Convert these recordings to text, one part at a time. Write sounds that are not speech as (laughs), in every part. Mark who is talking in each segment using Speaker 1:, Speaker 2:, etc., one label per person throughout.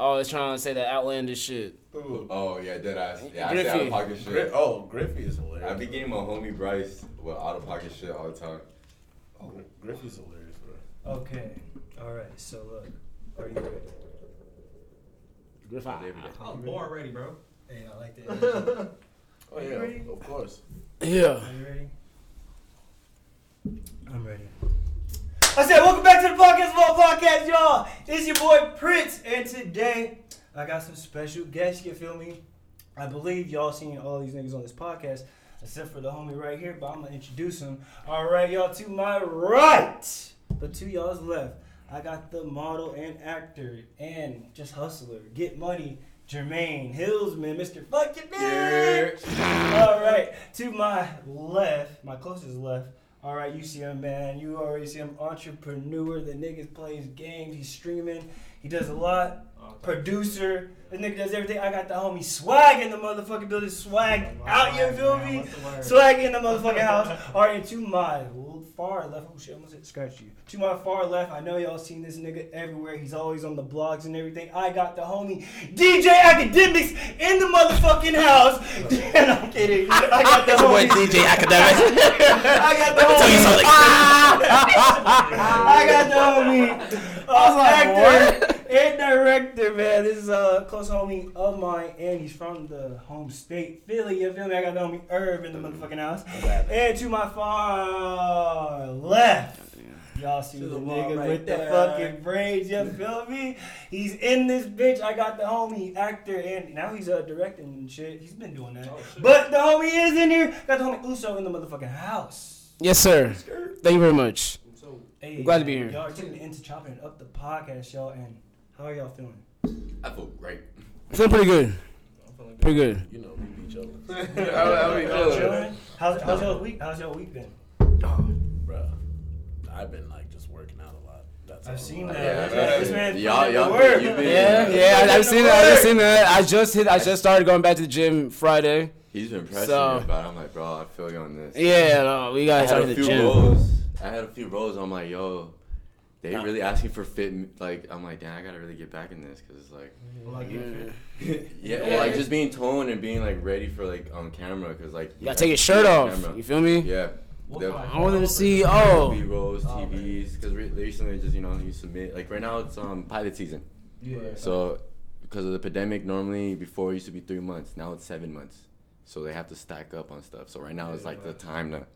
Speaker 1: Oh, it's trying to say that outlandish shit.
Speaker 2: Ooh.
Speaker 3: Oh yeah, dead ass. Yeah, I say out of pocket
Speaker 2: Gri-
Speaker 3: shit.
Speaker 2: oh, Griffey is hilarious.
Speaker 3: I be getting my homie Bryce with out of pocket shit all the time.
Speaker 2: Gri- Griffey's hilarious, bro.
Speaker 4: Okay. All right. So look, are you ready?
Speaker 1: Griffin.
Speaker 5: I'm born ready, bro.
Speaker 4: Hey, I like that. (laughs)
Speaker 2: Oh
Speaker 4: Are you
Speaker 2: yeah,
Speaker 4: ready?
Speaker 2: of course.
Speaker 1: Yeah.
Speaker 4: Are you ready? I'm ready. I said, welcome back to the podcast, of all podcasts, y'all. It's your boy Prince, and today I got some special guests. You feel me? I believe y'all seen all these niggas on this podcast, except for the homie right here. But I'm gonna introduce him. All right, y'all. To my right, but to y'all's left, I got the model and actor and just hustler, get money. Jermaine Hillsman, Mr. Fucking Bitch. All right, to my left, my closest left. All right, you see him, man. You already see him, entrepreneur. The nigga plays games. He's streaming. He does a lot. Producer. The nigga does everything. I got the homie swag in the motherfucking building. Swag out. You feel me? Swag in the motherfucking house. All right, to my far left. Oh shit, I almost hit scratch you. To my far left, I know y'all seen this nigga everywhere. He's always on the blogs and everything. I got the homie DJ Akademiks in the motherfucking house. (laughs) and I'm kidding. I got the homie.
Speaker 1: DJ (laughs) Academic.
Speaker 4: I got the
Speaker 1: Tell you
Speaker 4: homie.
Speaker 1: something. (laughs)
Speaker 4: I got the homie. Uh, actor and director, man. This is a close homie of mine, and he's from the home state, Philly. You feel me? I got the homie Irv in the motherfucking house. And to my far left. Y'all see the,
Speaker 5: the
Speaker 4: nigga
Speaker 5: right
Speaker 4: with the fucking braids, you feel me? He's in this bitch. I got the homie actor, and now he's uh, directing and shit. He's been doing that.
Speaker 5: Oh.
Speaker 4: But the homie is in here. Got the homie Uso in the motherfucking house.
Speaker 1: Yes, sir. Thank you very much.
Speaker 4: Hey,
Speaker 1: I'm glad to be
Speaker 4: man,
Speaker 1: here.
Speaker 4: Y'all are tuning into chopping it up the podcast, y'all. And how are y'all feeling?
Speaker 3: I feel great.
Speaker 1: Feeling pretty good.
Speaker 5: I'm feeling good.
Speaker 1: Pretty good.
Speaker 2: You know we beat you, (laughs)
Speaker 4: Y'all chilling? How's, how's y'all week? How's y'all week been?
Speaker 2: Oh, bro. I've been like just working out a lot. That's
Speaker 4: I've seen that.
Speaker 3: Yeah,
Speaker 4: This this man
Speaker 3: y'all,
Speaker 4: put in the
Speaker 3: y'all,
Speaker 4: work.
Speaker 3: you've been,
Speaker 1: Yeah, yeah. I, I've seen that. I've seen that. I just hit. I just started going back to the gym Friday.
Speaker 3: He's been pressing
Speaker 1: So-
Speaker 3: me about. it. I'm like, bro, I feel you on this.
Speaker 1: Yeah, no, we gotta
Speaker 3: had
Speaker 1: start
Speaker 3: a
Speaker 1: the gym.
Speaker 3: roles. I had a few roles. I'm like, yo, they
Speaker 2: Nah.
Speaker 3: really asking for fit. Like, I'm like, damn, I gotta really get back in this because it's like,
Speaker 5: like,
Speaker 1: Yeah.
Speaker 3: yeah, (laughs) well, like just being toned and being like ready for like on camera because like
Speaker 1: You gotta take your shirt off. You feel me?
Speaker 3: Yeah.
Speaker 5: What
Speaker 3: The-
Speaker 1: I want them to see. Oh,
Speaker 3: B rolls,
Speaker 5: Oh, man.
Speaker 3: TVs, because re- recently just you know you submit like right now it's um pilot season.
Speaker 5: Yeah.
Speaker 3: So because of the pandemic, normally before it used to be three months, now it's seven months. So they have to stack up on stuff. So right now it's like the time to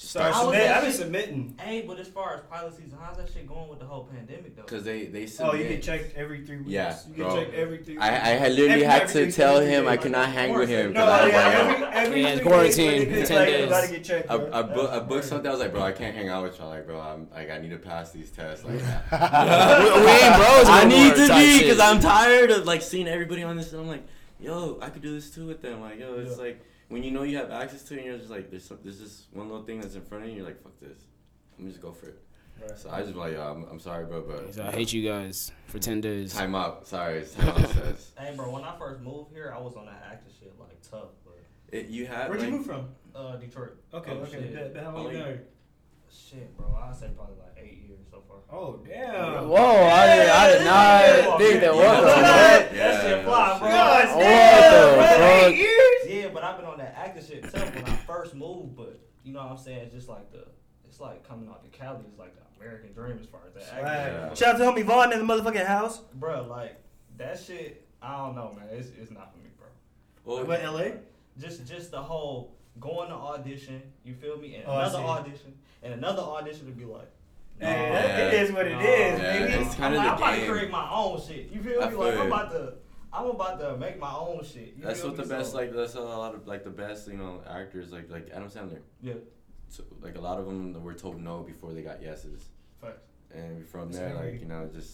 Speaker 4: Start
Speaker 5: How
Speaker 4: submitting. I've been submitting.
Speaker 5: Hey, but as far as pilot season, how's that shit going with the whole pandemic though?
Speaker 3: because they they submit.
Speaker 4: Oh, you get checked every three weeks.
Speaker 3: Yeah,
Speaker 4: you get
Speaker 3: bro.
Speaker 4: checked every three weeks.
Speaker 3: I, I had literally
Speaker 4: Every-
Speaker 3: had
Speaker 4: every
Speaker 3: to
Speaker 4: three-
Speaker 3: tell
Speaker 4: every
Speaker 3: him
Speaker 4: day.
Speaker 3: I cannot hang with him.
Speaker 4: No,
Speaker 3: 'cause I was
Speaker 4: yeah, every, every
Speaker 1: Yeah,
Speaker 4: three
Speaker 1: quarantine,
Speaker 4: days,
Speaker 1: 10
Speaker 4: like,
Speaker 1: days.
Speaker 4: You get checked.
Speaker 3: I,
Speaker 4: bro.
Speaker 3: I, book, I booked something. I was like, bro, I can't hang out with y'all. Like, bro, I'm like, I need to pass these tests. Like, (laughs)
Speaker 1: we, we ain't bros.
Speaker 3: I need to be because I'm tired of like seeing everybody on this. And I'm like, yo, I could do this too with them. Like, yo, it's
Speaker 4: Yeah.
Speaker 3: like when you know you have access to it, and you're just like, there's some, there's this one little thing that's in front of you. You're like, fuck this. Let me just go for it.
Speaker 4: Right.
Speaker 3: So I just like, I'm, I'm sorry, bro, but
Speaker 1: I hate you guys for ten days.
Speaker 3: time out. Sorry, it's time out says. (laughs)
Speaker 5: Hey, bro, when I first moved here, I was on that actor shit like tough, bro.
Speaker 3: It, you have
Speaker 4: Where'd
Speaker 3: like,
Speaker 4: you move from?
Speaker 5: uh, Detroit.
Speaker 4: Okay,
Speaker 5: Oh,
Speaker 4: okay.
Speaker 5: shit.
Speaker 4: bet- bet How long you
Speaker 3: you-
Speaker 4: there?
Speaker 5: Shit, bro, I say probably like eight years so far.
Speaker 4: Oh damn.
Speaker 1: Whoa, I did, I did not think that. What
Speaker 3: Yeah.
Speaker 1: the
Speaker 4: Look at
Speaker 1: fuck?
Speaker 4: that.
Speaker 5: That shit fly, bro.
Speaker 4: God
Speaker 1: What
Speaker 4: damn,
Speaker 1: the
Speaker 4: bro,
Speaker 1: fuck?
Speaker 4: eight years?
Speaker 5: First move, but you know what I'm saying? It's just like the, it's like coming out to Cali is like the American dream as far as that acting shit.
Speaker 3: Yeah.
Speaker 4: Shout out to homie Vaughn in the motherfucking house.
Speaker 5: Bro, like that shit, I don't know, man. It's, it's not for me, bro.
Speaker 3: well,
Speaker 4: What LA?
Speaker 5: Just just the whole going to audition, you feel me? And
Speaker 4: Oh,
Speaker 5: another audition, and another audition to be like,
Speaker 4: Hey,
Speaker 5: nah,
Speaker 4: that- it is what it
Speaker 5: nah,
Speaker 4: is,
Speaker 3: Yeah,
Speaker 4: baby.
Speaker 3: it's kinda
Speaker 5: I'm,
Speaker 3: the
Speaker 5: I'm about to create my own shit. You feel
Speaker 3: I
Speaker 5: me? Like I'm about to, I'm about to make my own shit. You
Speaker 3: That's what the best
Speaker 5: So,
Speaker 3: like. That's a lot of like the best you know actors like like Adam Sandler.
Speaker 5: Yeah,
Speaker 3: So, like a lot of them were told no before they got yeses,
Speaker 5: facts.
Speaker 3: and from
Speaker 4: That's
Speaker 3: there like you know just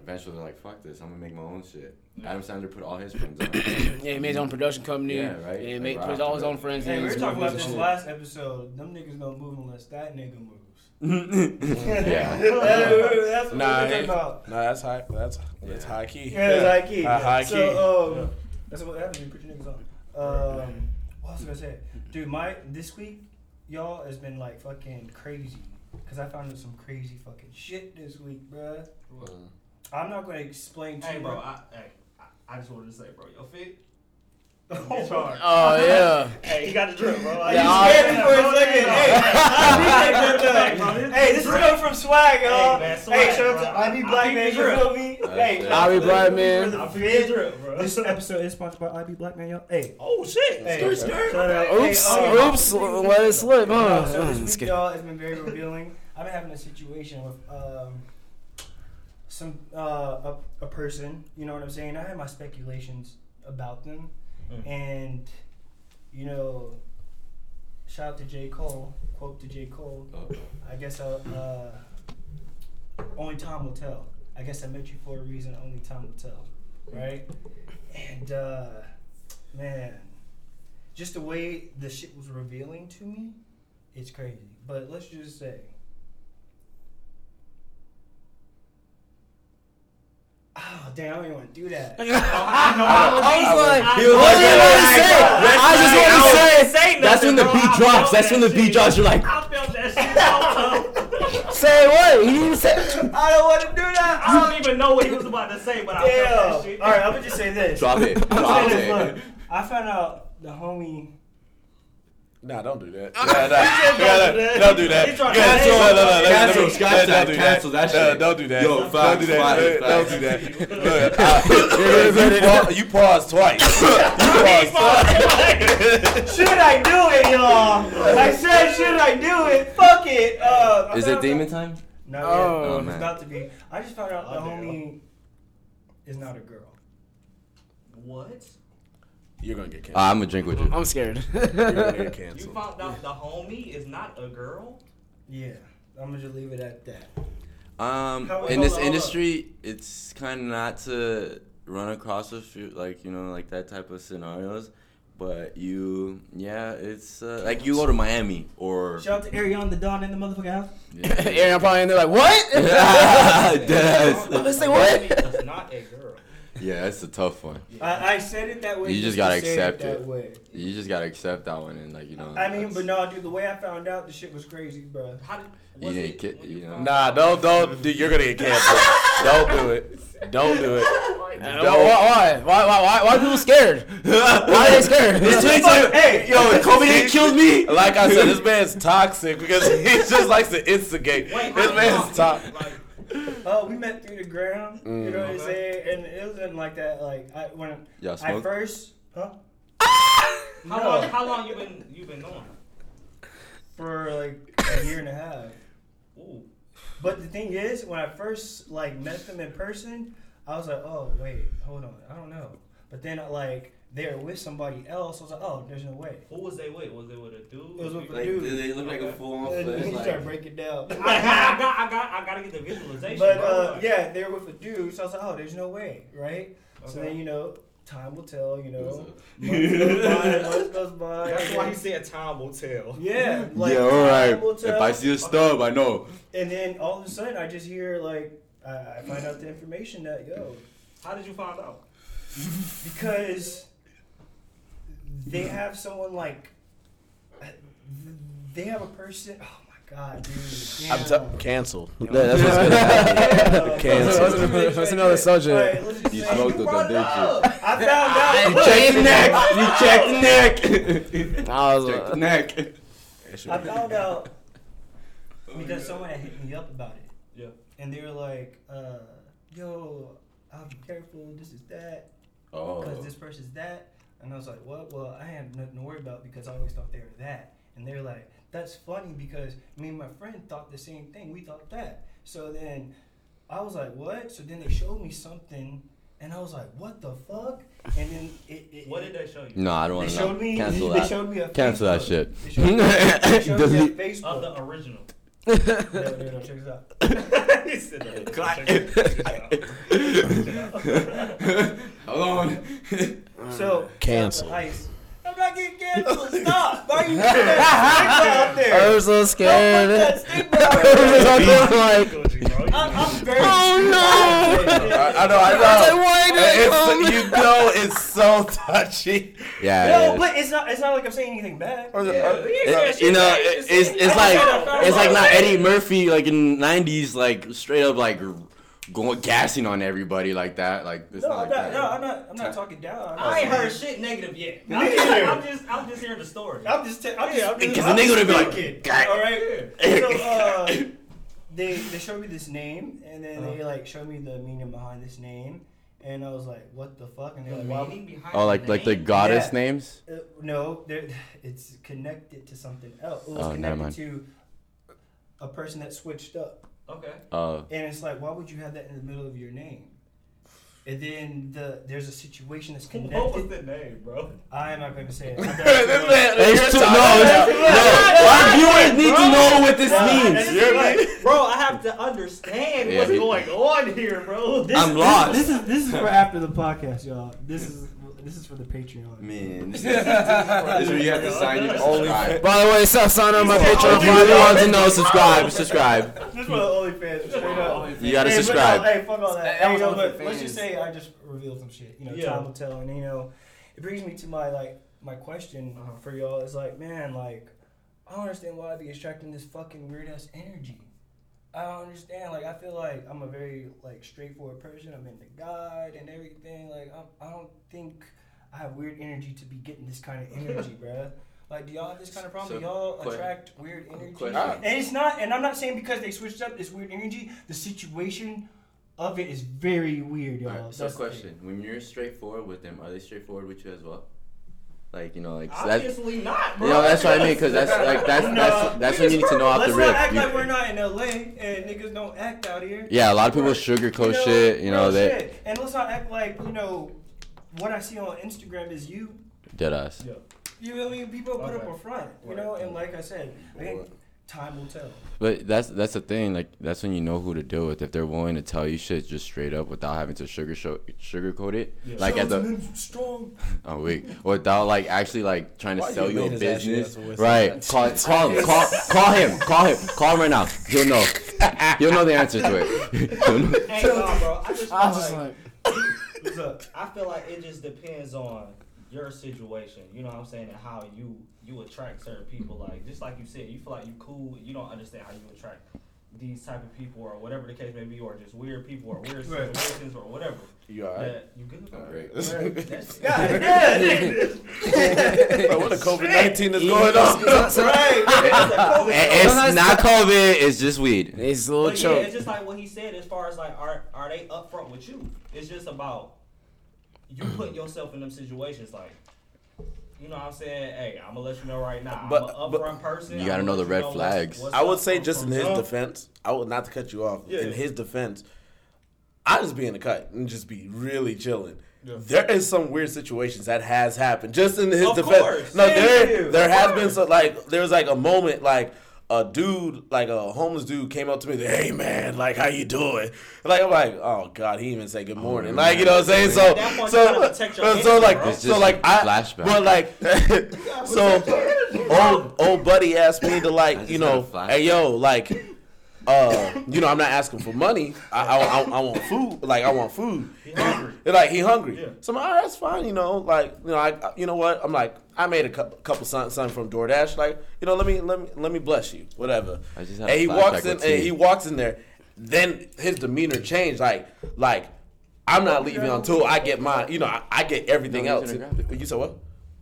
Speaker 3: eventually they're like fuck this, I'm gonna make my own shit.
Speaker 5: Yeah.
Speaker 3: Adam Sandler put all his (coughs) friends on. (coughs)
Speaker 1: Yeah, he made his own production company.
Speaker 3: Yeah, right.
Speaker 1: Yeah, he
Speaker 3: Like
Speaker 1: made,
Speaker 3: right
Speaker 1: put all his own friends
Speaker 4: Hey,
Speaker 1: in.
Speaker 4: we were talking about this
Speaker 1: and
Speaker 4: last episode. Them niggas don't move unless that nigga moves.
Speaker 3: Yeah.
Speaker 4: That's what
Speaker 2: Nah,
Speaker 4: we're talking about.
Speaker 2: No, that's high. That's that's
Speaker 3: Yeah.
Speaker 2: high key.
Speaker 4: Yeah, it's high key.
Speaker 2: Uh, high key.
Speaker 4: So, um, that's what happens when you put your niggas on. Um, what was I gonna say? Dude, my this week, y'all has been like fucking crazy. Cause I found out some crazy fucking shit this week, bruh. I'm not going to explain to
Speaker 5: Hey,
Speaker 4: you.
Speaker 5: bro. I, hey, I, I just wanted to say, bro, your fit.
Speaker 4: Oh,
Speaker 5: It's.
Speaker 1: Oh yeah.
Speaker 5: Hey, you got the drip, bro.
Speaker 4: You
Speaker 1: Yeah, I-
Speaker 4: scared me for a second. Hey, I appreciate that, though. Hey, this is coming from swag, y'all.
Speaker 5: Hey, man,
Speaker 4: Hey, shout out
Speaker 5: bro.
Speaker 4: to I be
Speaker 5: I
Speaker 4: Black
Speaker 5: peep
Speaker 4: Man.
Speaker 5: the
Speaker 4: You
Speaker 5: drip.
Speaker 4: feel me? Hey,
Speaker 3: it.
Speaker 1: I be Black Man.
Speaker 4: For the
Speaker 5: I feel
Speaker 4: fit.
Speaker 5: drip, bro.
Speaker 4: This episode is sponsored by IB Black Man, y'all. Hey.
Speaker 5: Oh shit.
Speaker 4: Hey,
Speaker 3: Skirt, skirt.
Speaker 4: shout out-
Speaker 1: Oops.
Speaker 4: hey, um,
Speaker 1: Oops. Let it slip.
Speaker 4: Uh,
Speaker 1: Huh?
Speaker 4: so this week,
Speaker 1: kidding.
Speaker 4: y'all, it's been very revealing. I've been having a situation with um, some uh, a, a person. You know what I'm saying? I had my speculations about them,
Speaker 5: Mm.
Speaker 4: and you know, shout out to J Cole. Quote to J Cole.
Speaker 3: Uh-oh.
Speaker 4: I guess uh, uh, only time will tell. I guess I met you for a reason. Only time will tell, right? And uh, man, just the way the shit was revealing to me, it's crazy. But let's just say. Oh damn! I don't even want to do that. (laughs)
Speaker 1: I was like,
Speaker 3: He was
Speaker 1: what
Speaker 3: like,
Speaker 1: do you want to say?
Speaker 3: "Red
Speaker 1: I just want to say,
Speaker 5: Say
Speaker 3: That's when the
Speaker 5: nothing,
Speaker 3: beat drops.
Speaker 5: felt
Speaker 3: That's when the beat drops. You're like,
Speaker 5: I felt that shit. (laughs)
Speaker 1: say what? He didn't say. (laughs)
Speaker 4: I don't want to do that.
Speaker 5: I don't even know what he was about to say, but I felt that shit.
Speaker 4: All right, I'm gonna just say this.
Speaker 3: drop it, drop it.
Speaker 4: I found out the homie.
Speaker 2: Nah, don't do that. Nah, nah, don't do that.
Speaker 5: Trying to
Speaker 2: Yeah,
Speaker 5: cancel.
Speaker 2: no, no, no, no,
Speaker 3: Cancel,
Speaker 2: no, no, don't do
Speaker 3: cancel that shit.
Speaker 2: Don't do that.
Speaker 3: Yo,
Speaker 2: Don't
Speaker 3: facts,
Speaker 2: do that. Don't do that. You paused twice. You paused twice.
Speaker 4: Should I do it, y'all? I said, should I do it? Fuck it. Uh,
Speaker 3: Is
Speaker 4: found
Speaker 3: it demon time?
Speaker 4: Not
Speaker 1: Oh.
Speaker 3: Oh,
Speaker 4: it's about to be. I just found out the
Speaker 5: Oh,
Speaker 4: homie is not a girl.
Speaker 5: What?
Speaker 2: You're gonna get
Speaker 3: Uh,
Speaker 2: canceled.
Speaker 3: I'm gonna drink with you.
Speaker 1: I'm scared.
Speaker 2: You're gonna get (laughs)
Speaker 5: You found out the homie is not a girl?
Speaker 4: Yeah, I'm gonna just leave it at that.
Speaker 3: Um,
Speaker 4: How-
Speaker 3: in this
Speaker 4: on, hold
Speaker 3: industry, it's kind of not to run across a few, like you know, like that type of scenarios. But you, yeah, it's uh, like you go to Miami or.
Speaker 4: Shout out to Ariana the Don in the motherfucking house.
Speaker 1: Aaron, (laughs) I'm probably in there like, what?
Speaker 3: Deadass.
Speaker 1: I'm gonna say what?
Speaker 5: Homie is not a girl. (laughs)
Speaker 3: Yeah, that's a tough one.
Speaker 4: I, I said it that way.
Speaker 3: You just gotta
Speaker 4: say
Speaker 3: accept
Speaker 4: that
Speaker 3: it.
Speaker 4: way.
Speaker 3: You just gotta accept that one and like you know.
Speaker 4: I mean,
Speaker 3: that's-
Speaker 4: but no, dude. The way I found out, the shit was crazy, bro.
Speaker 5: How did,
Speaker 3: You didn't
Speaker 5: it-
Speaker 3: get-
Speaker 5: when
Speaker 3: you know.
Speaker 2: Nah, don't, don't. Dude, you're gonna get canceled. (laughs) don't do it. Don't do it. (laughs)
Speaker 1: Uh, why, why? Why? Why? Why? Why are people scared? Why are they scared?
Speaker 2: Hey,
Speaker 3: Yo, if Kobe didn't kill me.
Speaker 2: Like I said, this man's toxic because he just likes to instigate.
Speaker 5: Wait,
Speaker 2: This man's toxic.
Speaker 5: Like, (laughs)
Speaker 4: Oh, we met through the ground. You know what I'm
Speaker 5: mm.
Speaker 4: saying? And it wasn't like that. Like I when
Speaker 3: Y'all
Speaker 4: I
Speaker 3: smoke?
Speaker 4: first, huh? (laughs)
Speaker 5: how
Speaker 4: No.
Speaker 5: long? How long you been you been knowing?
Speaker 4: For like a year and a half.
Speaker 5: Ooh.
Speaker 4: But the thing is, when I first like met them in person, I was like, oh wait, hold on, I don't know. But then like they were with somebody else, I was like, oh, there's no way.
Speaker 5: Who was they with? Was they with a dude?
Speaker 4: It was with a
Speaker 3: Like,
Speaker 4: dude.
Speaker 3: do they look like a full-on
Speaker 4: And
Speaker 3: flesh?
Speaker 4: he
Speaker 3: Like,
Speaker 4: started breaking down. (laughs)
Speaker 5: I got, I got, I got, I gotta get the visualization.
Speaker 4: But
Speaker 5: bro.
Speaker 4: uh, yeah, they were with a dude, so I was like, oh, there's no way, right? So then you know, time will tell. You know, months goes by, months goes by. (laughs)
Speaker 5: That's why he said time will tell.
Speaker 4: Yeah, (laughs) like
Speaker 3: yeah, all
Speaker 4: time
Speaker 3: right.
Speaker 4: will
Speaker 3: If. I see a stub, I know.
Speaker 4: and then all of a sudden, I just hear like I I find out the information that yo
Speaker 5: How did you find out?
Speaker 4: because they have someone like uh, they have a person. Oh my god, dude!
Speaker 2: I'm t- canceled.
Speaker 1: That's what's gonna happen. (laughs)
Speaker 4: Damn.
Speaker 2: Cancel.
Speaker 1: That's- that's another subject.
Speaker 4: Alright, let's just
Speaker 3: You
Speaker 4: say-
Speaker 3: smoked with them, didn't you?
Speaker 4: I found out. (laughs)
Speaker 3: You check the neck. You check the neck. (laughs)
Speaker 1: I was
Speaker 3: check the
Speaker 1: like,
Speaker 3: neck.
Speaker 4: I found out because someone had hit me up about it.
Speaker 5: Yeah.
Speaker 4: And they were like, uh, yo, I'll be careful, this is that,
Speaker 3: Oh.
Speaker 4: because this person's that. And I was like, what? Well, I had nothing to worry about because I always thought they were that. And they were like, that's funny because me and my friend thought the same thing. We thought that. So then I was like, what? So then they showed me something. And I was like, what the fuck? And then it. it
Speaker 5: What did they show you?
Speaker 3: No, I don't want to
Speaker 4: showed
Speaker 3: know.
Speaker 4: me.
Speaker 3: Cancel
Speaker 4: they
Speaker 3: that.
Speaker 4: showed me a
Speaker 3: Cancel that shit.
Speaker 4: They showed me, they showed me a (laughs)
Speaker 3: Delete.
Speaker 4: Facebook.
Speaker 5: Of the original. (laughs)
Speaker 4: no, no, no, check this out. (laughs)
Speaker 5: he said that.
Speaker 3: Clack.
Speaker 5: Check it out.
Speaker 3: Hold on.
Speaker 4: So
Speaker 1: Cancel.
Speaker 4: Ice. I'm not getting canceled. Stop. Why are you putting that stigma out there?
Speaker 1: I was so
Speaker 4: Don't put
Speaker 1: scared.
Speaker 4: that stigma (laughs)
Speaker 1: I
Speaker 4: out
Speaker 1: was
Speaker 4: there.
Speaker 1: like,
Speaker 4: I'm, I'm very.
Speaker 1: Oh, no.
Speaker 2: I, I know, I
Speaker 1: I
Speaker 2: know.
Speaker 1: like, why did?
Speaker 2: It's, you know, it's so touchy.
Speaker 3: Yeah.
Speaker 4: No,
Speaker 3: yeah.
Speaker 4: but it's not. It's not like I'm saying anything bad.
Speaker 3: It- you know, it- it's it's like it's like not Eddie Murphy like in '90s like straight up like r- going gassing on everybody like that. Like it's
Speaker 4: No,
Speaker 3: not
Speaker 4: I'm
Speaker 3: like
Speaker 4: not.
Speaker 3: that.
Speaker 4: No, I'm not. I'm not talking down. I'm
Speaker 5: I ain't heard shit negative yet. I'm just. I'm just, I'm just hearing the story.
Speaker 4: I'm just. T- I'm just. I'm just
Speaker 3: Because
Speaker 4: I'm
Speaker 3: the nigga would be like,
Speaker 4: thinking,
Speaker 3: "God."
Speaker 4: all right. (laughs) So uh, (laughs) they they showed me this name, and then
Speaker 3: Uh-huh.
Speaker 4: they like showed me the meaning behind this name, and I was like, "What the fuck?" And they're like,
Speaker 5: meaning behind
Speaker 3: Oh, like like the goddess
Speaker 4: Yeah.
Speaker 3: names.
Speaker 4: Uh, no, (laughs) it's connected to something else. It was
Speaker 3: Oh, never
Speaker 4: connected
Speaker 3: mind.
Speaker 4: to a person that switched up,
Speaker 5: Okay.
Speaker 3: Uh,
Speaker 4: and it's like, why would you have that in the middle of your name? And then the there's a situation that's
Speaker 5: What was
Speaker 4: connected.
Speaker 5: the name, bro?
Speaker 4: I am not going to say it. (laughs)
Speaker 3: it's too, no, it's, no, our viewers need to know what this means.
Speaker 5: Bro, I have to understand
Speaker 3: Yeah,
Speaker 5: what's
Speaker 3: he-
Speaker 5: going on here, bro.
Speaker 4: This,
Speaker 3: I'm
Speaker 4: this-
Speaker 3: lost.
Speaker 4: This is this is for after the podcast, y'all. This is this is for the Patreon.
Speaker 3: Man, this (laughs) is, this is where you have to sign in and subscribe.
Speaker 1: By the way, stop signing on my Patreon.
Speaker 3: If you really want to know, subscribe. Subscribe.
Speaker 4: This is for the OnlyFans. Straight up.
Speaker 3: You gotta
Speaker 4: Hey, but
Speaker 3: subscribe.
Speaker 4: no, hey, fuck all that.
Speaker 1: That
Speaker 4: Hey,
Speaker 1: was
Speaker 4: no, but let's just say I just revealed some shit. You know,
Speaker 5: Yeah.
Speaker 4: time will tell. And you know, it brings me to my like my question
Speaker 5: Uh-huh.
Speaker 4: for y'all. Is like, man, like I don't understand why I be attracting this fucking weird ass energy. I don't understand. Like, I feel like I'm a very like straightforward person. I'm into God and everything. Like, I'm, I don't think I have weird energy to be getting this kind of (laughs) energy, bruh. Like, do y'all have this kind of problem?
Speaker 3: So,
Speaker 4: do y'all
Speaker 3: que-
Speaker 4: attract weird energy?
Speaker 3: question. Ah.
Speaker 4: And it's not. And I'm not saying because they switched up this weird energy. The situation of it is very weird, y'all.
Speaker 3: Alright, so
Speaker 4: That's the thing.
Speaker 3: question: When you're straightforward with them, are they straightforward with you as well? Like you know, like so that's
Speaker 5: Obviously not, bro.
Speaker 3: you know that's what I mean because that's (laughs) like that's
Speaker 4: No.
Speaker 3: that's that's when you need to know off the rip.
Speaker 4: Let's not act
Speaker 3: You-
Speaker 4: like we're not in LA and niggas don't act out here.
Speaker 3: yeah, a lot of people
Speaker 4: Right.
Speaker 3: sugarcoat shit. You know
Speaker 4: real
Speaker 3: they
Speaker 4: shit. And let's not act like you know what I see on Instagram is you.
Speaker 3: dead ass.
Speaker 5: Yeah.
Speaker 4: You know what I mean? People put up a front, you know, and like I said, I think time will tell.
Speaker 3: But that's that's the thing. Like that's when you know who to deal with. If they're willing to tell you shit just straight up without having to sugar show, sugarcoat it.
Speaker 5: Yeah.
Speaker 3: Like at the
Speaker 4: strong. (laughs)
Speaker 3: oh wait, without like actually like trying to
Speaker 2: Why
Speaker 3: sell
Speaker 2: you
Speaker 3: you a
Speaker 2: made his ass
Speaker 3: business.
Speaker 2: yes
Speaker 3: Right. Call call him. Call call him. Call him. Call him right now. He'll know. He'll know the answer to it. (laughs) He'll.
Speaker 5: Hey, no, bro. I just
Speaker 1: I just
Speaker 5: like,
Speaker 1: like,
Speaker 4: What's up?
Speaker 5: I feel like it just depends on your situation. You know what I'm saying, and how you you attract certain people. Like just like you said, you feel like you cool. You don't understand how you attract these type of people or whatever the case may be, or just weird people or weird
Speaker 4: Right.
Speaker 5: situations or whatever.
Speaker 2: You alright?
Speaker 5: That you good?
Speaker 3: I'm great.
Speaker 5: Right. That's (laughs)
Speaker 4: God damn.
Speaker 2: Bro, what the COVID nineteen is going on?
Speaker 1: So-
Speaker 4: right.
Speaker 3: It's
Speaker 1: Sometimes-
Speaker 3: not COVID. It's just weed.
Speaker 1: It's a little
Speaker 5: But yeah,
Speaker 1: choke.
Speaker 5: it's just like what he said as far as like are are they upfront with you? It's just about you put (clears throat) yourself in them situations like you know what I'm saying? Hey, I'm gonna let you know right now.
Speaker 2: But-
Speaker 5: I'm an
Speaker 2: but-
Speaker 5: upfront person.
Speaker 3: You gotta
Speaker 5: I'ma
Speaker 3: know the red
Speaker 5: what's-
Speaker 3: flags.
Speaker 5: what's
Speaker 2: I would say
Speaker 5: from-
Speaker 2: just in his
Speaker 5: jump.
Speaker 2: defense, I would not to cut you off.
Speaker 5: Yeah.
Speaker 2: In his defense, I just be in the cut and just be really chilling.
Speaker 5: Yeah.
Speaker 2: There is some weird situations that has happened. Just in his
Speaker 5: Of
Speaker 2: defense,
Speaker 5: course.
Speaker 2: no,
Speaker 4: Thank
Speaker 2: there
Speaker 4: you.
Speaker 2: there has
Speaker 4: course.
Speaker 2: been so like there was like a moment like a dude like a homeless dude came up to me. Hey man, like how you doing? Like I'm like oh god, he even say good morning. like you know what I'm saying? So
Speaker 5: that point, you
Speaker 2: so
Speaker 5: gotta protect your
Speaker 2: so like
Speaker 5: bro.
Speaker 3: It's
Speaker 2: so like I
Speaker 3: flashback.
Speaker 2: but like (laughs) so old old buddy asked me to like you know hey yo like uh, you know, I'm not asking for money. I, I, I, I want food. Like I want food.
Speaker 5: He hungry.
Speaker 2: They're like he hungry.
Speaker 5: Yeah.
Speaker 2: So I'm like, all right, that's fine. You know, like you know, I, I- you know what? I'm like, I made a cou- couple something, something from DoorDash. Like, you know, let me let me let me bless you, whatever.
Speaker 3: I just had
Speaker 2: And he walks in, and he walks in there. Then his demeanor changed. Like, like I'm not leaving until I get my, you know, I, I get everything
Speaker 3: No,
Speaker 2: else.
Speaker 3: gonna grab it.
Speaker 2: You said what?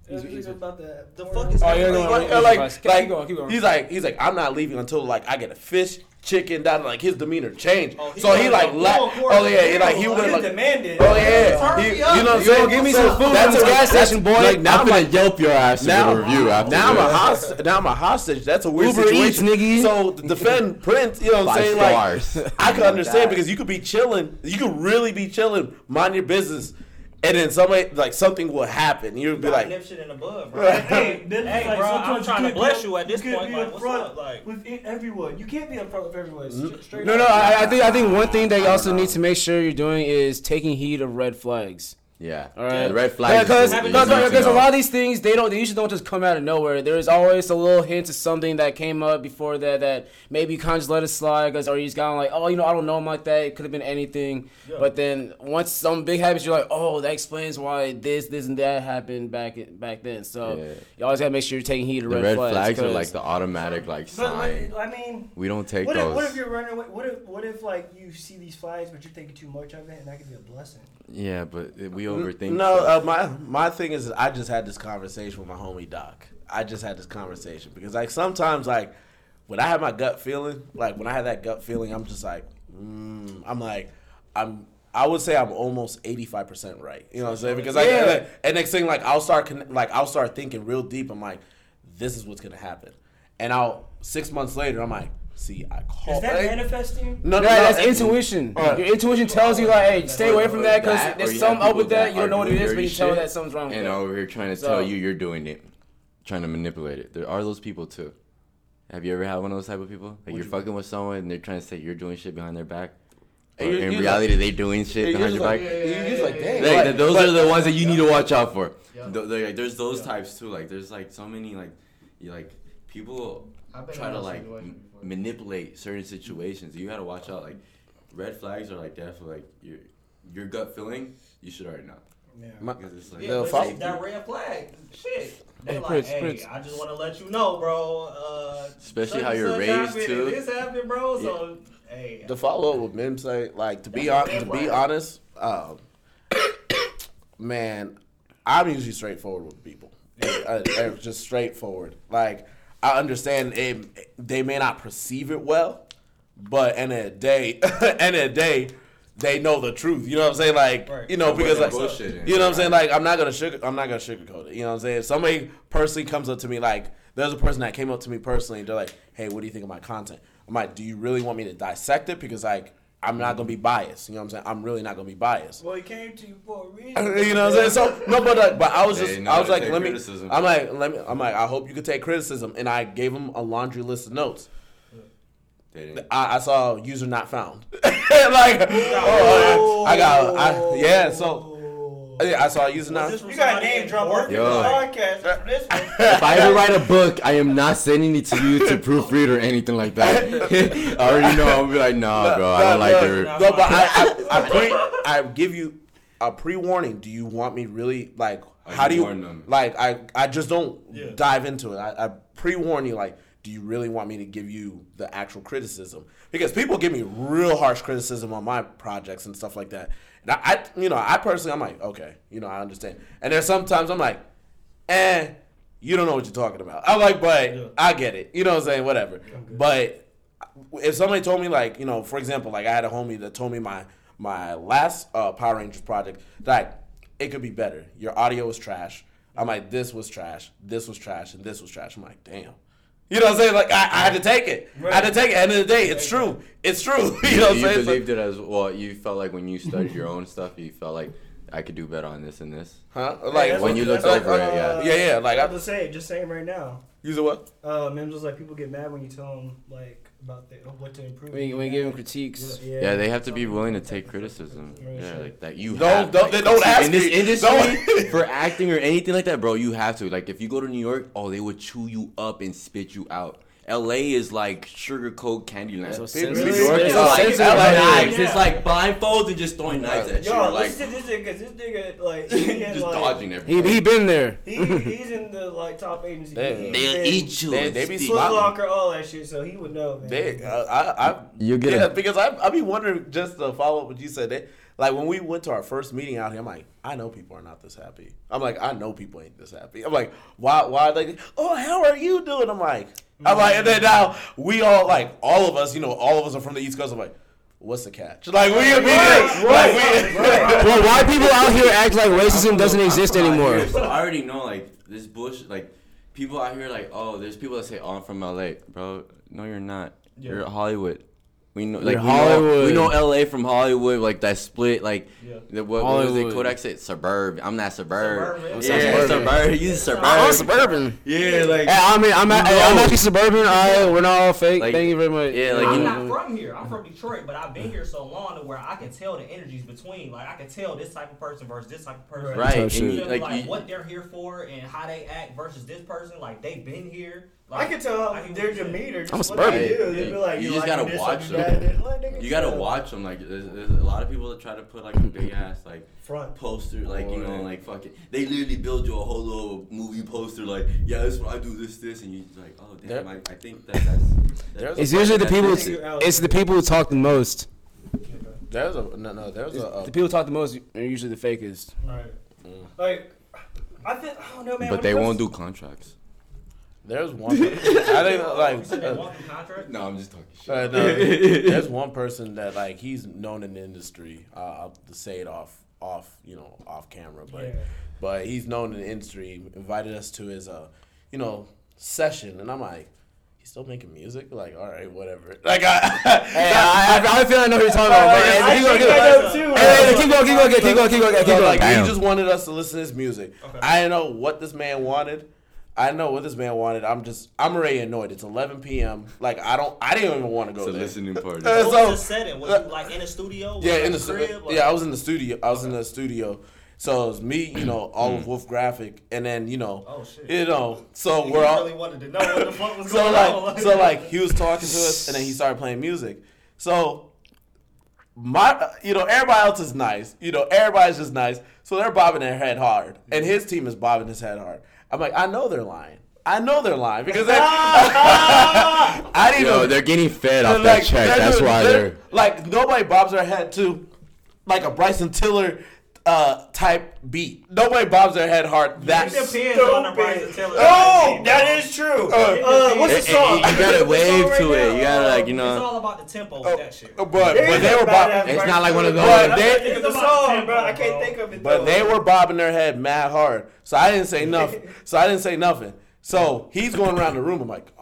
Speaker 4: He's, he's about that.
Speaker 5: The fuck is
Speaker 1: Oh, yeah, no,
Speaker 2: like,
Speaker 1: no,
Speaker 2: like,
Speaker 1: keep going, keep going.
Speaker 2: he's like, he's like, I'm not leaving until like I get a fish, chicken, that like his demeanor changed.
Speaker 5: Oh, he
Speaker 2: so he like,
Speaker 5: a
Speaker 2: la- oh yeah, he like he went like,
Speaker 4: demanded.
Speaker 2: oh yeah, he, you know what I'm saying?
Speaker 1: give me some food
Speaker 2: That's a-
Speaker 1: gas station, boy?
Speaker 2: Like now,
Speaker 3: I'm gonna yelp your ass
Speaker 2: now,
Speaker 3: get a review after
Speaker 2: now I'm a hostage. Now I'm a hostage. That's a weird
Speaker 1: Uber Eats,
Speaker 2: situation.
Speaker 1: nigga.
Speaker 2: So defend Prince, you know what I'm saying? Like I can (laughs) understand because you could be chilling. You could really be chilling, mind your business, and then somebody like something will happen. You'll be like,
Speaker 5: nip shit in the bud, bro.
Speaker 2: Right.
Speaker 4: Hey, (laughs) then
Speaker 5: Hey,
Speaker 4: like
Speaker 5: bro, I'm trying to bless you at this
Speaker 4: can't
Speaker 5: point,
Speaker 4: be
Speaker 5: like, what's
Speaker 4: upfront
Speaker 5: up, like-
Speaker 4: with everyone. You can't be in front with everyone. Straight
Speaker 1: No,
Speaker 4: up.
Speaker 1: no. I, I think I think one thing that you also need to make sure you're doing is taking heed of red flags.
Speaker 3: Yeah.
Speaker 1: All right.
Speaker 3: The red flags.
Speaker 1: Because
Speaker 3: is
Speaker 1: because, because a lot of these things they don't they usually don't just come out of nowhere. There's always a little hint of something that came up before that that maybe you kind of just let it slide because or you just kind of like oh you know I don't know him like that. It could have been anything.
Speaker 5: Yeah.
Speaker 1: But then once some big happens, you're like oh that explains why this this and that happened back back then. So
Speaker 3: Yeah.
Speaker 1: you always gotta make sure you're taking heed of
Speaker 3: The
Speaker 1: red,
Speaker 3: red flags are like the automatic like
Speaker 4: But
Speaker 3: sign.
Speaker 4: like, I mean,
Speaker 3: We don't take
Speaker 4: what if,
Speaker 3: those.
Speaker 4: what if you're running away? What if what if like you see these flags, but you're thinking too much of it, and that could be a blessing.
Speaker 3: Yeah, but we overthink.
Speaker 2: No, uh, my my thing is, I just had this conversation with my homie Doc. I just had this conversation because like sometimes like when I have my gut feeling, like when I have that gut feeling, I'm just like, mm, I'm like, I'm. I would say I'm almost 85 percent right. You know what I'm saying? Because like,
Speaker 1: Yeah.
Speaker 2: like, and next thing like I'll start conne- like I'll start thinking real deep. I'm like, this is what's gonna happen, and I'll six months later I'm like, see, I
Speaker 4: Is
Speaker 2: called.
Speaker 4: that manifesting?
Speaker 2: No,
Speaker 1: No,
Speaker 2: no,
Speaker 1: that's
Speaker 2: no,
Speaker 1: intuition.
Speaker 2: Alright.
Speaker 1: Your intuition tells you like, hey, stay away from that because there's
Speaker 3: you
Speaker 1: something up with
Speaker 3: people
Speaker 1: that. You don't know what it is, but you tell
Speaker 3: shit
Speaker 1: that something's wrong with
Speaker 3: And
Speaker 1: that.
Speaker 3: over here trying to
Speaker 1: So-
Speaker 3: tell you you're doing it, trying to manipulate it. There are those people too. Have you ever had one of those type of people? Like you're fucking with someone and they're trying to say you're doing shit behind their back. Or
Speaker 2: you're-
Speaker 3: in
Speaker 2: you're
Speaker 3: reality, they doing shit
Speaker 2: You're
Speaker 3: behind your
Speaker 2: like,
Speaker 3: back.
Speaker 2: you're just like, dang.
Speaker 3: Like,
Speaker 2: like-
Speaker 3: those
Speaker 2: but-
Speaker 3: are the ones that you need to watch out for.
Speaker 5: Yeah.
Speaker 3: Th- like, there's those
Speaker 5: Yeah.
Speaker 3: types too. Like there's like so many like, you like people try to like m- manipulate certain situations. You gotta watch out. Like red flags are like definitely like your your gut feeling. You should already know
Speaker 4: Yeah.
Speaker 2: My-
Speaker 3: because it's like
Speaker 5: Yeah,
Speaker 2: They'll
Speaker 5: but
Speaker 2: follow-
Speaker 5: it's that red flag. Shit. They
Speaker 1: Hey,
Speaker 5: like,
Speaker 1: Prince,
Speaker 5: hey,
Speaker 1: Prince.
Speaker 5: I just want to let you know, bro. Uh,
Speaker 3: Especially how you're
Speaker 5: such
Speaker 3: raised,
Speaker 5: happened,
Speaker 3: too.
Speaker 5: This happened, bro. So, hey,
Speaker 2: to follow up with Mim say, like to be on, to be honest, um, (coughs) man, I'm usually straightforward with people. I, I'm just straightforward. Like I understand it, they may not perceive it well, but end of the day, (laughs) end of the day, they know the truth. You know what I'm saying? Like
Speaker 5: Right.
Speaker 2: you know because like
Speaker 3: bullshitting.
Speaker 2: you know what I'm saying? Like I'm not gonna sugar I'm not gonna sugarcoat it. You know what I'm saying? If somebody personally comes up to me like there's a person that came up to me personally and they're like, Hey, what do you think of my content? I'm like, Do you really want me to dissect it? Because like I'm not gonna be biased. You know what I'm saying? I'm really not gonna be biased.
Speaker 4: Well, he came to you for a reason. (laughs)
Speaker 2: you know what I'm saying? So no, but uh, but I was
Speaker 3: They
Speaker 2: just
Speaker 3: know
Speaker 2: I was like,
Speaker 3: take
Speaker 2: let me.
Speaker 3: criticism.
Speaker 2: I'm like, let me. I'm like, I hope you could take criticism, and I gave him a laundry list of notes. I, I saw user not found. (laughs) like, oh, I, I got, I, yeah. So yeah, I saw you using
Speaker 5: Was this
Speaker 4: You got
Speaker 5: somebody
Speaker 4: name
Speaker 5: in
Speaker 4: drop working
Speaker 3: Yo.
Speaker 4: the podcast this one. (laughs)
Speaker 3: If I ever (laughs) write a book, I am not sending it to you to proofread or anything like that. (laughs) I already know. I'm gonna be like, nah, bro, I don't like
Speaker 2: no,
Speaker 3: the.
Speaker 2: No, but I, I, I, pre, I give you a pre warning. Do you want me really like?
Speaker 3: I
Speaker 2: How do you
Speaker 3: warn them.
Speaker 2: like? I I just don't
Speaker 5: Yeah.
Speaker 2: dive into it. I, I pre warn you. Like, do you really want me to give you the actual criticism? Because people give me real harsh criticism on my projects and stuff like that. And I, I you know, I personally, I'm like, okay, you know, I understand. And there's sometimes I'm like, eh, you don't know what you're talking about. I'm like, but
Speaker 5: Yeah.
Speaker 2: I get it. You know what I'm saying? Whatever. But if somebody told me like you know for example like i had a homie that told me my my last uh, power rangers project like, it could be better your audio was trash i'm like this was trash this was trash and this was trash i'm like damn you know what i'm saying? Like i, I had to take it. I had to take it. End of the day it's true. It's true. (laughs) You know what i'm
Speaker 3: you
Speaker 2: saying? So-
Speaker 3: believed it as well. You felt like when you studied your own stuff, you felt like I could do better on this and this.
Speaker 2: huh? Like
Speaker 4: that's
Speaker 3: when you
Speaker 4: that's
Speaker 3: looked
Speaker 4: what,
Speaker 3: over it, yeah.
Speaker 4: uh,
Speaker 2: Yeah, yeah, like,
Speaker 4: I
Speaker 2: I-
Speaker 4: was just saying, just saying right now.
Speaker 2: use it what?
Speaker 4: Uh, Mims was like, people get mad when you tell them like about the, what to improve.
Speaker 1: When you, when you give them critiques.
Speaker 3: Yeah, they have to be willing to take criticism. Yeah,
Speaker 4: sure.
Speaker 3: like that. You
Speaker 2: Don't-
Speaker 3: have
Speaker 2: don't-
Speaker 3: like,
Speaker 2: don't ask
Speaker 3: in this
Speaker 2: me.
Speaker 3: industry (laughs) for acting or anything like that, bro. You have to. Like, if you go to New York, oh, they would chew you up and spit you out. L.A. is like sugarcoat Candyland.
Speaker 1: So
Speaker 3: New
Speaker 1: sensitive.
Speaker 3: York
Speaker 2: It's
Speaker 3: is
Speaker 2: so
Speaker 3: like
Speaker 2: sensitive.
Speaker 3: knives.
Speaker 4: Yeah.
Speaker 3: It's like blindfolds and just throwing knives at you.
Speaker 4: Yo,
Speaker 3: like
Speaker 4: listen to this nigga, cause this nigga like, (laughs) he
Speaker 3: just
Speaker 4: like
Speaker 3: dodging
Speaker 1: He,
Speaker 3: everything.
Speaker 1: he been there.
Speaker 4: he, he's in the like top agency.
Speaker 2: They-
Speaker 4: He-
Speaker 3: They'll
Speaker 4: he-
Speaker 3: eat you.
Speaker 2: They- they be
Speaker 3: spit
Speaker 4: Foot Locker, all that shit. So he would know, man.
Speaker 2: They, uh, I, I,
Speaker 3: You get
Speaker 2: yeah,
Speaker 3: a-
Speaker 2: because I, I be wondering just to follow up what you said. They, like when we went to our first meeting out here, I'm like, I know people are not this happy. I'm like, I know people ain't this happy. I'm like, why, why Like. Oh, how are you doing? I'm like, I'm like, and then now we all like, all of us, you know, all of us are from the East Coast. I'm like, what's the catch? Like we, we
Speaker 4: Right,
Speaker 2: like,
Speaker 4: right,
Speaker 2: we,
Speaker 4: right.
Speaker 1: Well, why people out here act like racism doesn't exist anymore?
Speaker 3: So I already know like this bullshit. Like people out here, like oh, there's people that say, "Oh, I'm from LA, bro." No, you're not. You're Hollywood. We know, like
Speaker 1: You're
Speaker 3: we know,
Speaker 1: Hollywood.
Speaker 3: we know LA from Hollywood, like that split, like
Speaker 5: Yeah.
Speaker 3: the, what, what was it?
Speaker 1: Hollywood.
Speaker 3: Kodak said suburb. I'm not suburb.
Speaker 5: Suburban.
Speaker 3: Yeah,
Speaker 1: Suburban.
Speaker 3: suburb. You suburb.
Speaker 1: I'm suburban.
Speaker 3: Yeah, like
Speaker 1: I mean, I'm,
Speaker 3: You
Speaker 1: hey, I'm
Speaker 3: know.
Speaker 1: actually suburban. I, we're not all fake.
Speaker 3: Like,
Speaker 1: Thank you very much.
Speaker 3: yeah, like,
Speaker 5: I'm
Speaker 3: you
Speaker 5: not from here. I'm from Detroit, but I've been here so long to where I can tell the energies between. Like I can tell this type of person versus this type of person.
Speaker 3: Right,
Speaker 1: Type
Speaker 3: and you,
Speaker 5: You feel
Speaker 3: like,
Speaker 5: like
Speaker 3: you-
Speaker 5: what they're here for and how they act versus this person. Like they've been here.
Speaker 4: I
Speaker 5: Like,
Speaker 4: can tell
Speaker 5: I can
Speaker 4: their
Speaker 5: understand.
Speaker 4: demeanor.
Speaker 1: I'm a
Speaker 4: Just what they
Speaker 1: Spurs
Speaker 4: do. They be like,
Speaker 3: You
Speaker 4: you
Speaker 3: just gotta watch them.
Speaker 4: that. Like,
Speaker 3: you gotta
Speaker 4: chill.
Speaker 3: watch them. Like, there's, there's a lot of people that try to put like a big ass like
Speaker 4: front.
Speaker 3: poster, like you know,
Speaker 2: Boy.
Speaker 3: like fucking. They literally build you a whole little movie poster, like, yeah, this what I do, this, this, and you like, oh damn,
Speaker 2: There-
Speaker 3: I, I think that that's.
Speaker 2: There's
Speaker 1: It's usually the people. It's the people who talk the most.
Speaker 2: There's a no no. There's a, a
Speaker 1: The people who talk the most are usually the fakest.
Speaker 4: Right.
Speaker 2: Mm.
Speaker 4: Like, I think I don't know, man.
Speaker 3: But they won't do contracts.
Speaker 2: There's one. I think (laughs) like
Speaker 5: You said they
Speaker 2: uh,
Speaker 5: contract.
Speaker 3: No, I'm just talking shit.
Speaker 2: Uh, no, (laughs) there's one person that like he's known in the industry. Uh, I'll to say it off, off, you know, off camera, but
Speaker 4: Yeah.
Speaker 2: but he's known in the industry. Invited us to his, uh, you know, session, and I'm like, he's still making music. Like, all right, whatever. (laughs) Like, I,
Speaker 1: Hey, I, I, I feel I know who you're talking about. but-
Speaker 4: I
Speaker 1: Keep going, keep going.
Speaker 4: know too.
Speaker 1: Hey, hey, keep going, keep going, keep going, keep going, keep going.
Speaker 2: like,
Speaker 1: Damn.
Speaker 2: he just wanted us to listen to his music. I didn't know what this man wanted. I know what this man wanted. I'm just, I'm already annoyed. It's 11 p.m. Like, I don't, I didn't even want to go
Speaker 3: It's a
Speaker 2: there.
Speaker 3: listening party. (laughs)
Speaker 2: Uh,
Speaker 5: What
Speaker 2: so-
Speaker 5: was the setting? Was you like in a studio? Was
Speaker 2: Yeah, in the
Speaker 5: a
Speaker 2: stu-
Speaker 5: crib? Like-
Speaker 2: yeah, I was in the studio. I was in the studio. So it was me, you know, all
Speaker 3: Mm.
Speaker 2: of Wolf Graphic, and then you know,
Speaker 5: Oh shit.
Speaker 2: you know, so
Speaker 5: You
Speaker 2: we're all
Speaker 5: really wanted to know what the fuck was (laughs)
Speaker 2: so
Speaker 5: going
Speaker 2: like
Speaker 5: on.
Speaker 2: so like he was talking to us, and then he started playing music. So my, you know, everybody else is nice. You know, everybody's just nice. So they're bobbing their head hard, and his team is bobbing his head hard. I'm like, I know they're lying. I know they're lying because (laughs) they, (laughs) I didn't
Speaker 3: Yo,
Speaker 2: know
Speaker 3: they're getting fed
Speaker 2: they're
Speaker 3: off that check. That's
Speaker 2: doing-
Speaker 3: why
Speaker 2: they're-
Speaker 3: they're.
Speaker 2: like nobody bobs their head to like a Bryson Tiller uh, type beat. Nobody bobs their head hard. That's
Speaker 5: it depends on the Bryson Tiller.
Speaker 4: Oh, that is true. Uh, what's the
Speaker 3: It- it-
Speaker 4: song?
Speaker 3: you gotta wave
Speaker 4: song right
Speaker 3: to it.
Speaker 4: now?
Speaker 3: You gotta like you know.
Speaker 5: It's all about the tempo with that shit.
Speaker 2: but but they were bobbing.
Speaker 3: It's not like one of those-
Speaker 2: But
Speaker 4: Think
Speaker 2: they-
Speaker 4: of the
Speaker 5: It's about
Speaker 4: song,
Speaker 5: tempo,
Speaker 4: bro. I can't
Speaker 5: bro.
Speaker 4: think of it.
Speaker 2: But
Speaker 4: though.
Speaker 2: they were bobbing their head mad hard. So I didn't say (laughs) nothing. So I didn't say nothing. So he's going around the room. I'm like, oh no.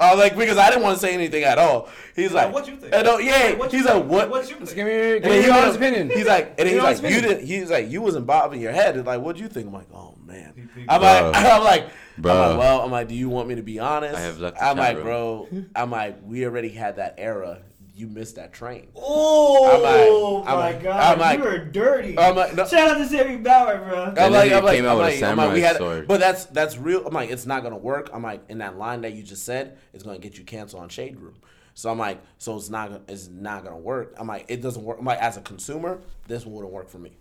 Speaker 2: I was like, because I didn't want to say anything at all. He's like,
Speaker 5: what you think?
Speaker 2: I don't, uh,
Speaker 5: yeah. What
Speaker 2: he's
Speaker 5: you
Speaker 2: like, what?
Speaker 5: What you think?
Speaker 1: give me your, give me your honest opinion.
Speaker 2: He's like, and
Speaker 1: Give
Speaker 2: he's like, you didn't. He's like, you wasn't bobbing your head. It's like, what do you think? I'm like, oh man. (laughs) I'm like, I'm like, I'm
Speaker 3: Bro.
Speaker 2: like, well, I'm like, do you want me to be honest?
Speaker 3: I have left
Speaker 2: I'm like, bro, (laughs) I'm like, we already had that era. You missed that train.
Speaker 4: Oh
Speaker 2: I'm like- I'm
Speaker 4: my
Speaker 2: like-
Speaker 4: god,
Speaker 2: I'm like-
Speaker 4: you were dirty.
Speaker 2: I'm like, no-
Speaker 4: Shout out to Sammy Bauer, bro.
Speaker 2: I'm
Speaker 3: then
Speaker 2: like, I'm like,
Speaker 3: came out
Speaker 2: I'm
Speaker 3: with a
Speaker 2: like, I'm like,
Speaker 3: samurai
Speaker 2: we had,
Speaker 3: sword.
Speaker 2: but that's that's real. I'm like, it's not gonna work. I'm like, in that line that you just said, it's gonna get you canceled on Shade Room. So I'm like, so it's not gonna, it's not gonna work. I'm like, it doesn't work. I'm like, as a consumer, this wouldn't work for me.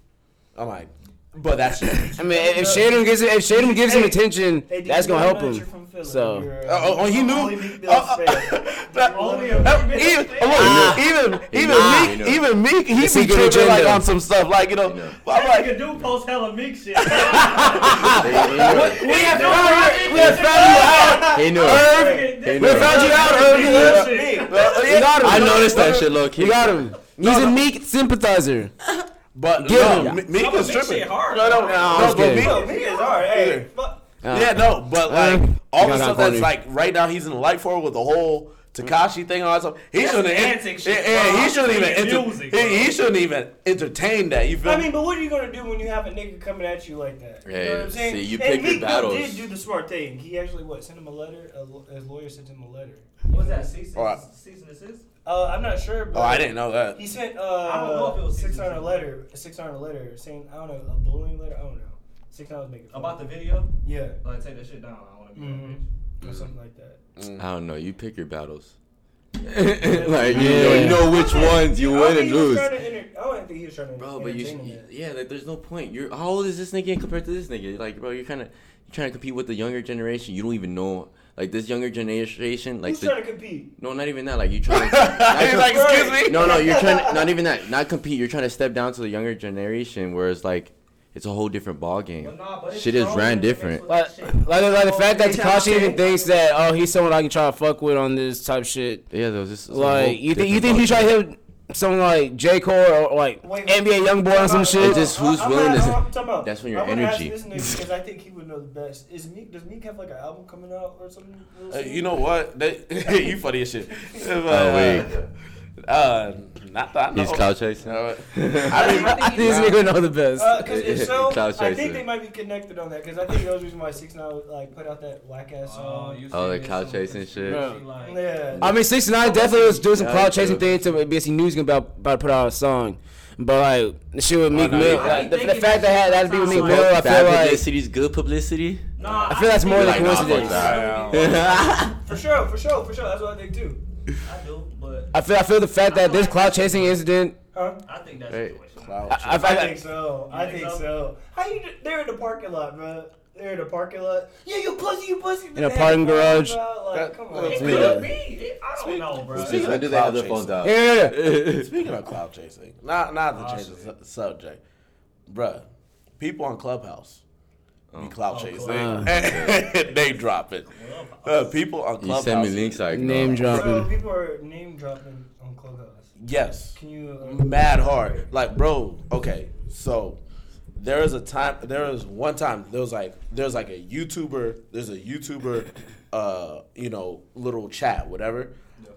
Speaker 2: I'm like, but that's (coughs) just,
Speaker 1: I mean, if Shade Room gives it, if Shade Room gives him attention, that's gonna help him.
Speaker 4: you're from Philly?
Speaker 1: So-
Speaker 2: Oh, oh, oh, he knew?
Speaker 4: Only Meek Mill's
Speaker 2: Oh, oh,
Speaker 4: fan.
Speaker 2: that-
Speaker 4: Only
Speaker 2: uh, oh,
Speaker 4: a Meek
Speaker 2: even,
Speaker 4: Mill's fan.
Speaker 2: look, even even Meek, even Meek, he be tripping like on some stuff, like you know.
Speaker 3: know.
Speaker 2: I'm
Speaker 5: That
Speaker 2: like,
Speaker 5: nigga do post hella Meek shit.
Speaker 3: They- they knew it.
Speaker 1: We have found, we have found you out.
Speaker 3: He knew it.
Speaker 1: We found you out, Irv.
Speaker 4: Meek.
Speaker 1: We got him.
Speaker 3: I noticed that shit low key.
Speaker 1: We got him. He's a Meek sympathizer. (laughs)
Speaker 2: but
Speaker 1: Get
Speaker 2: no,
Speaker 1: him.
Speaker 2: Me- Meek is tripping.
Speaker 5: hard.
Speaker 2: No, no,
Speaker 5: No,
Speaker 2: no,
Speaker 1: I'm
Speaker 2: but
Speaker 1: kidding.
Speaker 2: Meek,
Speaker 4: Yo, Meek is alright. Hey, fuck.
Speaker 2: Yeah, no, but like
Speaker 1: Uh,
Speaker 2: all
Speaker 1: you
Speaker 2: the stuff
Speaker 1: corny.
Speaker 2: that's like right now he's in the light for with the whole Tekashi thing and all that stuff. He
Speaker 5: That's
Speaker 2: shouldn't.
Speaker 5: antic
Speaker 2: yeah,
Speaker 5: shit,
Speaker 2: yeah, he shouldn't even.
Speaker 5: playing
Speaker 2: Enter,
Speaker 5: music,
Speaker 2: he, he shouldn't even entertain that. You feel
Speaker 4: I mean, but what are you gonna do when you have a nigga coming at you like that? You know what I'm saying?
Speaker 3: see, you
Speaker 4: and
Speaker 3: pick your
Speaker 4: Meek Mill
Speaker 3: battles.
Speaker 4: did do the smart thing. He actually what sent him a letter. A, his lawyer sent him a letter.
Speaker 5: What was that? Cease
Speaker 2: All right.
Speaker 5: and cease and desist?
Speaker 4: Uh, I'm not sure. But
Speaker 2: oh, I didn't know that.
Speaker 4: He sent uh,
Speaker 5: I don't know if it was
Speaker 4: six
Speaker 5: season
Speaker 4: hundred
Speaker 5: two.
Speaker 4: letter, a six hundred letter saying I don't know a bullying letter. I don't know. Six hundred making fun.
Speaker 5: About the video?
Speaker 4: yeah,
Speaker 5: Like, take that shit down. I want to be on
Speaker 4: Mhm.
Speaker 5: bitch.
Speaker 4: or something like that.
Speaker 2: Mm.
Speaker 3: I don't know. You pick your battles. (laughs) like you, know,
Speaker 1: Yeah.
Speaker 3: you know which ones you
Speaker 4: I don't
Speaker 3: win and lose.
Speaker 4: trying I don't think he was trying to.
Speaker 3: Bro, but you,
Speaker 4: entertain
Speaker 3: should, yeah, like there's no point. You're how old is this nigga compared to this nigga? Like, bro, you're kind of you're trying to compete with the younger generation. You don't even know like this younger generation. Like,
Speaker 4: Who's
Speaker 3: the,
Speaker 4: trying to compete?
Speaker 3: no, not even that. Like you trying. (laughs)
Speaker 2: He's
Speaker 3: to,
Speaker 2: like,
Speaker 4: Right.
Speaker 2: excuse me.
Speaker 3: no, no, you're trying. (laughs) To, not even that. Not compete. You're trying to step down to the younger generation, whereas like it's a whole different ball game.
Speaker 5: But nah, but
Speaker 3: Shit is ran
Speaker 5: in the mix
Speaker 3: different.
Speaker 1: Like, like, like the fact that
Speaker 4: They trying
Speaker 1: Tekashi even thinks that oh he's someone I can try to fuck with on this type shit.
Speaker 3: Yeah, though. was just some
Speaker 1: Like you think you think he
Speaker 3: ball
Speaker 1: try
Speaker 3: game.
Speaker 1: to hit someone like J Cole or like
Speaker 4: Wait,
Speaker 1: NBA YoungBoy on some
Speaker 3: It's
Speaker 1: shit?
Speaker 3: just who's
Speaker 4: I'm
Speaker 3: willing
Speaker 4: not-
Speaker 3: to-
Speaker 4: I'm talking about-
Speaker 3: that's when your
Speaker 4: I wanna ask This nigga because I think he would know the best. Is Meek? Does Meek have like an album coming out or something?
Speaker 2: Uh, you know what? They, (laughs) you funny as shit. (laughs)
Speaker 3: Oh, wait.
Speaker 2: Uh, not that I know.
Speaker 3: He's cloud chasing.
Speaker 2: Uh, (laughs)
Speaker 1: I think, I think this nigga know the best.
Speaker 4: Because if so, (laughs) I think they might be connected on that. Because I think that was the reason why Six Nine like put out that whack ass
Speaker 5: Oh,
Speaker 4: song.
Speaker 5: you
Speaker 3: Oh, the
Speaker 5: this
Speaker 3: cloud chasing shit.
Speaker 5: Like-
Speaker 4: yeah.
Speaker 1: I mean, 69 definitely was doing some
Speaker 3: Yeah,
Speaker 1: cloud chasing
Speaker 3: things.
Speaker 1: thing to because he knew he was gonna about, about to put out a song. But like the shit with Meek
Speaker 2: no,
Speaker 1: Mill, like, the, the fact that had that to be with Meek Mill, I feel like
Speaker 3: publicity's good publicity.
Speaker 5: Nah,
Speaker 1: I feel that's more
Speaker 5: think
Speaker 1: than
Speaker 5: like,
Speaker 1: coincidence.
Speaker 5: nah,
Speaker 4: for sure, for sure, for sure. That's what I think too.
Speaker 5: I do, but
Speaker 1: I feel I feel the fact that this cloud chasing incident.
Speaker 4: Huh?
Speaker 5: I think that's
Speaker 3: Hey.
Speaker 5: situation.
Speaker 2: Cloud
Speaker 1: I, I.
Speaker 4: I
Speaker 1: I,
Speaker 4: think so. I
Speaker 5: think
Speaker 4: think
Speaker 5: so?
Speaker 4: so. How you? They're in the parking lot, bro. They're in the parking lot. Yeah, you pussy, you pussy.
Speaker 1: In a parking garage.
Speaker 4: Like, come on.
Speaker 5: It could be. I don't know, bro.
Speaker 2: Speaking
Speaker 3: When
Speaker 2: of
Speaker 3: do they have
Speaker 2: cloud
Speaker 3: their phones
Speaker 2: chasing.
Speaker 3: out?
Speaker 1: yeah, yeah, yeah.
Speaker 2: Speaking of cloud chasing, not not to
Speaker 5: Oh,
Speaker 2: change the
Speaker 5: shit.
Speaker 2: su- subject, bruh. People on Clubhouse be cloud
Speaker 5: Oh,
Speaker 2: chasing.
Speaker 1: Clubhouse.
Speaker 2: they drop it. Uh, people on
Speaker 3: You send me links like
Speaker 1: Name
Speaker 3: no.
Speaker 1: drop.
Speaker 4: People are name dropping on Clubhouse.
Speaker 2: Yes.
Speaker 4: Can you? Uh,
Speaker 2: mad hard. Like, bro, okay, so there is a time there was one time there was like there's like a YouTuber, there's a YouTuber uh, you know, little chat, whatever.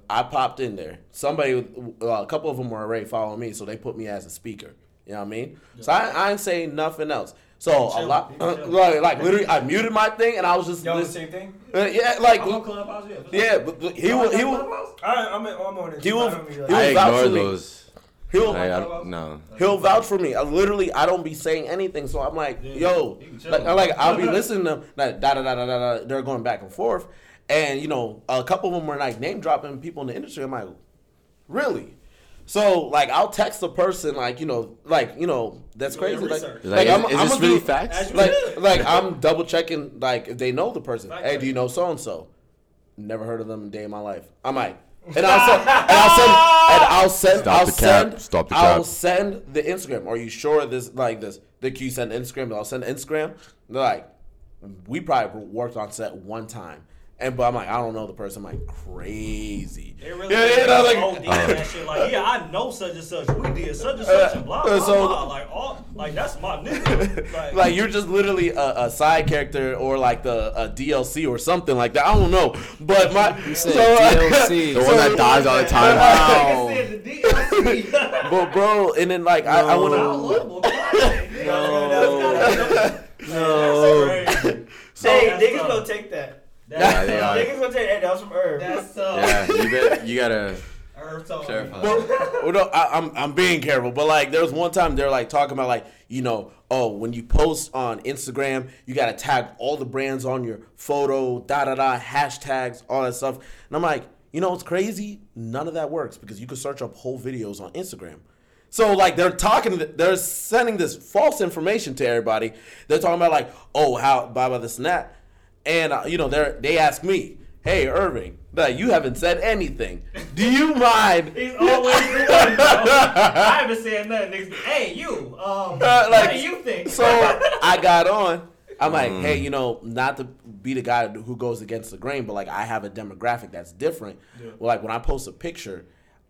Speaker 2: I popped in there. Somebody uh, a couple of them were already following me, so they put me as a speaker. You know what I mean? So I, I ain't saying nothing else. So a lot,
Speaker 5: you chilling.
Speaker 2: like, like literally, I muted my thing and I was just,
Speaker 4: y'all the same thing?
Speaker 2: uh, yeah, like,
Speaker 5: I'm on Clubhouse, yeah.
Speaker 2: yeah, but but he
Speaker 5: Y'all
Speaker 2: will, he will,
Speaker 4: All right, I'm, I'm on it.
Speaker 2: He will-
Speaker 4: I don't be like-
Speaker 2: he will
Speaker 3: I
Speaker 2: vouch
Speaker 3: ignore
Speaker 2: for me.
Speaker 3: those.
Speaker 2: he'll,
Speaker 3: I, I don't, no.
Speaker 2: He'll vouch for me. I literally, I don't be saying anything, so I'm like,
Speaker 5: Yeah,
Speaker 2: yo,
Speaker 5: you can chill.
Speaker 2: like, I like, I'll be (laughs) listening to them, like, da da da da da da. They're going back and forth, and you know, a couple of them were like name dropping people in the industry. I'm like, really? So like, I'll text a person, like, you know, like, you know, that's crazy. Like,
Speaker 5: research.
Speaker 3: Like,
Speaker 2: I'm,
Speaker 3: is, is
Speaker 2: I'm
Speaker 3: this really
Speaker 2: do-
Speaker 3: facts?
Speaker 2: Like, like I'm double checking, like, if they know the person.
Speaker 5: Fact
Speaker 2: Hey, do you know so and so? Never heard of them a day in my life. I'm like, and I'll send, and I'll send, and I'll send,
Speaker 3: Stop
Speaker 2: I'll
Speaker 3: the cap.
Speaker 2: send,
Speaker 3: Stop the
Speaker 2: I'll
Speaker 3: cap.
Speaker 2: send the Instagram. Are you sure this like this? Then can you send Instagram? I'll send Instagram. They're like, we probably worked on set one time. And but I'm like, I don't know the person. I'm like crazy.
Speaker 5: They really
Speaker 2: yeah,
Speaker 5: yeah,
Speaker 2: yeah, like,
Speaker 5: OD that shit. Like, yeah, I know such and such. We did such and such and blah
Speaker 2: Uh,
Speaker 5: blah
Speaker 2: so-
Speaker 5: blah. Like, all like that's my nigga. (laughs) Like,
Speaker 2: like you're just literally a, a side character or like the a DLC or something like that. I don't know, but my so,
Speaker 1: DLC. (laughs)
Speaker 3: The one that dies all the (laughs) time.
Speaker 2: Wow.
Speaker 5: Nigga said
Speaker 2: but bro, and then like I, I
Speaker 5: I
Speaker 2: want to.
Speaker 5: No.
Speaker 3: No.
Speaker 4: Hey,
Speaker 5: That's
Speaker 4: niggas
Speaker 5: tough.
Speaker 4: gonna take that.
Speaker 3: Yeah, they are.
Speaker 4: Niggas gonna take that. That was from Herb.
Speaker 5: That's uh,
Speaker 3: Yeah, you bet. You gotta
Speaker 5: Herb told me.
Speaker 2: Well, (laughs) well, no, I, I'm I'm being careful, but like there was one time they're like talking about like you know oh when you post on Instagram you gotta tag all the brands on your photo da da da hashtags all that stuff and I'm like you know what's crazy none of that works because you can search up whole videos on Instagram. So like they're talking, they're sending this false information to everybody. They're talking about like, oh, how blah blah this and that, and uh, you know they they ask me, hey Irving, that you haven't said anything. Do you mind? (laughs)
Speaker 5: He's always the one. (laughs) I haven't said nothing. Niggas, hey, you. Um,
Speaker 2: Uh, like,
Speaker 5: what do you think?
Speaker 2: So (laughs) I got on. I'm like, hey, you know, not to be the guy who goes against the grain, but like I have a demographic that's different. Well, like when I post a picture,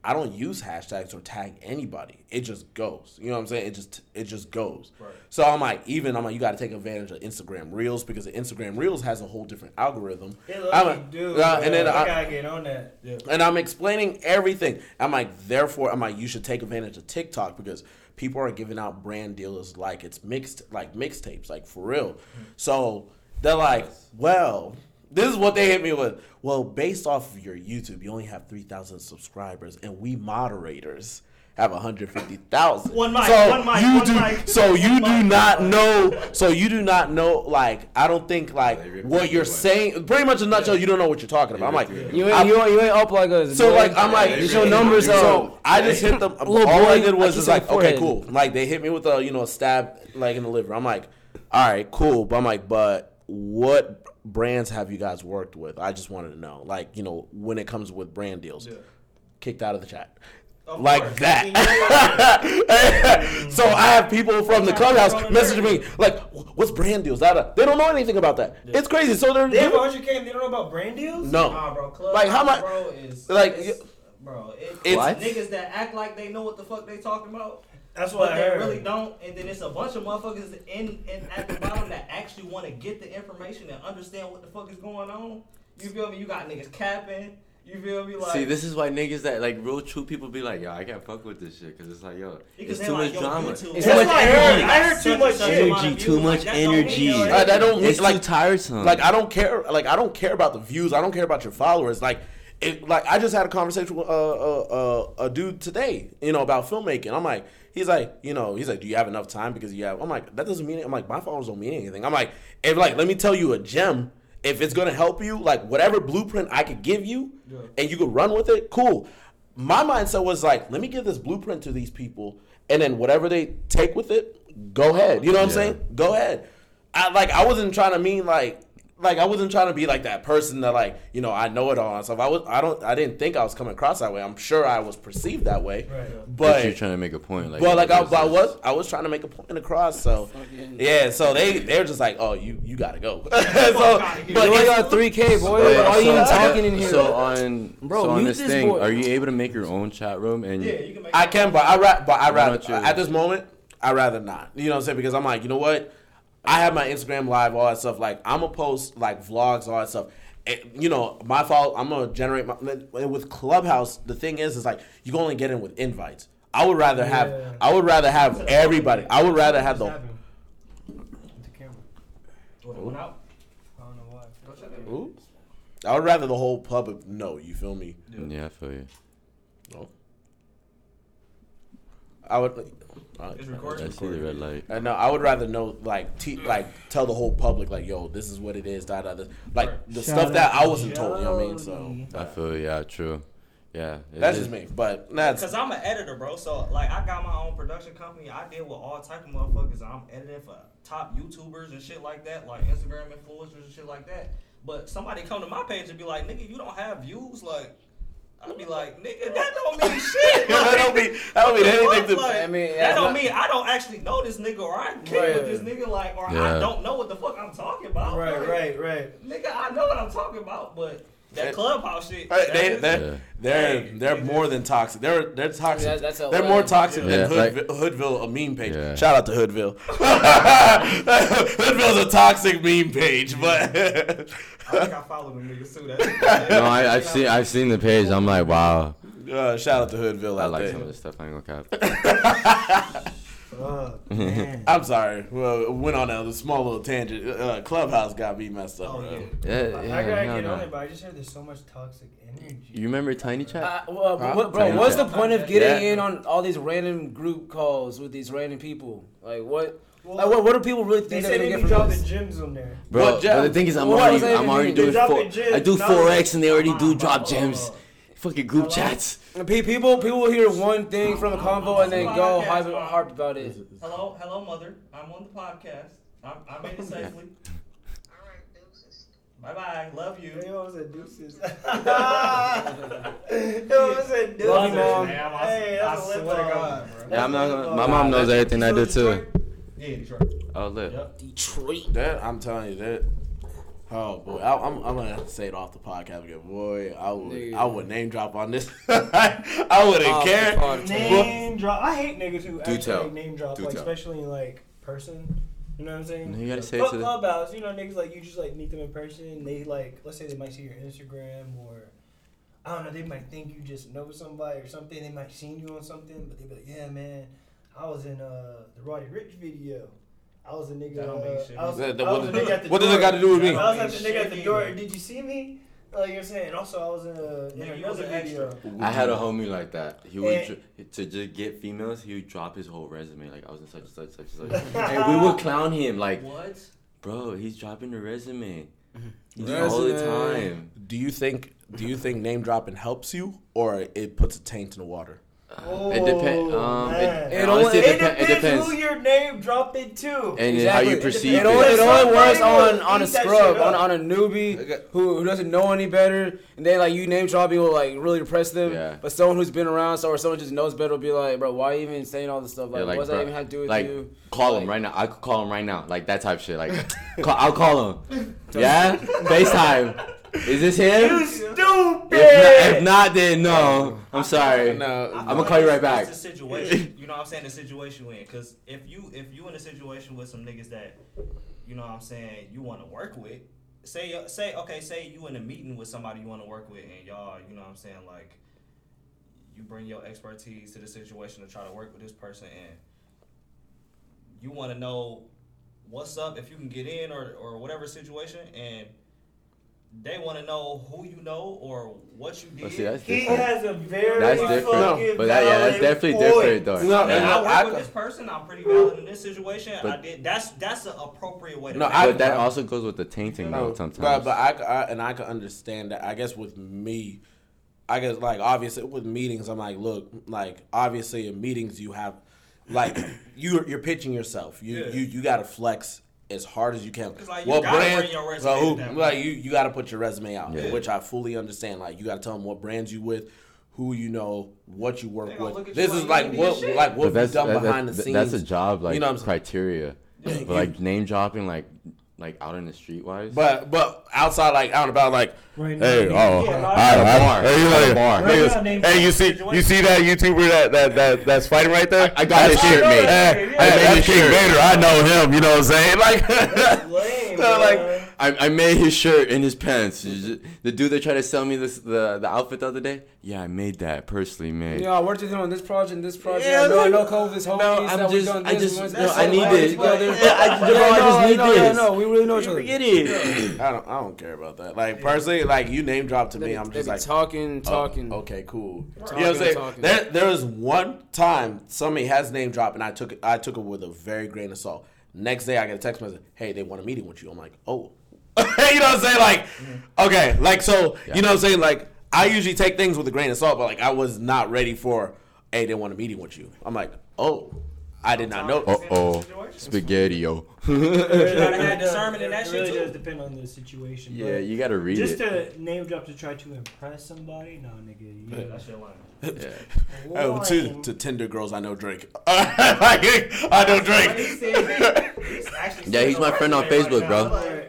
Speaker 2: I don't use hashtags or tag anybody. It just goes. You know what I'm saying? It just it just goes.
Speaker 5: Right.
Speaker 2: So I'm like, even I'm like, you got to take advantage of Instagram Reels because the Instagram Reels has a whole different algorithm.
Speaker 4: It
Speaker 2: I'm like,
Speaker 4: dude.
Speaker 2: uh, and then
Speaker 4: I,
Speaker 2: I,
Speaker 4: gotta get on that.
Speaker 2: and I'm explaining everything. I'm like, therefore, I'm like, you should take advantage of TikTok because people are giving out brand deals like it's mixed, like mixtapes, like for real. So they're like, well, this is what they hit me with. Well, based off of your YouTube, you only have 3,000 subscribers, and we moderators have 150,000.
Speaker 5: One mic,
Speaker 2: so
Speaker 5: one mic,
Speaker 2: you
Speaker 5: one
Speaker 2: do,
Speaker 5: mic,
Speaker 2: So you
Speaker 5: one
Speaker 2: do
Speaker 5: mic.
Speaker 2: not know. So you do not know. Like I don't think like what you're saying. Pretty much in a nutshell, you don't know what you're talking about. I'm like,
Speaker 1: You ain't, you, ain't, you ain't up like us.
Speaker 2: so like I'm like
Speaker 1: Get your numbers
Speaker 2: so. I just hit them. (laughs)
Speaker 1: Little
Speaker 2: all I did was
Speaker 1: I
Speaker 2: just
Speaker 1: kissed
Speaker 2: like, okay, cool. Like they hit me with a you know a stab like in the liver. I'm like, all right, cool. But I'm like, but what brands have you guys worked with? I just wanted to know. Like you know when it comes with brand deals, kicked out of the chat.
Speaker 5: Of
Speaker 2: like
Speaker 5: course.
Speaker 2: that. (laughs) Mm-hmm. so I have people from the clubhouse messaging me like, "What's brand deals?" That. They don't know anything about that. It's crazy. So they're
Speaker 4: They have
Speaker 2: doing-
Speaker 4: 100k and they don't know about brand deals.
Speaker 2: no.
Speaker 5: Nah, bro. Club
Speaker 2: Like, how much-
Speaker 5: Bro, is
Speaker 2: like,
Speaker 5: it's- bro. It,
Speaker 2: It's-
Speaker 3: What?
Speaker 5: niggas that act like they know what the fuck they talking about.
Speaker 4: That's what
Speaker 5: But
Speaker 4: I
Speaker 5: they
Speaker 4: heard.
Speaker 5: really don't, and then it's a bunch of motherfuckers in, in at the bottom that actually want to get the information and understand what the fuck is going on. You feel me? You got niggas capping, You feel me? Like
Speaker 3: See, this is why niggas that like real true people be like, yo, I can't fuck with this shit because it's like, yo, it's too
Speaker 5: like,
Speaker 3: much
Speaker 5: yo,
Speaker 3: drama.
Speaker 5: YouTube-
Speaker 3: It's too much
Speaker 4: what I heard.
Speaker 3: energy.
Speaker 4: I heard too much energy,
Speaker 5: amount
Speaker 3: too much
Speaker 5: don't
Speaker 3: energy.
Speaker 5: nothing.
Speaker 2: Uh, don't
Speaker 3: It's
Speaker 2: like
Speaker 3: too tiresome.
Speaker 2: like I don't care. Like I don't care about the views. I don't care about your followers. Like it. Like I just had a conversation with uh, uh, uh, a dude today. You know about filmmaking. I'm like, he's like, you know, he's like, do you have enough time? Because you have. I'm like, that doesn't mean. It. I'm like, my followers don't mean anything. I'm like, if like, let me tell you a gem. If it's gonna help you, like whatever blueprint I could give you, and you could run with it, cool. My mindset was like, let me give this blueprint to these people, and then whatever they take with it, go ahead. You know what I'm saying? Go ahead. I like I wasn't trying to mean like like I wasn't trying to be like that person that like you know I know it all and stuff. I was I don't I didn't think I was coming across that way. I'm sure I was perceived that way,
Speaker 4: Right.
Speaker 3: But you're trying to make a point, like,
Speaker 2: well, like I, I was I was trying to make a point across. So
Speaker 1: Fucking-
Speaker 2: yeah, so they they're just like oh you you gotta go. (laughs) so
Speaker 5: outta
Speaker 2: but
Speaker 1: You only
Speaker 2: it's-
Speaker 1: got 3K, boy.
Speaker 3: Yeah,
Speaker 1: Why are you even talking in here?
Speaker 3: So on,
Speaker 1: Bro,
Speaker 3: so on this
Speaker 1: this
Speaker 3: thing,
Speaker 1: boy.
Speaker 3: are you able to make your own chat room? And
Speaker 5: Yeah, you can make.
Speaker 2: I can, but I ra- but I
Speaker 3: Why
Speaker 2: rather
Speaker 3: you-
Speaker 2: at this moment I rather not. You know what I'm saying? Because I'm like, you know what? I have my Instagram live, all that stuff. Like I'm gonna post like vlogs, all that stuff. And, you know, my fault. I'm gonna generate my with Clubhouse. The thing is, is like you can only get in with invites. I would rather have.
Speaker 4: Yeah.
Speaker 2: I would rather have everybody. I would rather have the.
Speaker 4: the camera.
Speaker 5: What, it out?
Speaker 4: I don't know why.
Speaker 5: Go check it.
Speaker 2: Ooh. I would rather the whole public know. You feel me?
Speaker 3: yeah, I feel you.
Speaker 2: No. I would. Uh,
Speaker 5: It's recording.
Speaker 3: I see the red light.
Speaker 2: Uh, no, I would rather know, like, te- like, tell the whole public, like, yo, this is what it is, da da da. Like the
Speaker 4: Shout
Speaker 2: stuff that I wasn't told. You know what I mean? So
Speaker 3: I feel. Yeah, true. Yeah,
Speaker 2: that's
Speaker 3: is-
Speaker 2: just me. But that's
Speaker 5: Cause I'm an editor, bro. So like, I got my own production company. I deal with all type of motherfuckers. I'm editing for top YouTubers and shit like that, like Instagram influencers and shit like that. But somebody come to my page and be like, "Nigga, you don't have views." Like, I'd be like, "Nigga, that don't mean shit." (laughs)
Speaker 2: that don't mean that don't mean anything to. (laughs)
Speaker 5: Like,
Speaker 1: I mean,
Speaker 5: that don't
Speaker 1: not-
Speaker 5: mean I don't actually know this nigga or I care
Speaker 1: Right.
Speaker 5: with this nigga, like, or
Speaker 3: Yeah.
Speaker 5: I don't know what the fuck I'm talking about.
Speaker 4: Right,
Speaker 5: Like,
Speaker 4: right, right.
Speaker 5: Nigga, I know what I'm talking about, but that
Speaker 2: Hey.
Speaker 5: clubhouse shit.
Speaker 2: Hey,
Speaker 5: that
Speaker 2: They,
Speaker 5: is-
Speaker 2: they're,
Speaker 3: Yeah.
Speaker 2: they're, they're
Speaker 5: they
Speaker 2: more than toxic. They're they're toxic.
Speaker 1: That- that's a
Speaker 2: they're more toxic
Speaker 3: Yeah,
Speaker 2: than
Speaker 3: like-
Speaker 2: Hoodville, a meme page.
Speaker 3: Yeah.
Speaker 2: Shout out to Hoodville. (laughs) Hoodville's a toxic meme page, but
Speaker 5: I think I follow them niggas too. That's, (laughs)
Speaker 3: No, I, I've seen I've seen the page. I'm like, wow.
Speaker 2: uh, shout out to Hoodville
Speaker 3: I
Speaker 2: out
Speaker 3: like
Speaker 2: there.
Speaker 3: some of this stuff. I ain't gonna cap.
Speaker 4: Fuck, (laughs) man.
Speaker 2: I'm sorry. Well, went on a small little tangent. Uh, Clubhouse got me messed up.
Speaker 5: Oh,
Speaker 2: bro.
Speaker 5: yeah.
Speaker 3: Yeah,
Speaker 4: I
Speaker 3: yeah,
Speaker 4: gotta
Speaker 3: no,
Speaker 4: get
Speaker 3: no.
Speaker 4: on it, but I just heard there's so much toxic energy.
Speaker 3: You remember Tiny Chat?
Speaker 1: Uh, well,
Speaker 2: Huh?
Speaker 1: what, bro,
Speaker 3: Tiny
Speaker 1: what's the point of getting
Speaker 3: Yeah.
Speaker 1: in on all these random group calls with these random people? Like, what?
Speaker 4: Well,
Speaker 1: like, what, what do people really
Speaker 4: They
Speaker 1: think
Speaker 4: say
Speaker 1: they're
Speaker 4: they
Speaker 1: gonna get from
Speaker 4: dropping
Speaker 1: this?
Speaker 4: gyms on there.
Speaker 3: Bro,
Speaker 2: What
Speaker 3: but the thing is, I'm
Speaker 1: What
Speaker 3: already,
Speaker 1: does
Speaker 3: I'm already doing
Speaker 4: They're
Speaker 3: four.
Speaker 4: dropping gems,
Speaker 3: I do
Speaker 4: not
Speaker 3: four X and they already do drop gems. Fucking group chats.
Speaker 1: People, people hear one thing from a convo and then go hype, harp about it.
Speaker 5: Hello, hello, mother. I'm on the podcast. I'm, I made it safely. (laughs) Bye bye. Love you.
Speaker 4: They always said deuces. (laughs) (laughs) They always said deuces.
Speaker 1: Love you, Mom.
Speaker 5: I-
Speaker 4: Hey,
Speaker 5: I
Speaker 4: that's a lip
Speaker 5: swear to
Speaker 4: balm.
Speaker 5: God, bro.
Speaker 3: Yeah, I'm not
Speaker 4: That's a
Speaker 3: gonna. My mom knows everything I do too.
Speaker 5: Yeah, Detroit.
Speaker 3: Oh, lit.
Speaker 5: Yep.
Speaker 1: Detroit.
Speaker 2: That I'm telling you that. Oh boy, I, I'm I'm gonna say it off the podcast again. Boy, I would
Speaker 1: Nigga.
Speaker 2: I would name drop on this. (laughs) I wouldn't
Speaker 1: Off the
Speaker 2: care.
Speaker 4: Name drop. I hate niggas who actually
Speaker 3: tell.
Speaker 4: name drop,
Speaker 3: Do
Speaker 4: like
Speaker 3: tell.
Speaker 4: especially in like person. You know what I'm saying?
Speaker 3: You gotta say it
Speaker 4: Fuck
Speaker 3: to the.
Speaker 4: You know niggas like you just like meet them in person. They like let's say they might see your Instagram or I don't know. They might think you just know somebody or something. They might seen you on something, but they be like, yeah, man, I was in uh the Roddy Ricch video. I was a nigga.
Speaker 5: That don't mean
Speaker 4: uh,
Speaker 5: shit.
Speaker 4: I was,
Speaker 2: That- that-
Speaker 4: I
Speaker 2: what
Speaker 4: was a
Speaker 2: does-
Speaker 4: nigga at the
Speaker 2: what does it got to do with me?
Speaker 4: I was at the nigga at the door.
Speaker 5: either.
Speaker 4: Did you see me? Like you're saying. Also, I was in, a, in
Speaker 5: Nigga, was
Speaker 4: another
Speaker 5: an
Speaker 4: video.
Speaker 5: extra.
Speaker 3: I had a homie like that. He would to just get females. He would drop his whole resume. Like I was in such and such, such and such. (laughs) and we would clown him. Like,
Speaker 5: What?
Speaker 3: bro, he's dropping the resume. He do it all the time.
Speaker 2: Do you think do you think name dropping helps you or it puts a taint in the water?
Speaker 3: It depends. Um,
Speaker 4: man.
Speaker 3: it,
Speaker 1: It
Speaker 3: honestly, it,
Speaker 4: It
Speaker 3: depe- it
Speaker 4: depends
Speaker 3: depends.
Speaker 4: who your name drop it to.
Speaker 3: And
Speaker 1: Exactly.
Speaker 3: how you
Speaker 1: It
Speaker 3: perceive
Speaker 1: It
Speaker 3: it.
Speaker 1: only, it only works on, on a scrub, on, on a newbie who, who doesn't know any better, and then like you name dropping will like really depress them.
Speaker 3: Yeah.
Speaker 1: But someone who's been around, so or someone just knows better will be like, bro, why you even saying all this stuff? Like,
Speaker 3: Yeah, like,
Speaker 1: what's
Speaker 3: bro,
Speaker 1: that even have to do with
Speaker 3: like,
Speaker 1: you?
Speaker 3: Call him right now. I could call him right now. Like that type shit. Like, (laughs) call, I'll call him. Yeah, (laughs) Facetime. Is this him?
Speaker 4: You stupid.
Speaker 3: If not, if not, then no. I'm sorry.
Speaker 2: No,
Speaker 5: I
Speaker 3: I'm gonna call you right back.
Speaker 5: It's the situation. You know what I'm saying? The situation we're in. Because if you if you in a situation with some niggas that, you know what I'm saying, you want to work with, say uh, say okay, say you in a meeting with somebody you want to work with, and y'all, you know what I'm saying, like you bring your expertise to the situation to try to work with this person, and you want to know what's up if you can get in or or whatever situation, and they want to know who you know or what you did.
Speaker 3: But see, that's
Speaker 4: He
Speaker 3: different.
Speaker 4: has a very
Speaker 3: That's different.
Speaker 4: fucking
Speaker 3: But that, yeah, that's definitely
Speaker 4: point.
Speaker 3: different though.
Speaker 2: No,
Speaker 5: And
Speaker 2: no,
Speaker 5: I work
Speaker 2: I
Speaker 5: with this person. I'm pretty valid in this situation. I did. That's that's an appropriate way to.
Speaker 2: No,
Speaker 5: do
Speaker 2: I-
Speaker 5: it.
Speaker 3: But that also goes with the tainting
Speaker 2: No,
Speaker 3: though sometimes.
Speaker 2: But, but I, I and I can understand that. I guess with me, I guess like obviously with meetings, I'm like, look, like obviously in meetings you have, like (clears throat) you you're pitching yourself. You
Speaker 5: Yeah.
Speaker 2: you you got to flex as hard as you can.
Speaker 5: like, you gotta bring your resume
Speaker 2: so who- like you you got to put your resume out,
Speaker 3: Yeah.
Speaker 2: which I fully understand. Like you got to tell them what brands you with. Who you know, what you work with. This is
Speaker 5: like
Speaker 2: like
Speaker 5: you ain't
Speaker 2: what
Speaker 5: did shit.
Speaker 2: like what
Speaker 3: but
Speaker 2: we've
Speaker 3: that's
Speaker 2: done
Speaker 3: that-
Speaker 2: behind the scenes.
Speaker 3: That's a job like
Speaker 2: You know what I'm saying?
Speaker 3: criteria.
Speaker 2: Yeah,
Speaker 3: but like name dropping, like like out in the street wise.
Speaker 2: But but outside like out and about like
Speaker 4: Right now,
Speaker 2: hey oh
Speaker 4: yeah,
Speaker 2: I,
Speaker 4: right
Speaker 2: I, hey, you
Speaker 3: a bar.
Speaker 4: Right
Speaker 2: niggas,
Speaker 4: now, name
Speaker 2: hey you see you see that YouTuber that, that, that that's fighting right there?
Speaker 3: I got his shirt made.
Speaker 2: Hey,
Speaker 4: I
Speaker 2: hey,
Speaker 3: made
Speaker 2: that's
Speaker 3: his
Speaker 2: King
Speaker 3: shirt.
Speaker 2: Vader. I know him. You know what I'm saying? Like
Speaker 4: Lame, (laughs)
Speaker 2: So, like,
Speaker 4: bro.
Speaker 3: I, I made his shirt and his pants. The dude that tried to sell me this the, the outfit the other day. Yeah, I made that personally made.
Speaker 1: Yeah, I worked with him on this project and this project.
Speaker 3: Yeah,
Speaker 1: I know, I
Speaker 3: like-
Speaker 1: know Covis, homies,
Speaker 3: No, I'm
Speaker 1: we
Speaker 3: just-
Speaker 1: done
Speaker 3: I
Speaker 1: this,
Speaker 3: just-
Speaker 1: we done
Speaker 3: no,
Speaker 1: this, (laughs)
Speaker 3: I
Speaker 1: we
Speaker 3: need
Speaker 1: done
Speaker 3: this. Yeah, I- bro, I
Speaker 1: no,
Speaker 3: just need
Speaker 1: no,
Speaker 3: this.
Speaker 1: no, we really know each other.
Speaker 3: Forget it.
Speaker 2: I don't I don't care about that. Like personally, like you name drop to me, I'm just like
Speaker 1: talking,
Speaker 2: oh,
Speaker 1: talking.
Speaker 2: okay, cool.
Speaker 1: Talking,
Speaker 2: you know what I'm saying?
Speaker 1: talking.
Speaker 2: There there was one time somebody has name drop and I took it I took it with a very grain of salt. Next day I get a text message, hey, they want a meeting with you. I'm like, oh. (laughs) you know what I'm saying? Like, mm-hmm. okay, like so, you know what I'm saying? Like, I usually take things with a grain of salt, but like I was not ready for, hey, they want a meeting with you. I'm like, oh, I did not know.
Speaker 3: Uh oh, spaghetti-o.
Speaker 5: gotta (laughs) have
Speaker 4: It
Speaker 5: discernment in that shit,
Speaker 4: really
Speaker 5: too.
Speaker 4: does depend on the situation.
Speaker 3: yeah,
Speaker 4: but
Speaker 3: you gotta read
Speaker 4: just
Speaker 3: it.
Speaker 4: to name drop to try to impress somebody, no, nigga. You,
Speaker 5: Yeah, that shit lame. (laughs)
Speaker 3: yeah.
Speaker 2: Oh, to, to Tinder girls, I know Drake. (laughs) I know
Speaker 5: But
Speaker 2: Drake.
Speaker 5: he said- he's actually
Speaker 3: Yeah, he's my friend on Facebook, bro.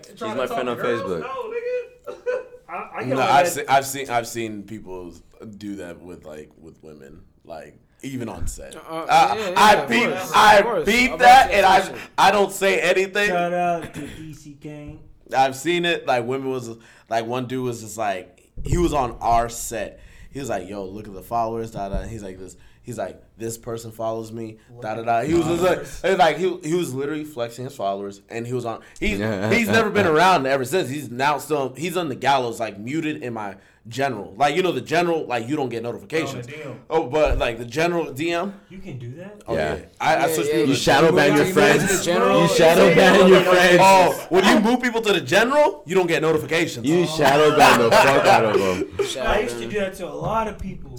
Speaker 3: He's my friend on? Facebook.
Speaker 5: No, nigga.
Speaker 4: I, I can
Speaker 2: No,
Speaker 4: only
Speaker 2: I've
Speaker 4: let-
Speaker 2: seen, I've seen, I've seen people do that with like with women, like even on set.
Speaker 1: Uh,
Speaker 2: Uh,
Speaker 1: yeah, yeah,
Speaker 2: I beat,
Speaker 1: course,
Speaker 2: I beat that,
Speaker 1: that
Speaker 2: and I. I don't say anything.
Speaker 4: Shout out to DC Gang.
Speaker 2: I've seen it. Like women was like one dude was just like he was on our set. He was like, "Yo, look at the followers." Da da. He's like this. He's like this person follows me. Da da da. He was just like, was like he, he was literally flexing his followers, and he was on. He's he's never been around ever since. He's now still he's on the gallows, like muted in my general. Like you know the general, like you don't get oh, notifications.
Speaker 5: DM.
Speaker 2: Oh, but like the general DM.
Speaker 4: You can do that.
Speaker 2: Oh,
Speaker 3: Yeah.
Speaker 2: yeah. I, I
Speaker 1: Yeah,
Speaker 2: switched
Speaker 1: yeah,
Speaker 2: people
Speaker 3: You
Speaker 2: to
Speaker 3: shadow ban your
Speaker 1: You move to
Speaker 3: friends.
Speaker 1: general.
Speaker 3: You shadow ban your friends.
Speaker 2: Oh, when you move people to the general, you don't get notifications.
Speaker 3: You shadow ban the fuck out of them.
Speaker 4: I used to do that to a lot of people.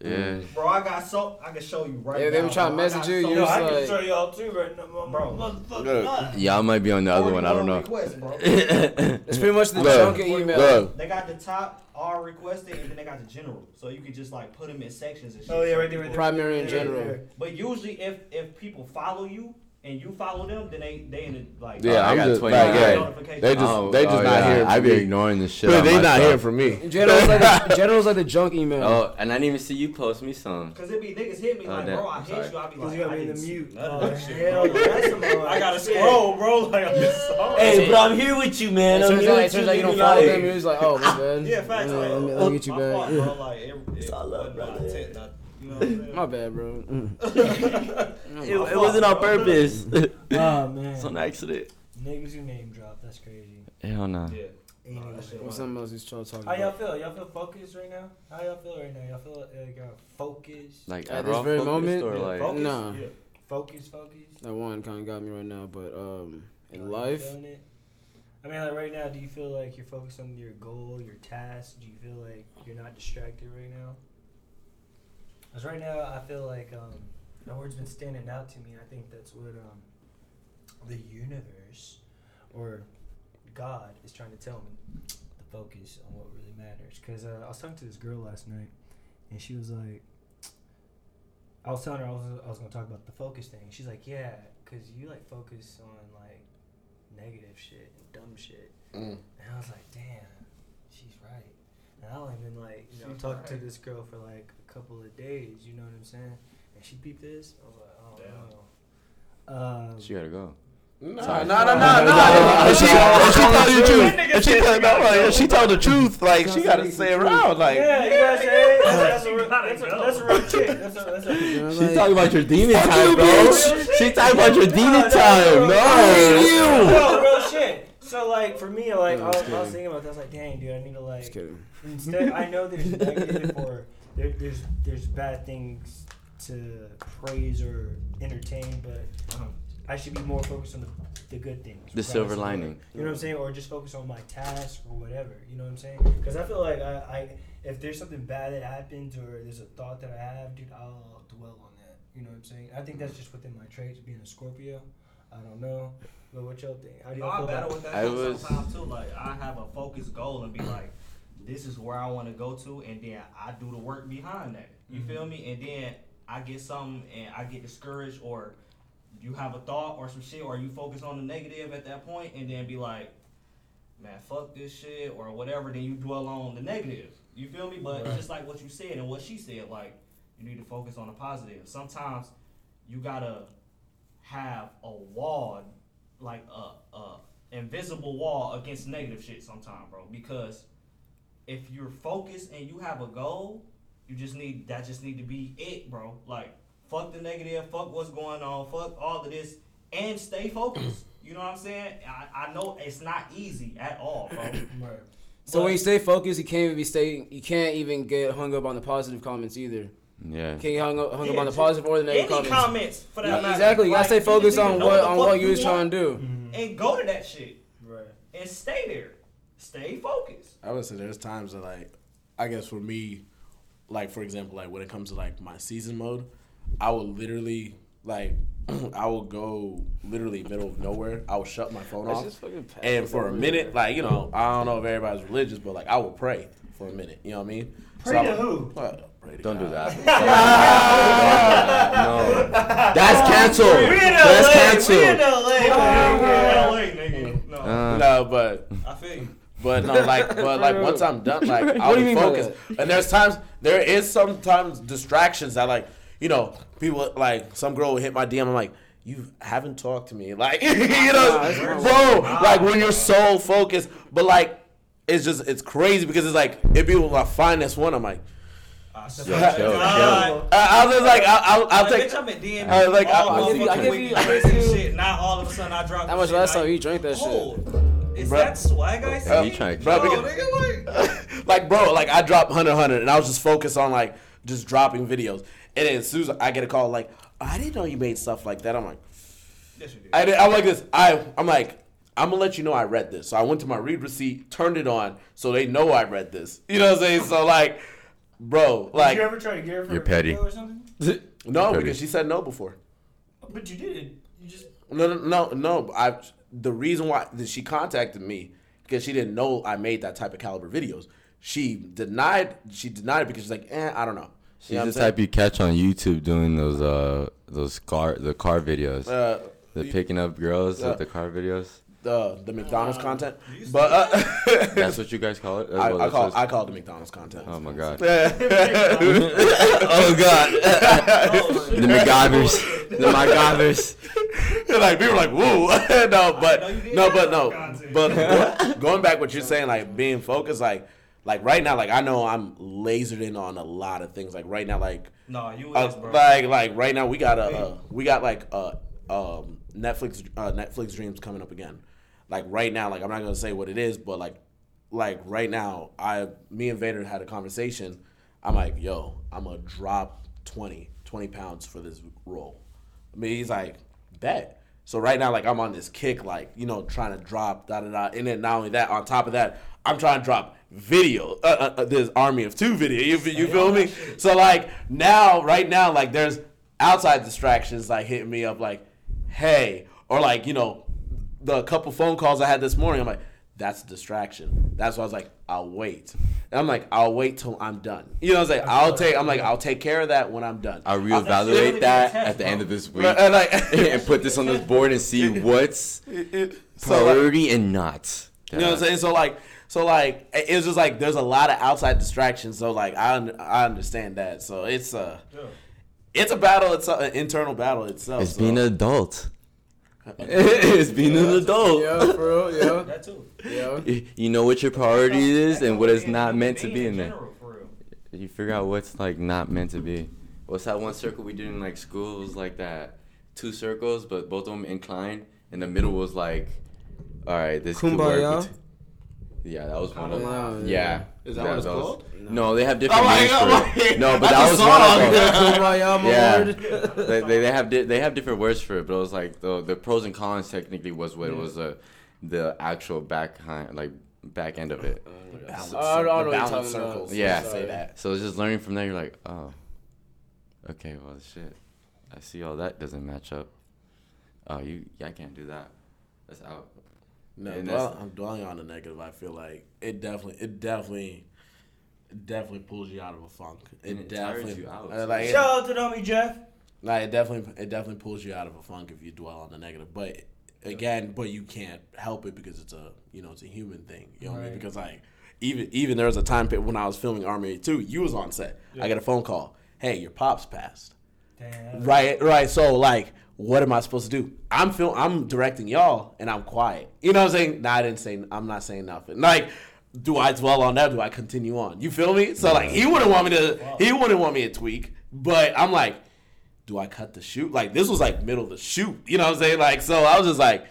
Speaker 3: Yeah. Mm-hmm.
Speaker 5: Bro, I got so I can show you right
Speaker 1: Yeah,
Speaker 5: now.
Speaker 1: they were trying to
Speaker 5: bro. I got
Speaker 1: message you,
Speaker 5: so
Speaker 1: you
Speaker 4: Yo,
Speaker 1: was
Speaker 4: I
Speaker 1: like-
Speaker 4: can show y'all too right now, my
Speaker 5: Bro.
Speaker 4: motherfucking
Speaker 2: Look.
Speaker 4: nuts.
Speaker 3: Y'all might be on the other one. I don't know.
Speaker 5: Requests, bro. (laughs)
Speaker 1: It's pretty much the
Speaker 3: Look,
Speaker 1: chunk of email.
Speaker 3: Look,
Speaker 5: They got the top all requested, and then they got the general, so you can just like put them in sections and shit.
Speaker 4: Oh yeah, right there, right there.
Speaker 1: Primary and
Speaker 4: Yeah,
Speaker 1: general.
Speaker 4: yeah.
Speaker 5: But usually, if if people follow you and you follow them, then they they in the like
Speaker 2: Yeah,
Speaker 3: I
Speaker 2: I'm just like, yeah,
Speaker 5: notifications.
Speaker 2: they just
Speaker 3: oh,
Speaker 2: they just
Speaker 3: oh,
Speaker 2: not
Speaker 3: yeah.
Speaker 2: hearing
Speaker 3: I be
Speaker 2: me.
Speaker 3: ignoring the shit.
Speaker 2: Dude, they
Speaker 3: my
Speaker 2: not
Speaker 3: stuff.
Speaker 2: hearing from me. (laughs)
Speaker 1: General's like the, (laughs) general's like the junk email.
Speaker 3: Oh, and I didn't even see you post me some.
Speaker 5: Cause it be niggas hit me
Speaker 3: Oh,
Speaker 5: like,
Speaker 3: damn.
Speaker 5: bro, I
Speaker 3: I'm
Speaker 5: hit
Speaker 3: sorry.
Speaker 5: you. I be like,
Speaker 4: you got
Speaker 5: I
Speaker 4: me in the mute. Oh,
Speaker 5: of that (laughs) shit.
Speaker 4: hell that's some hard
Speaker 5: I gotta
Speaker 4: shit.
Speaker 5: scroll, bro. Like I'm just sorry.
Speaker 3: Hey, bro, I'm here with you, man.
Speaker 1: It
Speaker 3: I'm
Speaker 1: turns
Speaker 3: here
Speaker 1: out, it
Speaker 3: with
Speaker 1: turns
Speaker 3: you.
Speaker 1: out you don't follow them. You're just like, oh, my bad.
Speaker 5: Yeah, facts.
Speaker 1: Let me, let me, get you back.
Speaker 5: fault, bro. Like, it, it,
Speaker 3: all love,
Speaker 5: wasn't my not- You know what I'm (laughs) saying?
Speaker 1: My bad, bro. Mm. (laughs)
Speaker 3: It, it wasn't on purpose. (laughs)
Speaker 4: Oh man,
Speaker 3: it's an accident.
Speaker 4: niggas who name drop. That's crazy.
Speaker 3: Hell no.
Speaker 5: Yeah.
Speaker 4: Anyway.
Speaker 5: that shit
Speaker 1: What's
Speaker 5: was-
Speaker 1: something else he's trying to talk
Speaker 4: How y'all
Speaker 1: about?
Speaker 4: feel? Y'all feel focused right now? How y'all feel right now? Y'all feel like y'all focused?
Speaker 3: Like
Speaker 1: At
Speaker 3: at
Speaker 1: this very moment?
Speaker 3: or
Speaker 4: Yeah,
Speaker 3: like
Speaker 4: focus?
Speaker 1: Nah.
Speaker 5: Yeah.
Speaker 4: Focus, focus.
Speaker 1: That one kind of got me right now, but um, in
Speaker 4: Y'all
Speaker 1: life.
Speaker 4: I mean, like right now, do you feel like you're focused on your goal, your task? Do you feel like you're not distracted right now? Because right now, I feel like um, the word's been standing out to me. And I think that's what um, the universe or God is trying to tell me the focus on what really matters. Because uh, I was talking to this girl last night, and she was like, I was telling her I was, I was going to talk about the focus thing. She's like, yeah, because you like focus on like negative shit and dumb shit.
Speaker 2: Mm.
Speaker 4: And I was like, damn, she's right. And I only been like, you know,
Speaker 5: She's
Speaker 4: talking to this girl for like a couple of days. You know what I'm saying? And she peeped this. I was like, oh
Speaker 5: Damn.
Speaker 4: no. Um,
Speaker 3: she gotta go.
Speaker 2: No, no, no, no, no.
Speaker 3: If she, if she told you the truth, if she told,
Speaker 5: she
Speaker 3: no, like, if she told the truth, like she gotta say it around, like
Speaker 4: Yeah, you gotta say it. That's a real-
Speaker 5: gotta
Speaker 4: that's a- that's a real chick. That's a that's a.
Speaker 3: she talking about your demon time, bro. She talking about your demon time. No,
Speaker 4: No, real shit. So like for me, like I was, I was thinking about that. I was like, dang, dude, I need to
Speaker 1: Just
Speaker 4: like
Speaker 1: kidding.
Speaker 4: instead. I know there's negative or there, there's there's bad things to praise or entertain, but um, I should be more focused on the, the good things.
Speaker 3: The silver
Speaker 4: of what-
Speaker 3: lining.
Speaker 4: You know what I'm saying? Or just focus on my task or whatever. You know what I'm saying? Because I feel like I, I if there's something bad that happens or there's a thought that I have, dude, I'll dwell on that. You know what I'm saying? I think that's just within my traits, being a Scorpio. I don't know. But what y'all think? How do
Speaker 5: No,
Speaker 4: y'all
Speaker 5: I
Speaker 4: feel
Speaker 5: battle
Speaker 4: about
Speaker 5: with that
Speaker 3: I was-
Speaker 5: sometimes too. Like I have a focused goal and be like, this is where I want to go to, and then I do the work behind that. You
Speaker 4: Mhm.
Speaker 5: feel me? And then I get something and I get discouraged, or you have a thought or some shit, or you focus on the negative at that point, and then be like, man, fuck this shit or whatever. Then you dwell on the negative. You feel me? But
Speaker 4: Right.
Speaker 5: just like what you said and what she said, like you need to focus on the positive. Sometimes you gotta have a wall, like a, a invisible wall against negative shit. Sometime, bro, because if you're focused and you have a goal, you just need that. Just need to be it, bro. Like fuck the negative, fuck what's going on, fuck all of this, and stay focused. (clears throat) You know what I'm saying? I, I know it's not easy at all, bro.
Speaker 4: Right.
Speaker 1: So
Speaker 5: But-
Speaker 1: when you stay focused, you can't even be stay. You can't even get hung up on the positive comments either.
Speaker 3: yeah.
Speaker 1: Can you get hung up, hung up on the positive or the negative
Speaker 5: Any
Speaker 1: comments.
Speaker 5: comments for that
Speaker 1: Yeah,
Speaker 5: matter.
Speaker 1: exactly. You gotta
Speaker 5: Like,
Speaker 1: stay focused on what on what you was trying to do.
Speaker 4: Mhm.
Speaker 5: and go to that shit
Speaker 4: Right.
Speaker 5: and stay there. Stay focused.
Speaker 2: I would say there's times that like, I guess for me, like for example, like when it comes to like my season mode, I will literally like, (clears throat) I will go literally middle of nowhere. I will shut my phone off,
Speaker 1: just fucking passive
Speaker 2: and for a minute, like you know, I don't know if everybody's religious, but like I will pray for a minute. You know what I mean?
Speaker 4: Pray
Speaker 2: I
Speaker 4: to
Speaker 2: will-
Speaker 4: who?
Speaker 2: Well, pray to
Speaker 3: Don't do that. (laughs) (laughs) no, that's canceled.
Speaker 4: We in
Speaker 3: That's
Speaker 4: LA.
Speaker 3: canceled.
Speaker 4: We in LA. man.
Speaker 5: LA, nigga. No,
Speaker 3: Uh,
Speaker 2: No, but
Speaker 5: I feel you.
Speaker 2: But no, like, but like once I'm done, like (laughs) I'll be focused. And there's times, there is sometimes distractions that like, you know, people like some girl will hit my DM. I'm like, you haven't talked to me, (laughs) like, (laughs) you know,
Speaker 1: Nah,
Speaker 2: bro,
Speaker 5: right.
Speaker 2: like when you're so focused, but like, it's just it's crazy because it's like if people like find this one, I'm like, ah,
Speaker 5: I
Speaker 3: Yo,
Speaker 5: swear to
Speaker 3: chill,
Speaker 5: God.
Speaker 2: I, I'll just like I'll, I'll, I'll take.
Speaker 5: bitch, I've been DMing
Speaker 2: I was like, I'll
Speaker 1: give you- I'll give you- I'll give you-
Speaker 5: shit. Now all of a sudden I drop.
Speaker 1: How much last time you drank that shit?
Speaker 5: Oh, Is
Speaker 2: Bruh.
Speaker 5: that swag I
Speaker 3: Hey,
Speaker 5: see?
Speaker 3: he trying to
Speaker 2: Bro,
Speaker 5: Bro,
Speaker 2: because-
Speaker 5: nigga, like, (laughs)
Speaker 2: like bro, like I dropped 100, 100, and I was just focused on like just dropping videos. And then as soon as I get a call, like oh, I didn't know you made stuff like that. I'm like.
Speaker 5: yes, you did.
Speaker 2: I did, I'm like this. I I'm like I'm gonna let you know I read this. So I went to my read receipt, turned it on, so they know I read this. (laughs) You know what I'm saying? So like, bro,
Speaker 4: Did
Speaker 2: like
Speaker 4: you ever try to get her for
Speaker 3: You're
Speaker 4: a
Speaker 3: petty.
Speaker 4: video or something? (laughs)
Speaker 2: no,
Speaker 3: Petty.
Speaker 2: because she said no before.
Speaker 4: But you did. You just.
Speaker 2: No, no, no, no. I the reason why that she contacted me because she didn't know I made that type of caliber videos. She denied. She denied it because she's like, eh, I don't know.
Speaker 3: She's
Speaker 2: You know
Speaker 3: the type you catch on YouTube doing those uh those car the car videos.
Speaker 2: Uh,
Speaker 3: the picking up girls
Speaker 2: Yeah.
Speaker 3: with the car videos.
Speaker 2: The the McDonald's content, but uh, (laughs)
Speaker 3: That's what you guys call it.
Speaker 2: I,
Speaker 3: Well,
Speaker 2: I call I call it the McDonald's content.
Speaker 3: Oh my god. (laughs)
Speaker 2: oh
Speaker 3: God.
Speaker 5: Oh, (laughs)
Speaker 3: the McGivers. The McGivers.
Speaker 2: Like people are like, whoa, no, but
Speaker 5: know you did
Speaker 2: no, but no, but going back what you're saying, like being focused, like like right now, like I know I'm lasered in on a lot of things. Like right now, like
Speaker 5: No, you
Speaker 2: uh,
Speaker 5: is,
Speaker 2: like like right now we got a uh, we got like uh um Netflix uh, Netflix dreams coming up again. Like right now, like I'm not gonna say what it is, but like like right now, I me and Vader had a conversation. I'm like, yo, I'm gonna drop 20, 20 pounds for this role. I mean, he's like, bet. So right now, like I'm on this kick, like you know, trying to drop da da da, and then not only that, on top of that, I'm trying to drop video. Uh, uh, uh, this army of two video. You, you feel me? So like now, right now, like there's outside distractions like hitting me up, like, hey, or like you know, the couple phone calls I had this morning. I'm like, that's a distraction. That's why I was like, I'll wait. And I'm like, I'll wait till I'm done. You know I'm like, I'll take. I'm like, I'll take care of that when I'm done.
Speaker 3: I'll reevaluate that
Speaker 5: test,
Speaker 3: at the
Speaker 5: bro.
Speaker 3: end of this (laughs) week
Speaker 2: and like,
Speaker 3: and put this on this board and see (laughs) what's
Speaker 2: It- it- so like,
Speaker 3: priority and not.
Speaker 2: you know what I'm saying? So like, so like, it- it's just like there's a lot of outside distractions. So like, I I understand that. So it's a
Speaker 5: Yeah.
Speaker 2: it's a battle. It's a, an internal battle itself.
Speaker 3: It's
Speaker 2: so.
Speaker 3: being an adult. (laughs) it's being an adult.
Speaker 1: Yeah, for real. Yeah, (laughs)
Speaker 5: That too.
Speaker 1: yeah.
Speaker 3: You- You know what your priority is and what is not meant to be in there.
Speaker 5: general, for real.
Speaker 3: You figure out what's like not meant to be. What's that one circle we did in like school? It was like that two circles, but both of them inclined. And the middle was like, all right, this could
Speaker 1: Kumbaya?
Speaker 3: work. Yeah, that was one of
Speaker 1: Yeah,
Speaker 3: them.
Speaker 1: yeah.
Speaker 3: Yeah.
Speaker 2: Is that what it's
Speaker 3: was-
Speaker 2: called?
Speaker 3: No, they have different
Speaker 2: Oh
Speaker 3: names
Speaker 2: God,
Speaker 3: for it. No, (laughs) but
Speaker 2: that's
Speaker 3: that was one of them. (laughs) Yeah. (laughs) they, they, they have di- they have different words for it, but it was like the the pros and cons technically was what it was uh, the actual back kind like back end of it.
Speaker 2: Balance,
Speaker 1: I don't- I don't know what
Speaker 2: the balance circles.
Speaker 3: Yeah.
Speaker 2: say that.
Speaker 3: So it's just learning from there. You're like, oh, okay, well, shit. I see all that doesn't match up. Oh, you, yeah, I can't do that. That's out.
Speaker 2: No,
Speaker 3: And
Speaker 2: dwell, I'm dwelling on the negative. I feel like it definitely, it definitely, it definitely pulls you out of a funk. It,
Speaker 3: And it tires
Speaker 2: definitely,
Speaker 3: you out,
Speaker 2: uh,
Speaker 3: too.
Speaker 2: like, it,
Speaker 4: Shout out to Dummy Jeff.
Speaker 2: like it definitely, it definitely pulls you out of a funk if you dwell on the negative. But again, but you can't help it because it's a, you know, it's a human thing. You know what I mean? Because like, even even there was a time pe- when I was filming Army Two, you was on set. I get a phone call. Hey, your pops passed.
Speaker 4: Damn.
Speaker 2: Right, right. So like, what am I supposed to do? I'm film. I'm directing y'all, and I'm quiet. You know what I'm saying? Nah, I didn't say. I'm not saying nothing. Like, do I dwell on that? Do I continue on? You feel me? So like, he wouldn't want me to. He wouldn't want me to tweak. But I'm like, do I cut the shoot? Like this was like middle of the shoot. You know what I'm saying? Like, so I was just like.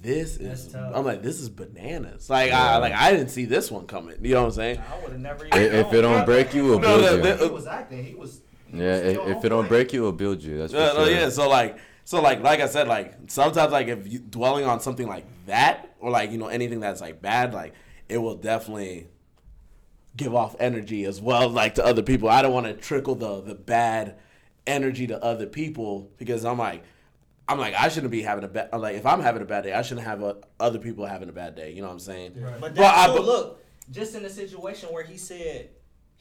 Speaker 2: This is. I'm like, this is bananas. Like, I like I didn't see this one coming. You know what I'm saying?
Speaker 5: I would have never even.
Speaker 3: If, if it don't break you, it'll
Speaker 2: No,
Speaker 3: build
Speaker 2: the-
Speaker 3: you.
Speaker 5: he was acting. He was. He
Speaker 3: Yeah, if, if it don't break you, it'll build you. That's for
Speaker 2: Yeah,
Speaker 3: sure.
Speaker 2: yeah. So like, so like, like I said, like sometimes like if you dwelling on something like that or like you know anything that's like bad, like it will definitely give off energy as well, (laughs) like to other people. I don't want to trickle the the bad energy to other people because I'm like. I'm like I shouldn't be having a bad like if I'm having a bad day I shouldn't have uh other people having a bad day you know what I'm saying
Speaker 4: Right.
Speaker 5: But
Speaker 2: Well, I-
Speaker 5: that's so
Speaker 2: but-
Speaker 5: look, just in the situation where he said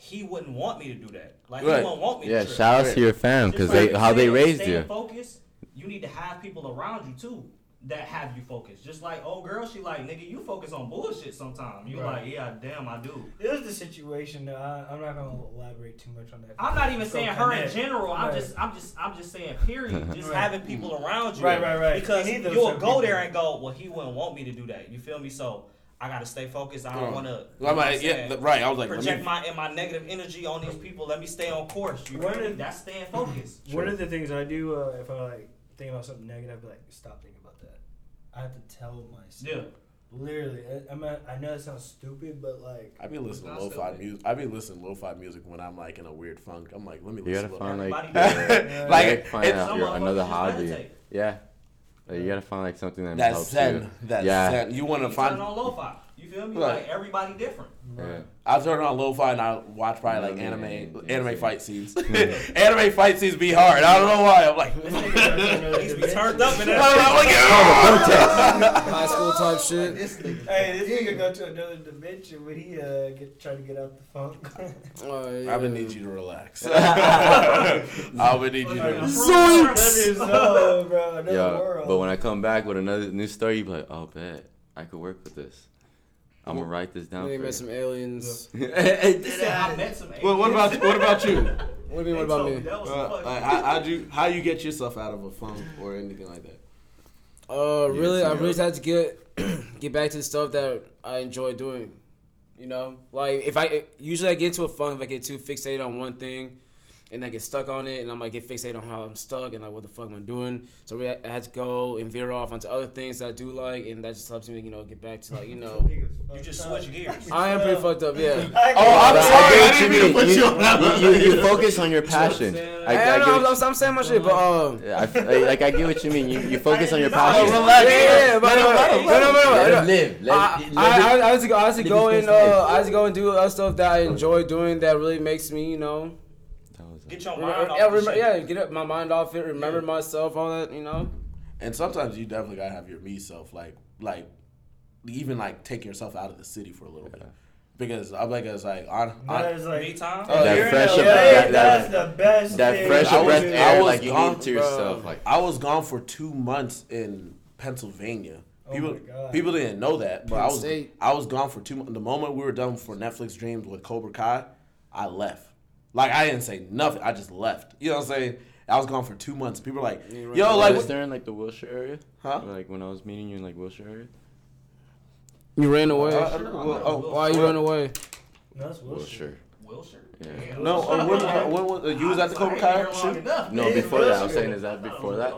Speaker 5: he wouldn't want me to do that. Like
Speaker 2: Right.
Speaker 5: he wouldn't want me
Speaker 3: Yeah,
Speaker 5: to trip.
Speaker 3: shout out to your fam because they how they
Speaker 5: said,
Speaker 3: raised
Speaker 5: staying
Speaker 3: you.
Speaker 5: Focus. You need to have people around you too that have you focused. Just like old girl, she like nigga, you focus on bullshit sometimes. You
Speaker 4: Right.
Speaker 5: like, yeah, damn, I do.
Speaker 4: It was the situation. Though. I, I'm not gonna elaborate too much on that.
Speaker 5: I'm not even
Speaker 4: Go
Speaker 5: saying her in
Speaker 4: connect.
Speaker 5: general. I'm just, I'm just, I'm just saying. Period. (laughs) Just
Speaker 4: Right.
Speaker 5: having people around you.
Speaker 4: Right, right, right.
Speaker 5: Because
Speaker 4: You need those
Speaker 5: you'll
Speaker 4: type of
Speaker 5: go there and go, well, he wouldn't want me to do that. You feel me? So I gotta stay focused. I don't want to.
Speaker 2: I'm like, yeah th- right I was like
Speaker 5: project
Speaker 2: me,
Speaker 5: my and my negative energy on these people. Let me stay on course. You
Speaker 4: One
Speaker 5: feel
Speaker 4: of-
Speaker 5: That's staying focused.
Speaker 4: One of the things I do uh, if I like think about something negative, I'd be like, stop thinking about that. I have to tell myself.
Speaker 5: Yeah.
Speaker 4: Literally, I, I'm not, I know it sounds stupid, but like,
Speaker 2: I be listening to lo-fi music I be listening to lo-fi music when I'm like in a weird funk I'm like let me
Speaker 3: You
Speaker 2: listen
Speaker 3: gotta
Speaker 2: to
Speaker 3: find like,
Speaker 5: Everybody (laughs)
Speaker 3: yeah,
Speaker 2: like
Speaker 3: like find
Speaker 2: it's-
Speaker 3: out your another hobby.
Speaker 5: meditate.
Speaker 3: Yeah, Like, you gotta find like something that
Speaker 2: that
Speaker 3: helps
Speaker 2: zen
Speaker 3: you.
Speaker 2: that
Speaker 3: Yeah.
Speaker 2: zen you want to
Speaker 5: You
Speaker 2: find
Speaker 5: turn on lo-fi. You feel me?
Speaker 2: Right.
Speaker 5: Like everybody different.
Speaker 3: Yeah.
Speaker 2: I turn on lo-fi and I watch probably like
Speaker 3: Yeah,
Speaker 2: anime
Speaker 3: yeah,
Speaker 2: anime
Speaker 3: yeah.
Speaker 2: fight scenes. (laughs) anime fight scenes be hard. I don't know why. I'm like,
Speaker 4: This nigga got another
Speaker 5: He's be turned up in
Speaker 2: I'm
Speaker 5: that.
Speaker 2: like, yeah. (laughs)
Speaker 1: High school type shit.
Speaker 4: Hey, this nigga go to another dimension when he uh get try to get out the funk.
Speaker 1: Oh, (laughs) yeah.
Speaker 2: I would need you to relax. I would need you to.
Speaker 4: Another zone, bro. Another
Speaker 3: Yeah,
Speaker 4: world.
Speaker 3: but when I come back with another new story, you be like, "Oh, bet I could work with this. I'm gonna write this down
Speaker 1: They
Speaker 3: for
Speaker 1: met some aliens. (laughs)
Speaker 5: He said, I met some
Speaker 2: Well, what about what about you? (laughs)
Speaker 1: What do you mean? What
Speaker 5: They
Speaker 1: about
Speaker 5: told
Speaker 1: me?
Speaker 5: That was
Speaker 2: Uh, like, how, how'd you how you get yourself out of a funk or anything like that?
Speaker 1: Uh,
Speaker 3: You
Speaker 1: really,
Speaker 3: see
Speaker 1: I really just had to get (clears throat) get back to the stuff that I enjoy doing. You know, like if I usually I get into a funk if I get too fixated on one thing, and I get stuck on it, and I'm like get fixated on how I'm stuck and like what the fuck am I doing. So really, I had to go and veer off onto other things that I do like, and that just helps me, you know, get back to like you know.
Speaker 5: You just switch gears.
Speaker 1: I am pretty fucked up, yeah. (laughs)
Speaker 2: Oh, I'm
Speaker 3: I
Speaker 2: sorry.
Speaker 3: get
Speaker 2: I
Speaker 3: what
Speaker 2: didn't
Speaker 3: you
Speaker 2: mean to put you on
Speaker 3: You, you, you focus on your (laughs) passion. I, I,
Speaker 1: I, know,
Speaker 3: what
Speaker 1: I'm, I'm saying my shit, but um.
Speaker 3: Yeah, I, f- like, like, I get what you mean. You, you focus on your
Speaker 5: Oh,
Speaker 3: passion.
Speaker 2: relax.
Speaker 1: Yeah, yeah, yeah, but no, no, no, no, no, no, no.
Speaker 3: live.
Speaker 1: I, I, I, I had to go. I had to go and uh. I had to go and do other stuff that I enjoy doing that really makes me, you know,
Speaker 5: Get your mind off
Speaker 1: yeah,
Speaker 5: the
Speaker 1: remember, yeah, get up my mind off it, remember myself, all that, you know.
Speaker 2: And sometimes you definitely gotta have your me self, like like even like take yourself out of the city for a little bit. Because I'm like it's like on, on
Speaker 4: That is like,
Speaker 5: Me time.
Speaker 2: Oh,
Speaker 4: oh That
Speaker 3: fresh
Speaker 4: LA,
Speaker 3: of- that-
Speaker 4: that's the best.
Speaker 3: That
Speaker 4: thing.
Speaker 3: fresh
Speaker 2: I
Speaker 3: of
Speaker 2: was-
Speaker 3: breath
Speaker 2: I
Speaker 3: air,
Speaker 2: was
Speaker 3: like you
Speaker 2: gone,
Speaker 3: need to yourself. Like
Speaker 2: I was gone for two months in Pennsylvania.
Speaker 4: Oh
Speaker 2: People,
Speaker 4: my God.
Speaker 2: people didn't know that, but
Speaker 1: Penn
Speaker 2: I was
Speaker 1: State.
Speaker 2: I was gone for two. months. The moment we were done for Netflix Dreams with Cobra Kai, I left. Like I didn't say nothing. I just left. You know what I'm saying? I was gone for two months. People were like, "Yo,
Speaker 1: away.
Speaker 2: like,
Speaker 3: was there in like the Wilshire area?
Speaker 2: huh?"
Speaker 3: Like when I was meeting you in like Wilshire area.
Speaker 1: You ran away.
Speaker 2: Uh, well, oh,
Speaker 1: Why you ran away?
Speaker 4: No, that's Wilshire.
Speaker 3: Wilshire.
Speaker 5: Wilshire.
Speaker 3: Yeah.
Speaker 2: No, uh, when, uh, when, was- uh, you was at the Cobra Kai shoot?
Speaker 3: No, before that, I was saying, is that before that?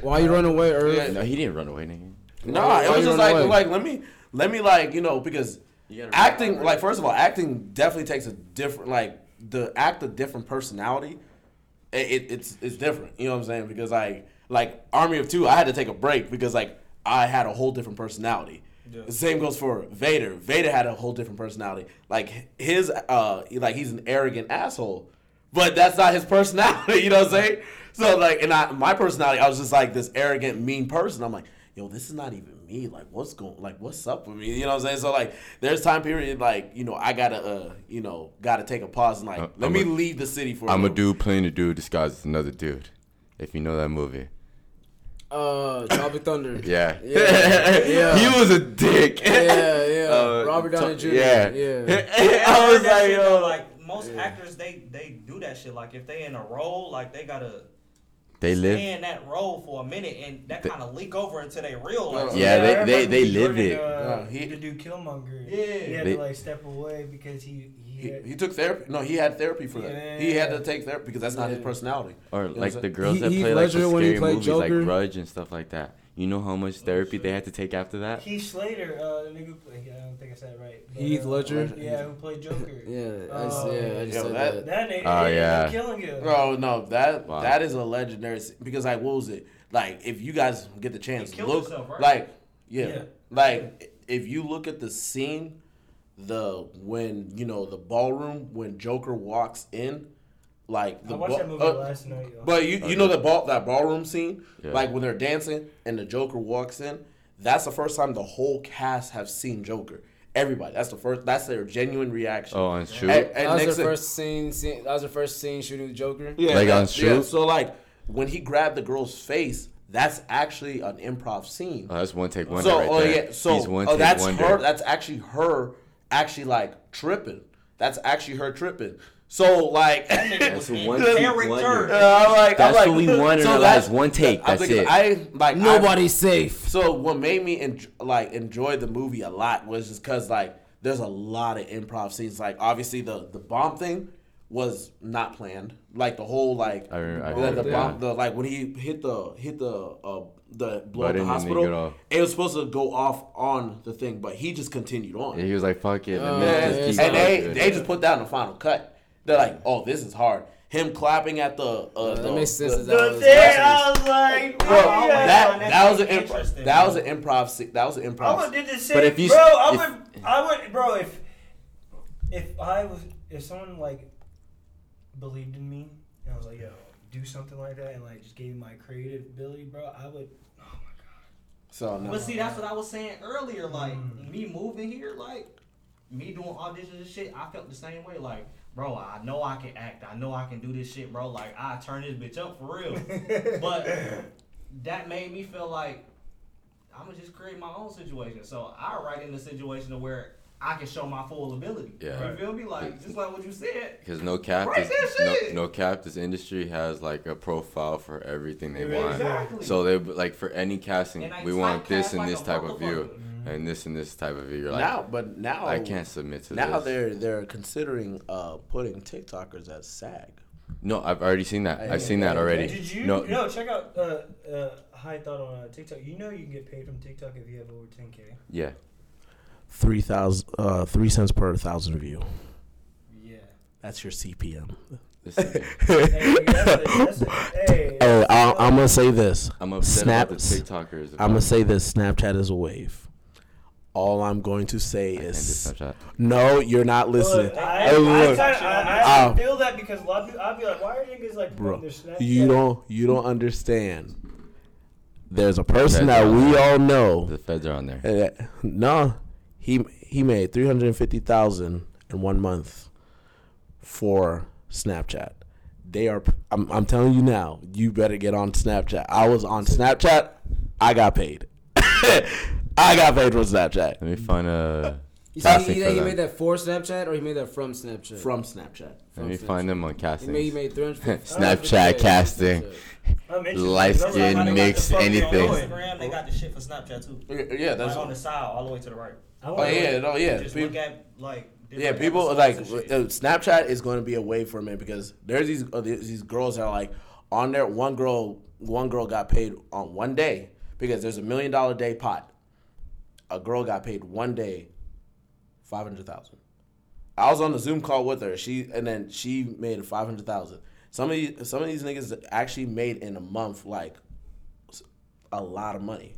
Speaker 1: Why you run away, early?
Speaker 2: Yeah.
Speaker 3: No, he didn't run away, nigga.
Speaker 2: No,
Speaker 1: Why-
Speaker 2: it was just like,
Speaker 1: away?
Speaker 2: like let me, let me, like you know, because
Speaker 3: You
Speaker 2: acting, like first of all, acting definitely takes a different, like the act of different personality. It, it, it's it's different. You know what I'm saying? Because like like Army of Two, I had to take a break because like I had a whole different personality. The same goes for Vader. Vader had a whole different personality. Like his, uh, like he's an arrogant asshole, but that's not his personality. (laughs) You know what I'm saying? So like, and I, my personality, I was just like this arrogant, mean person. I'm like, yo, this is not even me. Like, what's going? Like, what's up with me? You know what I'm saying? So like, there's time period like, you know, I gotta, uh, you know, gotta take a pause and like,
Speaker 3: Uh,
Speaker 2: let
Speaker 3: I'm
Speaker 2: me
Speaker 3: a-
Speaker 2: leave the city for.
Speaker 3: I'm a
Speaker 2: little-
Speaker 3: dude playing a dude disguised as another dude. If you know that movie.
Speaker 1: Uh, Tropic Thunder. (laughs)
Speaker 3: Yeah.
Speaker 1: Yeah. Yeah.
Speaker 3: he was a dick.
Speaker 1: Yeah, yeah. (laughs)
Speaker 3: Uh,
Speaker 1: Robert Downey Jr.
Speaker 3: Yeah.
Speaker 1: yeah. (laughs)
Speaker 3: I was like, yo.
Speaker 5: like most actors, they they do that shit. Like if they in a role, like they gotta
Speaker 3: They
Speaker 5: stay
Speaker 3: live.
Speaker 5: in that role for a minute, and that kind of leak over into their real life.
Speaker 3: Yeah,
Speaker 4: I
Speaker 3: they- they- they live
Speaker 4: Jordan,
Speaker 3: it.
Speaker 4: Uh,
Speaker 2: Yeah,
Speaker 4: he
Speaker 2: he-
Speaker 4: to do Killmonger.
Speaker 5: Yeah.
Speaker 4: he had
Speaker 3: They-
Speaker 4: to like step away because he he,
Speaker 2: He,
Speaker 4: had,
Speaker 2: he took therapy. No, he had therapy for that.
Speaker 4: Yeah.
Speaker 2: He had to take therapy because that's not his personality.
Speaker 3: Or
Speaker 2: You know
Speaker 3: like the girls
Speaker 1: He-
Speaker 3: that
Speaker 1: Heath
Speaker 3: play like
Speaker 1: Ledger
Speaker 3: the
Speaker 1: when he
Speaker 3: scary movies
Speaker 1: Joker.
Speaker 3: like Grudge and stuff like that. You know how much therapy they had to take after that?
Speaker 4: Heath Slater. Uh, the nigga, played- I don't think I said it right. but,
Speaker 1: Heath
Speaker 4: uh,
Speaker 1: Ledger?
Speaker 4: Yeah, who played Joker. (laughs)
Speaker 1: Yeah, I just, yeah, I just
Speaker 2: Yo,
Speaker 1: said
Speaker 2: that-
Speaker 1: that.
Speaker 4: That nigga.
Speaker 3: Oh,
Speaker 4: he ended up
Speaker 3: yeah.
Speaker 4: killing him.
Speaker 2: Oh no, that
Speaker 3: Wow.
Speaker 2: that is a legendary because like what was it like? If you guys get the chance,
Speaker 5: He
Speaker 2: look
Speaker 5: himself, right?
Speaker 2: like yeah,
Speaker 4: Yeah.
Speaker 2: like if you look at the scene, the when you know the ballroom when Joker walks in, like the
Speaker 4: I watched
Speaker 2: ball-
Speaker 4: that movie
Speaker 2: uh,
Speaker 4: last night. yo.
Speaker 2: But you you know the ball that ballroom scene,
Speaker 3: Yeah.
Speaker 2: like when they're dancing and the Joker walks in. That's the first time the whole cast have seen Joker. Everybody. That's the first. That's their genuine reaction.
Speaker 3: Oh, on shoot.
Speaker 2: And- and
Speaker 1: that was
Speaker 2: next
Speaker 1: the first scene, scene. That was the first scene shooting the Joker.
Speaker 2: Yeah,
Speaker 3: Like
Speaker 2: that-
Speaker 3: on
Speaker 2: yeah, So like when he grabbed the girl's face, that's actually an improv scene.
Speaker 3: Oh, that's one take wonder
Speaker 2: so
Speaker 3: right
Speaker 2: oh
Speaker 3: there.
Speaker 2: yeah, so
Speaker 3: He's one
Speaker 2: oh
Speaker 3: take
Speaker 2: that's
Speaker 3: wonder.
Speaker 2: her. That's actually her. Actually like tripping. That's actually her tripping. So like.
Speaker 3: That's one take
Speaker 5: character.
Speaker 2: Uh, I'm like,
Speaker 3: That's
Speaker 2: I'm like,
Speaker 3: what we want in
Speaker 2: so that's-
Speaker 3: one take,
Speaker 2: I'm
Speaker 3: that's
Speaker 2: thinking,
Speaker 3: it.
Speaker 2: I like I-
Speaker 1: Nobody's safe.
Speaker 2: so what made me en- like enjoy the movie a lot was just because like there's a lot of improv scenes. Like obviously the the bomb thing was not planned. Like the whole like
Speaker 3: I remember- I
Speaker 2: the, the bomb
Speaker 3: that.
Speaker 2: the like when he hit the hit the uh the blow up
Speaker 3: Button
Speaker 2: the hospital.
Speaker 3: get.
Speaker 2: It was supposed to go off on the thing, but he just continued on.
Speaker 3: Yeah, he was like, "Fuck it," and
Speaker 1: yeah,
Speaker 3: just
Speaker 1: yeah,
Speaker 3: keep
Speaker 1: yeah.
Speaker 2: and they
Speaker 3: going.
Speaker 2: they just put that in the final cut. They're like, oh, this is hard. Him clapping at the uh,
Speaker 1: that
Speaker 2: the,
Speaker 1: makes sense
Speaker 2: the-
Speaker 1: as that
Speaker 4: The
Speaker 1: was-
Speaker 4: thing, I was like,
Speaker 2: Bro,
Speaker 4: bro,
Speaker 5: yeah.
Speaker 2: that
Speaker 5: That
Speaker 2: that was an improv. That was an improv. That was an
Speaker 4: I
Speaker 2: improv.
Speaker 4: would did the same,
Speaker 3: But if you-
Speaker 4: bro. I
Speaker 3: if-
Speaker 4: would, I would, bro. If if I was, if someone like believed in me and I was like, yo, do something like that, and like just gave me my creative ability, bro, I would. Oh my god.
Speaker 2: So no.
Speaker 5: But see, that's what I was saying earlier. Like
Speaker 4: Mm.
Speaker 5: me moving here, like me doing auditions and shit. I felt the same way. Like, bro, I know I can act. I know I can do this shit, bro. Like, I turn this bitch up for real. (laughs) but that made me feel like I'm gonna just create my own situation. So I write in the situation to where I can show my full ability.
Speaker 3: Yeah.
Speaker 5: You feel me? Like just like what you said.
Speaker 3: Because no cap, this,
Speaker 5: that
Speaker 3: no,
Speaker 5: shit.
Speaker 3: no cap, this industry has like a profile for everything they
Speaker 4: Yeah,
Speaker 3: want.
Speaker 5: Exactly.
Speaker 3: So they like for any casting, we want this and
Speaker 5: like
Speaker 3: this type of view,
Speaker 5: motherfucker.
Speaker 3: And this and this type of view. You're like,
Speaker 2: now, but now
Speaker 3: I can't submit to
Speaker 2: Now
Speaker 3: this.
Speaker 2: they're they're considering uh, putting TikTokers as SAG.
Speaker 3: No, I've already seen that.
Speaker 2: I-
Speaker 3: I've seen that already.
Speaker 4: Did you?
Speaker 3: No,
Speaker 4: No, check out uh, uh, High Thought on uh, TikTok. You know you can get paid from TikTok if you have over 10k.
Speaker 3: yeah.
Speaker 2: Three thousand, uh, three cents per thousand view.
Speaker 4: Yeah.
Speaker 2: That's your CPM.
Speaker 3: This (laughs)
Speaker 4: hey, that's a, that's a, hey,
Speaker 2: Hey, I, I'm gonna say this.
Speaker 3: I'm upset
Speaker 2: Snap-
Speaker 3: about the TikTokers.
Speaker 2: I'm gonna say this. Snapchat is a wave. All I'm going to say
Speaker 3: I
Speaker 2: is no. You're not listening.
Speaker 4: Look, I,
Speaker 2: Hey,
Speaker 4: I,
Speaker 2: look.
Speaker 4: kinda- I, I
Speaker 2: Uh,
Speaker 4: feel that because a lot of people, I'd be like, why are niggas like
Speaker 2: bro.
Speaker 4: promoting their Snapchat?
Speaker 2: You don't. You don't understand. There's a person
Speaker 3: Feds
Speaker 2: that we
Speaker 3: on
Speaker 2: all know.
Speaker 3: The feds are on there.
Speaker 2: Uh, no, he he made three hundred fifty thousand in one month for Snapchat. They are. I'm, I'm telling you now. You better get on Snapchat. I was on Snapchat. I got paid. (laughs) I got paid for Snapchat.
Speaker 3: Let me find a. (laughs)
Speaker 1: You said
Speaker 3: Casting
Speaker 1: he,
Speaker 3: for
Speaker 1: he
Speaker 3: them.
Speaker 1: made that for Snapchat or he made that from Snapchat?
Speaker 2: from Snapchat.
Speaker 3: Let me
Speaker 1: Snapchat.
Speaker 3: find them on
Speaker 1: He
Speaker 3: casting.
Speaker 1: made, he made 350. (laughs)
Speaker 3: Snapchat casting.
Speaker 4: I'm.
Speaker 3: Light skin,
Speaker 4: how
Speaker 3: mix, anything.
Speaker 4: going.
Speaker 5: Instagram, they got the shit for Snapchat too.
Speaker 2: Yeah, yeah, that's.
Speaker 5: like on the side, all the way to the right.
Speaker 4: I
Speaker 2: Oh yeah, no, yeah.
Speaker 5: Just
Speaker 2: People-
Speaker 5: look at like.
Speaker 2: Yeah, people like
Speaker 5: episodes
Speaker 2: uh,
Speaker 5: and shit.
Speaker 2: Snapchat is going to be a way for men because there's these uh, these these girls that are like on there. One girl, one girl got paid on one day because there's a million dollar day pot. A girl got paid one day, five hundred thousand. I was on the Zoom call with her. She and then she made five hundred thousand. Some of these, some of these niggas actually made in a month like a lot of money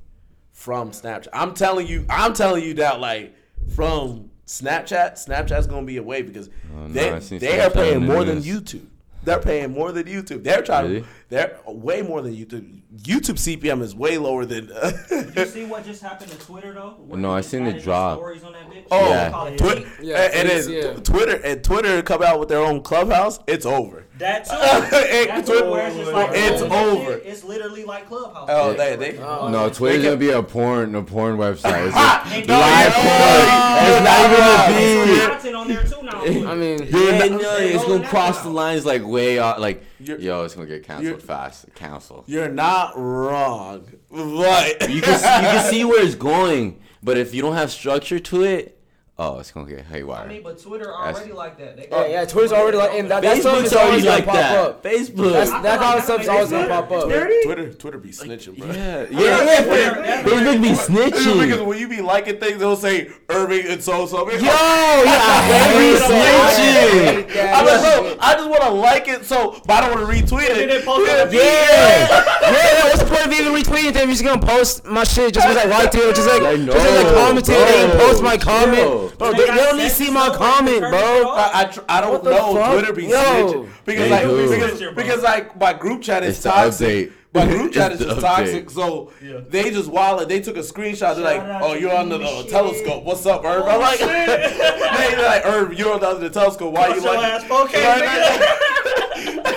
Speaker 2: from Snapchat. I'm telling you, I'm telling you that like from Snapchat, Snapchat's gonna be a way because
Speaker 3: Oh,
Speaker 2: they they are paying more than. YouTube. They're paying more than YouTube. They're trying
Speaker 3: Really?
Speaker 2: to. They're way more than YouTube. YouTube CPM is way lower than.
Speaker 5: Uh, Did you (laughs) see what just happened to Twitter though? When
Speaker 3: No, I seen it
Speaker 5: added
Speaker 3: drop.
Speaker 5: Stories on that bitch?
Speaker 2: Oh,
Speaker 3: Yeah.
Speaker 5: Call
Speaker 2: Twitter.
Speaker 1: Yeah,
Speaker 2: and,
Speaker 1: it's-
Speaker 2: then
Speaker 1: yeah.
Speaker 2: Twitter and Twitter come out with their own clubhouse. It's over.
Speaker 5: That (laughs) too.
Speaker 2: It-
Speaker 5: That's
Speaker 2: Twitter-
Speaker 5: where it's like
Speaker 2: it's
Speaker 5: oh,
Speaker 2: over.
Speaker 5: shit, It's literally like Clubhouse.
Speaker 2: Oh,
Speaker 3: Yeah.
Speaker 2: they they.
Speaker 1: Oh.
Speaker 3: oh no, Twitter's gonna be a porn, a porn website. It's (laughs) like
Speaker 5: no,
Speaker 3: live
Speaker 2: yeah.
Speaker 3: porn. It's not even a
Speaker 5: There's
Speaker 3: thing.
Speaker 5: content on there too now.
Speaker 1: I mean,
Speaker 5: Yeah,
Speaker 3: not- no,
Speaker 5: they're
Speaker 3: it's gonna cross the lines like way out. Like,
Speaker 2: You're-
Speaker 3: yo, it's gonna get canceled fast. Cancel.
Speaker 2: You're not wrong, but
Speaker 3: You can you can (laughs) see where it's going, but if you don't have structure to it, oh, it's gonna get haywire.
Speaker 5: I mean, but Twitter
Speaker 3: That's-
Speaker 5: already like that. They
Speaker 1: yeah,
Speaker 5: got-
Speaker 1: yeah, Twitter's already like, and that, that stuff
Speaker 3: Facebook's
Speaker 1: always
Speaker 3: already
Speaker 1: gonna
Speaker 3: like
Speaker 1: pop
Speaker 3: that.
Speaker 1: up.
Speaker 3: Facebook.
Speaker 1: That's, that
Speaker 5: feel
Speaker 1: kind of stuff's always gonna pop up.
Speaker 4: Dirty?
Speaker 2: Twitter Twitter be snitching, bro.
Speaker 3: yeah,
Speaker 5: Yeah,
Speaker 3: yeah, yeah.
Speaker 5: Twitter-
Speaker 3: Facebook Facebook be
Speaker 2: Because when you be liking things, they'll say Irving and so so.
Speaker 3: Yo, yeah, I hate snitching.
Speaker 2: I'm like, bro, I just want to like it, so but I don't want to retweet it.
Speaker 5: they post on the
Speaker 1: Yeah, yeah. What's the point of even retweeting it if you're just gonna post my shit just because I liked it or just like just like
Speaker 3: know,
Speaker 1: commenting and post my comment?
Speaker 3: Chill.
Speaker 1: Bro,
Speaker 5: They
Speaker 1: they,
Speaker 5: got
Speaker 1: they don't need to see my comment, bro.
Speaker 2: I, I, tr- I don't know.
Speaker 1: fuck?
Speaker 2: Twitter be
Speaker 1: Yo.
Speaker 2: snitching because
Speaker 3: They
Speaker 2: like
Speaker 3: do.
Speaker 2: because, because like my group chat is
Speaker 3: It's
Speaker 2: toxic.
Speaker 3: update.
Speaker 2: My group (laughs) chat is just
Speaker 3: the
Speaker 2: toxic, so
Speaker 5: Yeah.
Speaker 2: they just wallet. They took a screenshot. They're like,
Speaker 4: Shout out
Speaker 2: "Oh, you're on the
Speaker 4: you,
Speaker 2: uh, telescope. What's up, Irv?" I'm like, (laughs) they like, "Irv, you're on the other telescope. Why you
Speaker 5: Post your
Speaker 2: like?"
Speaker 5: ass 4K,
Speaker 2: Right,
Speaker 5: nigga.
Speaker 2: right.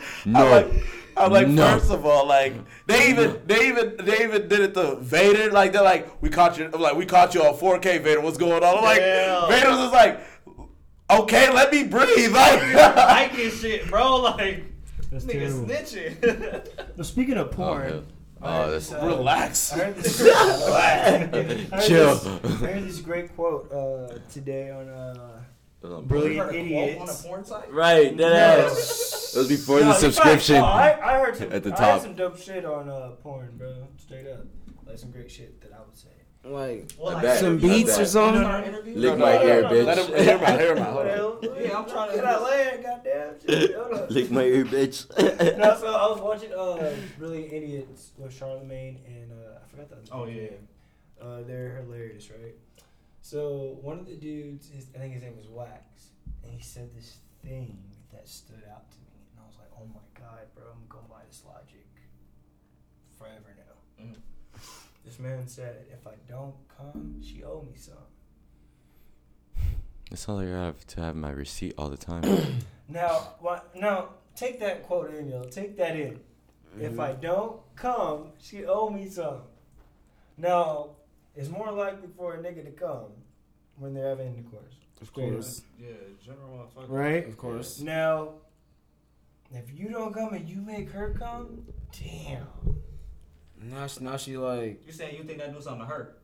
Speaker 2: (laughs)
Speaker 3: No.
Speaker 2: I'm like,
Speaker 3: No.
Speaker 2: first of all, like they even they even they even did it to Vader. Like they're like, we caught you. I'm like, we caught you on 4K, Vader. What's going on? I'm like,
Speaker 5: Damn.
Speaker 2: Vader was just like, okay, let me breathe. Like,
Speaker 5: liking (laughs) shit, bro. Like
Speaker 4: That's
Speaker 5: nigga
Speaker 4: terrible.
Speaker 5: snitching.
Speaker 4: Well, speaking of
Speaker 3: Oh,
Speaker 4: porn,
Speaker 3: hell.
Speaker 4: I heard
Speaker 3: Oh,
Speaker 4: this, uh,
Speaker 2: relax.
Speaker 4: I heard this, (laughs) I heard
Speaker 3: Chill.
Speaker 4: this- I heard this great quote uh, today on uh,
Speaker 5: You
Speaker 4: Brilliant
Speaker 5: heard a quote
Speaker 4: Idiots.
Speaker 5: on a porn site?
Speaker 3: Right, that
Speaker 4: No.
Speaker 3: ass. It (laughs) was before
Speaker 4: No,
Speaker 3: the subscription.
Speaker 4: I, I heard some,
Speaker 3: At the
Speaker 4: I
Speaker 3: top.
Speaker 4: heard some dope shit on uh, porn, bro. Straight up, like some great shit that I would say.
Speaker 1: Like
Speaker 5: Well,
Speaker 3: I bet.
Speaker 1: some beats or something.
Speaker 5: Start interview?
Speaker 3: Lick
Speaker 2: No,
Speaker 3: my
Speaker 2: no,
Speaker 3: ear,
Speaker 4: no,
Speaker 3: bitch.
Speaker 2: Let him hear him out. Hear him Hold (laughs) on.
Speaker 5: Yeah, I'm trying to-
Speaker 4: get out land, goddamn shit. (laughs)
Speaker 3: Lick my ear, bitch.
Speaker 4: no, so I was watching uh, Brilliant Idiots with Charlamagne and uh, I forgot the other
Speaker 5: Oh,
Speaker 4: dude's
Speaker 5: yeah.
Speaker 4: Uh, they're hilarious, right? So one of the dudes, his, I think his name was Wax, and he said this thing that stood out to me, and I was like, "Oh my god, bro, I'm gonna buy this Logic forever now."
Speaker 5: Mm.
Speaker 4: This man said, "If I don't come, she owe me some."
Speaker 3: That's all I have to have my receipt all the time. (coughs)
Speaker 4: Now, what? Now, take that quote in, yo. Take that in. If I don't come, she owe me some. Now, it's more likely for a nigga to come when they're having intercourse.
Speaker 1: Of course,
Speaker 5: Yeah, general.
Speaker 4: Right?
Speaker 1: of course.
Speaker 4: Now, if you don't come and you make her come, damn.
Speaker 1: Now she, now she like,
Speaker 5: You saying you think that do something to her?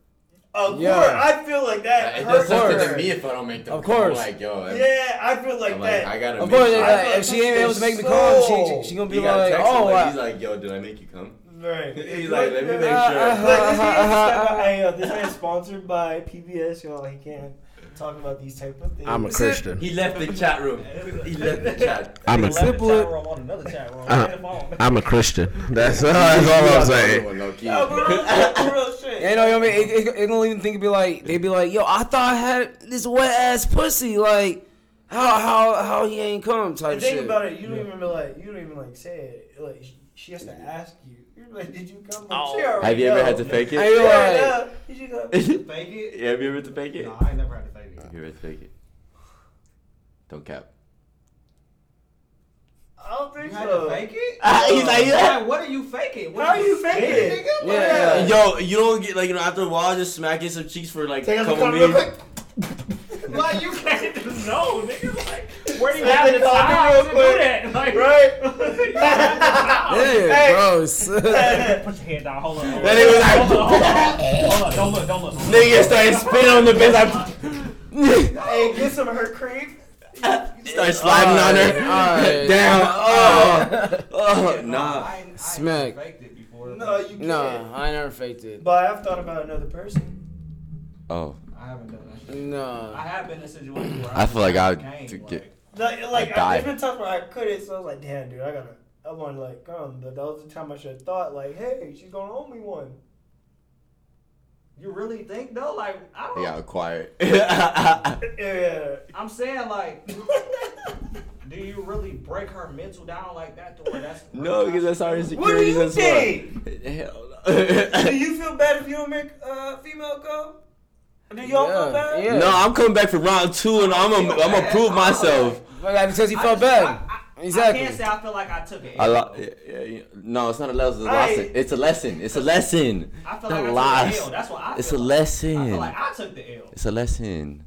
Speaker 4: Of
Speaker 1: Yeah.
Speaker 4: course, I feel like that
Speaker 3: it
Speaker 4: hurts
Speaker 3: does something
Speaker 4: her.
Speaker 3: to me if I don't make them.
Speaker 1: Of
Speaker 3: come. I'm
Speaker 1: course.
Speaker 3: like yo. I'm-
Speaker 4: Yeah, I feel like
Speaker 3: I'm
Speaker 4: that.
Speaker 3: like, I gotta.
Speaker 1: of course,
Speaker 3: sure.
Speaker 1: like,
Speaker 4: I feel
Speaker 1: if she ain't able to make me
Speaker 4: so-
Speaker 1: come, she, she, she gonna be like, oh,
Speaker 3: like,
Speaker 1: I,
Speaker 3: he's like, yo, did I make you come?
Speaker 4: Right. (laughs)
Speaker 3: He's like, let me make
Speaker 1: Uh,
Speaker 3: sure.
Speaker 1: uh,
Speaker 4: this man's- (laughs) hey, uh, this man's sponsored by PBS, y'all. He can't talk about these type of things.
Speaker 2: I'm a Christian.
Speaker 3: He left the chat room. He left the chat. (laughs)
Speaker 2: I'm a
Speaker 5: Left the chat room on another chat room.
Speaker 2: Uh,
Speaker 5: on the phone.
Speaker 2: I'm a Christian. That's, that's all I'm saying.
Speaker 4: No, for real shit, for real shit.
Speaker 1: you know, you know what I mean? It, it, it don't even think it'd be like, they'd be like, yo, I thought I had this wet ass pussy. Like, how, how, how he ain't come type
Speaker 4: And think
Speaker 1: shit.
Speaker 4: about it, you don't even be like, you don't even like say it. Like she, she has to ask you. You're like, did you come?
Speaker 1: Oh.
Speaker 4: she
Speaker 3: Have you ever had to fake it?
Speaker 1: ain't
Speaker 4: Yeah,
Speaker 1: like,
Speaker 4: yeah. Did you come? (laughs)
Speaker 5: Fake it?
Speaker 3: Have you ever had to fake it?
Speaker 5: No, I never had to fake it.
Speaker 3: Have you ever had to fake it? Don't cap.
Speaker 4: I don't think
Speaker 5: You had
Speaker 4: so.
Speaker 5: to fake it?
Speaker 3: Ah, (laughs) he's like, yeah.
Speaker 5: Why- What are you faking? What
Speaker 4: How are you faking
Speaker 5: Fake
Speaker 4: it?
Speaker 5: nigga?
Speaker 1: Yeah, yeah.
Speaker 3: Yo, you don't get like you know after a while just smacking some cheeks for like
Speaker 4: Take out the
Speaker 3: couple
Speaker 4: real
Speaker 3: minutes.
Speaker 4: Quick. (laughs)
Speaker 5: Like you can't just know, nigga. Like where do you have
Speaker 4: the
Speaker 5: the
Speaker 4: clock
Speaker 5: time
Speaker 4: real
Speaker 5: to
Speaker 4: quick.
Speaker 5: do that? Like
Speaker 4: Right? (laughs)
Speaker 5: you don't have the time.
Speaker 1: Yeah,
Speaker 4: Hey.
Speaker 1: gross. (laughs)
Speaker 5: Put your head down. Hold on. Hold on.
Speaker 2: That nigga was like-
Speaker 5: hold on, hold on. Don't look. Don't look.
Speaker 2: Nigga started spinning on the bench. Like,
Speaker 4: hey, get some of her cream.
Speaker 3: Start sliding on her.
Speaker 1: Alright.
Speaker 3: Down. Oh, oh,
Speaker 5: oh. oh. no,
Speaker 3: nah.
Speaker 5: I I
Speaker 1: Smack.
Speaker 5: faked it before.
Speaker 4: No, you can't.
Speaker 1: No, I never faked it.
Speaker 4: But I've thought about another person.
Speaker 3: Oh,
Speaker 5: I haven't done that shit.
Speaker 1: No.
Speaker 5: I have been in a situation where
Speaker 3: I feel like I would to
Speaker 5: like,
Speaker 3: get-
Speaker 4: Like, like
Speaker 3: I
Speaker 4: I, there's
Speaker 3: died.
Speaker 4: been times where I couldn't, so I was like, damn, dude, I gotta, I want to like come. But that was the time I should have thought, like, hey, she's gonna owe me one.
Speaker 5: You really think though? Like I don't.
Speaker 3: he got quiet. (laughs)
Speaker 4: Yeah.
Speaker 5: I'm saying like, (laughs) do you really break her mental down like that to where that's
Speaker 3: no, because that's our
Speaker 4: What do
Speaker 3: insecurities
Speaker 4: you
Speaker 3: as well.
Speaker 4: think?
Speaker 3: Hell
Speaker 4: Do you feel bad if you don't make uh, female come? Do y'all feel bad?
Speaker 1: yeah.
Speaker 3: No, I'm coming back for round two, and I'm gonna, I'm gonna prove myself.
Speaker 1: Like, because he felt
Speaker 5: just-
Speaker 1: bad.
Speaker 5: I, I,
Speaker 1: Exactly.
Speaker 5: I can't say I feel like I took it.
Speaker 3: I lo- yeah, yeah, yeah. No, it's not a lesson. It's a
Speaker 4: Hey.
Speaker 3: lesson. It's a lesson. It's a lesson.
Speaker 5: I feel
Speaker 3: Don't
Speaker 5: like I took the L. That's what I
Speaker 3: It's a
Speaker 5: like.
Speaker 3: lesson.
Speaker 5: I feel like I took the L.
Speaker 3: It's a lesson.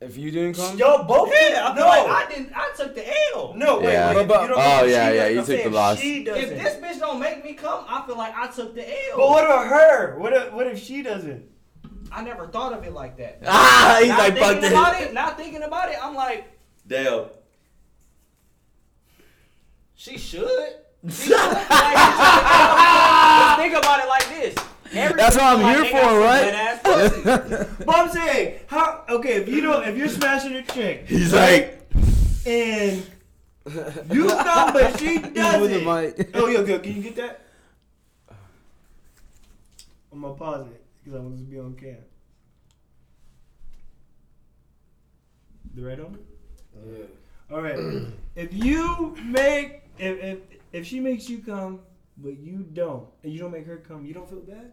Speaker 1: If you didn't come,
Speaker 4: Y'all both.
Speaker 5: Yeah, I
Speaker 4: no.
Speaker 5: like I didn't. I took the L.
Speaker 4: no, wait,
Speaker 3: Yeah.
Speaker 4: wait.
Speaker 1: But-
Speaker 4: you don't
Speaker 3: oh, yeah, yeah, you
Speaker 4: I'm
Speaker 3: took the
Speaker 4: saying
Speaker 3: loss.
Speaker 4: She doesn't.
Speaker 5: If this bitch don't make me come, I feel like I took the L.
Speaker 4: but what about her? What if, what if she doesn't?
Speaker 5: I never thought of it like that. (laughs)
Speaker 3: Ah, he's
Speaker 5: Not
Speaker 3: like, fuck
Speaker 5: thinking about it. Not thinking about it. I'm like,
Speaker 3: Dale.
Speaker 5: she should. (laughs) She should. Like, think about it like this. Every
Speaker 1: That's what I'm
Speaker 5: like,
Speaker 1: here for, right?
Speaker 5: good-ass. (laughs)
Speaker 4: But I'm saying, how? Okay, if you don't, if you're smashing a chick
Speaker 3: He's like,
Speaker 4: and you come but she
Speaker 1: He's with the
Speaker 4: doesn't.
Speaker 1: mic.
Speaker 4: Oh, yo, yo, can you get that? I'm gonna pause it because I want this to be on cam. The right on? All right. (clears throat) if you make, if, if if she makes you come, but you don't, and you don't make her come, you don't feel bad.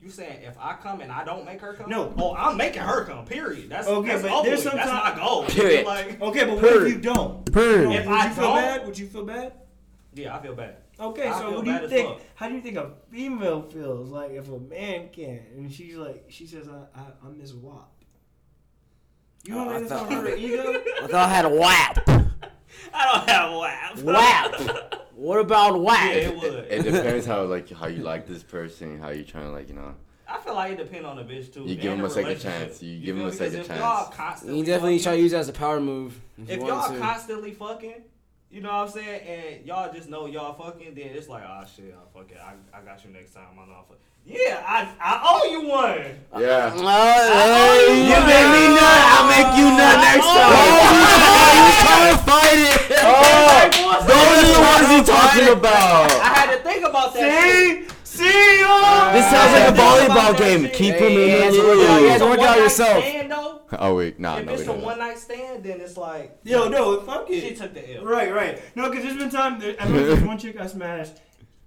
Speaker 5: You saying if I come and I don't make her come?
Speaker 4: No.
Speaker 5: Oh, I'm making her come. Period. That's
Speaker 4: Okay,
Speaker 5: That's,
Speaker 4: but
Speaker 5: over
Speaker 4: there's
Speaker 5: with. that's
Speaker 4: sometime-
Speaker 5: my goal.
Speaker 3: Period.
Speaker 5: Like,
Speaker 4: Okay, but what
Speaker 1: Purr.
Speaker 4: if you don't?
Speaker 1: Purr.
Speaker 4: Would
Speaker 5: If
Speaker 4: you
Speaker 5: I
Speaker 4: feel
Speaker 5: don't-
Speaker 4: bad? Would you feel bad?
Speaker 5: yeah, I feel bad.
Speaker 4: Okay,
Speaker 5: I
Speaker 4: so
Speaker 5: feel
Speaker 4: what do you think?
Speaker 5: fuck.
Speaker 4: How do you think a female feels like if a man can't? And she's like, she says, "I, I I'm Miss WAP." You don't
Speaker 1: Oh,
Speaker 4: think that's her (laughs) ego?
Speaker 1: I thought I had a WAP. (laughs)
Speaker 5: I don't have laugh.
Speaker 1: WAP. What about WAP?
Speaker 5: Yeah, it would.
Speaker 3: it (laughs) depends how like how you like this person, how you trying to like you know.
Speaker 5: I feel like it depends on the bitch too.
Speaker 3: You
Speaker 5: give
Speaker 3: give 'em
Speaker 5: the
Speaker 3: a second chance. You give
Speaker 5: feel
Speaker 3: a
Speaker 5: me?
Speaker 3: second
Speaker 5: 'Cause if
Speaker 3: chance.
Speaker 5: Y'all constantly
Speaker 1: You definitely
Speaker 5: fucking,
Speaker 1: try to use it as a power move. If,
Speaker 5: If
Speaker 1: you
Speaker 5: y'all
Speaker 1: want to.
Speaker 5: constantly fucking, you know what I'm saying, and y'all just know y'all fucking, then it's like, oh shit, I fuck it. I, I got you next time. I know I fuck. Yeah, I I owe you one.
Speaker 3: Yeah.
Speaker 1: Oh, hey,
Speaker 3: You make me nut, I'll make you nut next time.
Speaker 1: Oh, he was trying to fight it.
Speaker 3: Oh, those are the ones he talking about.
Speaker 5: I had to think about that. shit.
Speaker 4: See, see!
Speaker 3: This sounds like a volleyball game. Keep
Speaker 1: Hey,
Speaker 3: him in
Speaker 1: it's
Speaker 3: the
Speaker 1: working out,
Speaker 3: loop.
Speaker 1: yeah,
Speaker 5: If it's a
Speaker 1: work out
Speaker 5: one-night
Speaker 1: yourself.
Speaker 5: Stand, though,
Speaker 3: Oh wait, nah,
Speaker 5: if
Speaker 3: no,
Speaker 5: it's a one night stand, then it's like
Speaker 4: Yo, no, fuck
Speaker 5: she took the L.
Speaker 4: Right, right. No, because there's been time. There, I remember there's (laughs) one chick I smashed,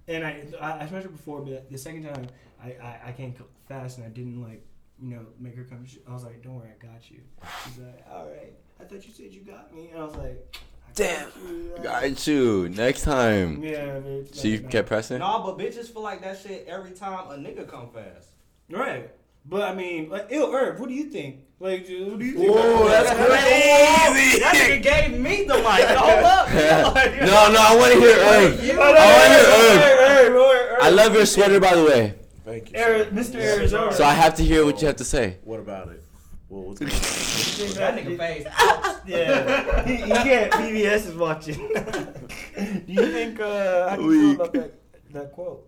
Speaker 4: and I I, I smashed her before, but the second time I, I I came fast and I didn't like you know make her come. She- I was like, don't worry, I got you. She's like, all right. I thought you said you got me, and I was like,
Speaker 1: Damn.
Speaker 4: got you.
Speaker 3: Got you. Next time.
Speaker 4: Yeah, bitch.
Speaker 3: So you kept pressing.
Speaker 5: Nah, but bitches feel like that shit every time a nigga come fast.
Speaker 4: Right. But I mean, like, ill Herb, what do you think? Like, what do you think?
Speaker 3: Whoa, that's crazy.
Speaker 5: That nigga gave me the mic. Hold up. (laughs)
Speaker 3: No, no, I want to hear Herb.
Speaker 5: You-
Speaker 4: no,
Speaker 3: I wanna hear
Speaker 4: Herb,
Speaker 3: Herb.
Speaker 4: Herb, Herb, Herb.
Speaker 3: I love your sweater, by the way.
Speaker 2: Thank you.
Speaker 4: Ari-
Speaker 2: sir.
Speaker 4: Mr. Arizona.
Speaker 3: So I have to hear what you have to say.
Speaker 2: What about it? Well, what's (laughs) going on?
Speaker 5: That nigga face. (laughs)
Speaker 4: Yeah, he, he can't. PBS is watching. do you think? Uh, how do you feel about that that quote?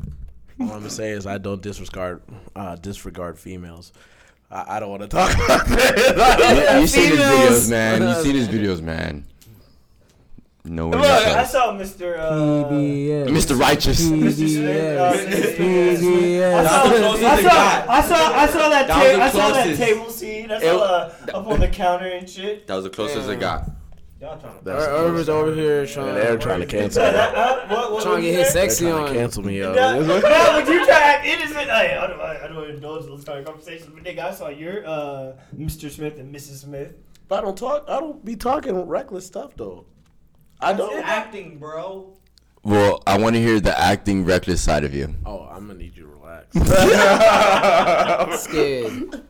Speaker 2: All I'm gonna say is I don't disregard uh, disregard females. I, I don't want to talk (laughs) about that.
Speaker 3: You, you seen his videos, man. You seen his (laughs) videos, man. No way.
Speaker 4: Look, I saw Mr. Uh,
Speaker 1: PBS.
Speaker 3: Mr. Righteous.
Speaker 4: Mr. Uh,
Speaker 1: PBS.
Speaker 4: PBS. I saw,
Speaker 3: That was the closest
Speaker 4: I saw. I saw, I saw that,
Speaker 3: That
Speaker 4: ta- I saw that table scene. I
Speaker 3: It-
Speaker 4: saw uh, up on the counter and shit.
Speaker 3: That was the closest it got.
Speaker 5: Y'all trying to.
Speaker 2: That's
Speaker 1: Herb is over here trying,
Speaker 2: And they're trying to cancel me.
Speaker 4: what, what,
Speaker 1: trying to get his sexy
Speaker 2: trying to
Speaker 1: on.
Speaker 2: cancel me.
Speaker 4: No, (laughs)
Speaker 2: Yo. (laughs)
Speaker 4: no, but you try to act innocent. Hey, I don't, I don't indulge in those kind of conversations. But nigga, I saw your uh, Mr. Smith and Mrs. Smith.
Speaker 2: I don't talk. I don't be talking reckless stuff though. I
Speaker 5: It's
Speaker 2: don't.
Speaker 5: acting, bro.
Speaker 3: Well, I want to hear the acting reckless side of you.
Speaker 2: Oh, I'm gonna need you to relax. (laughs)
Speaker 1: Scared.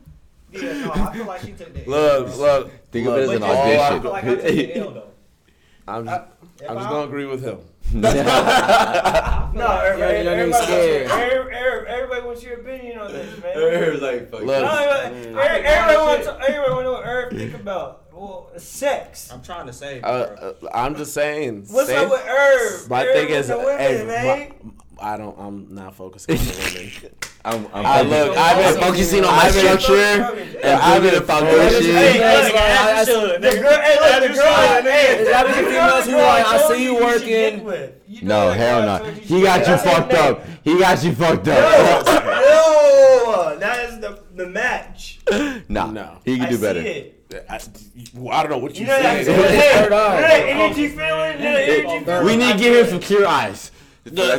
Speaker 5: Yeah, no, I feel like she took the L.
Speaker 2: Look, look.
Speaker 3: Think of it as
Speaker 5: But
Speaker 3: an
Speaker 5: just-
Speaker 2: I-
Speaker 5: I
Speaker 3: audition.
Speaker 5: feel like I took the L though.
Speaker 2: I'm,
Speaker 5: If
Speaker 2: I'm just
Speaker 5: I-
Speaker 2: gonna agree with him. (laughs)
Speaker 4: No, everybody,
Speaker 1: Yeah,
Speaker 4: everybody,
Speaker 1: you're not
Speaker 4: wants
Speaker 1: scared.
Speaker 4: your, every- every- everybody wants your opinion on this, man.
Speaker 3: Herb like fuck.
Speaker 2: Look.
Speaker 4: No, everybody,
Speaker 5: I think
Speaker 4: everybody wants everybody wants to know what Herb think about. Well, sex.
Speaker 5: I'm trying to say,
Speaker 2: Uh, uh, I'm just saying.
Speaker 4: What's
Speaker 2: same-
Speaker 4: up with Herb?
Speaker 2: My
Speaker 4: Herb
Speaker 2: thing is,
Speaker 4: women,
Speaker 2: hey,
Speaker 4: man.
Speaker 2: my- I don't. I'm not focusing on the women. (laughs)
Speaker 3: I'm, I'm
Speaker 2: I
Speaker 3: focused-
Speaker 2: look.
Speaker 3: I've been
Speaker 2: I've been-
Speaker 3: focusing on my
Speaker 2: I've been-
Speaker 3: structure
Speaker 2: Yeah,
Speaker 3: and
Speaker 2: I've
Speaker 3: building a
Speaker 2: been-
Speaker 3: foundation.
Speaker 4: Hey,
Speaker 1: That's
Speaker 4: hey,
Speaker 1: why I- I-
Speaker 4: the girl, hey, look, the girl, hey,
Speaker 1: There's gotta be
Speaker 4: the girl-
Speaker 1: females who
Speaker 4: the girl
Speaker 1: like, I
Speaker 4: told
Speaker 1: see you
Speaker 4: should
Speaker 1: working.
Speaker 4: Get with. You know
Speaker 3: No, hell no.
Speaker 4: told
Speaker 3: He got you fucked up. He got you fucked up.
Speaker 4: no, that is the the match.
Speaker 3: Nah,
Speaker 2: No.
Speaker 3: he can
Speaker 4: I
Speaker 3: do
Speaker 4: see
Speaker 3: better.
Speaker 4: it.
Speaker 2: I, well, I don't know what you,
Speaker 4: You know that
Speaker 2: saying.
Speaker 4: hey, (laughs)
Speaker 1: Third eye.
Speaker 4: energy oh, feeling, you oh, energy oh, feeling.
Speaker 3: We need to give him some clear eyes. (laughs) They're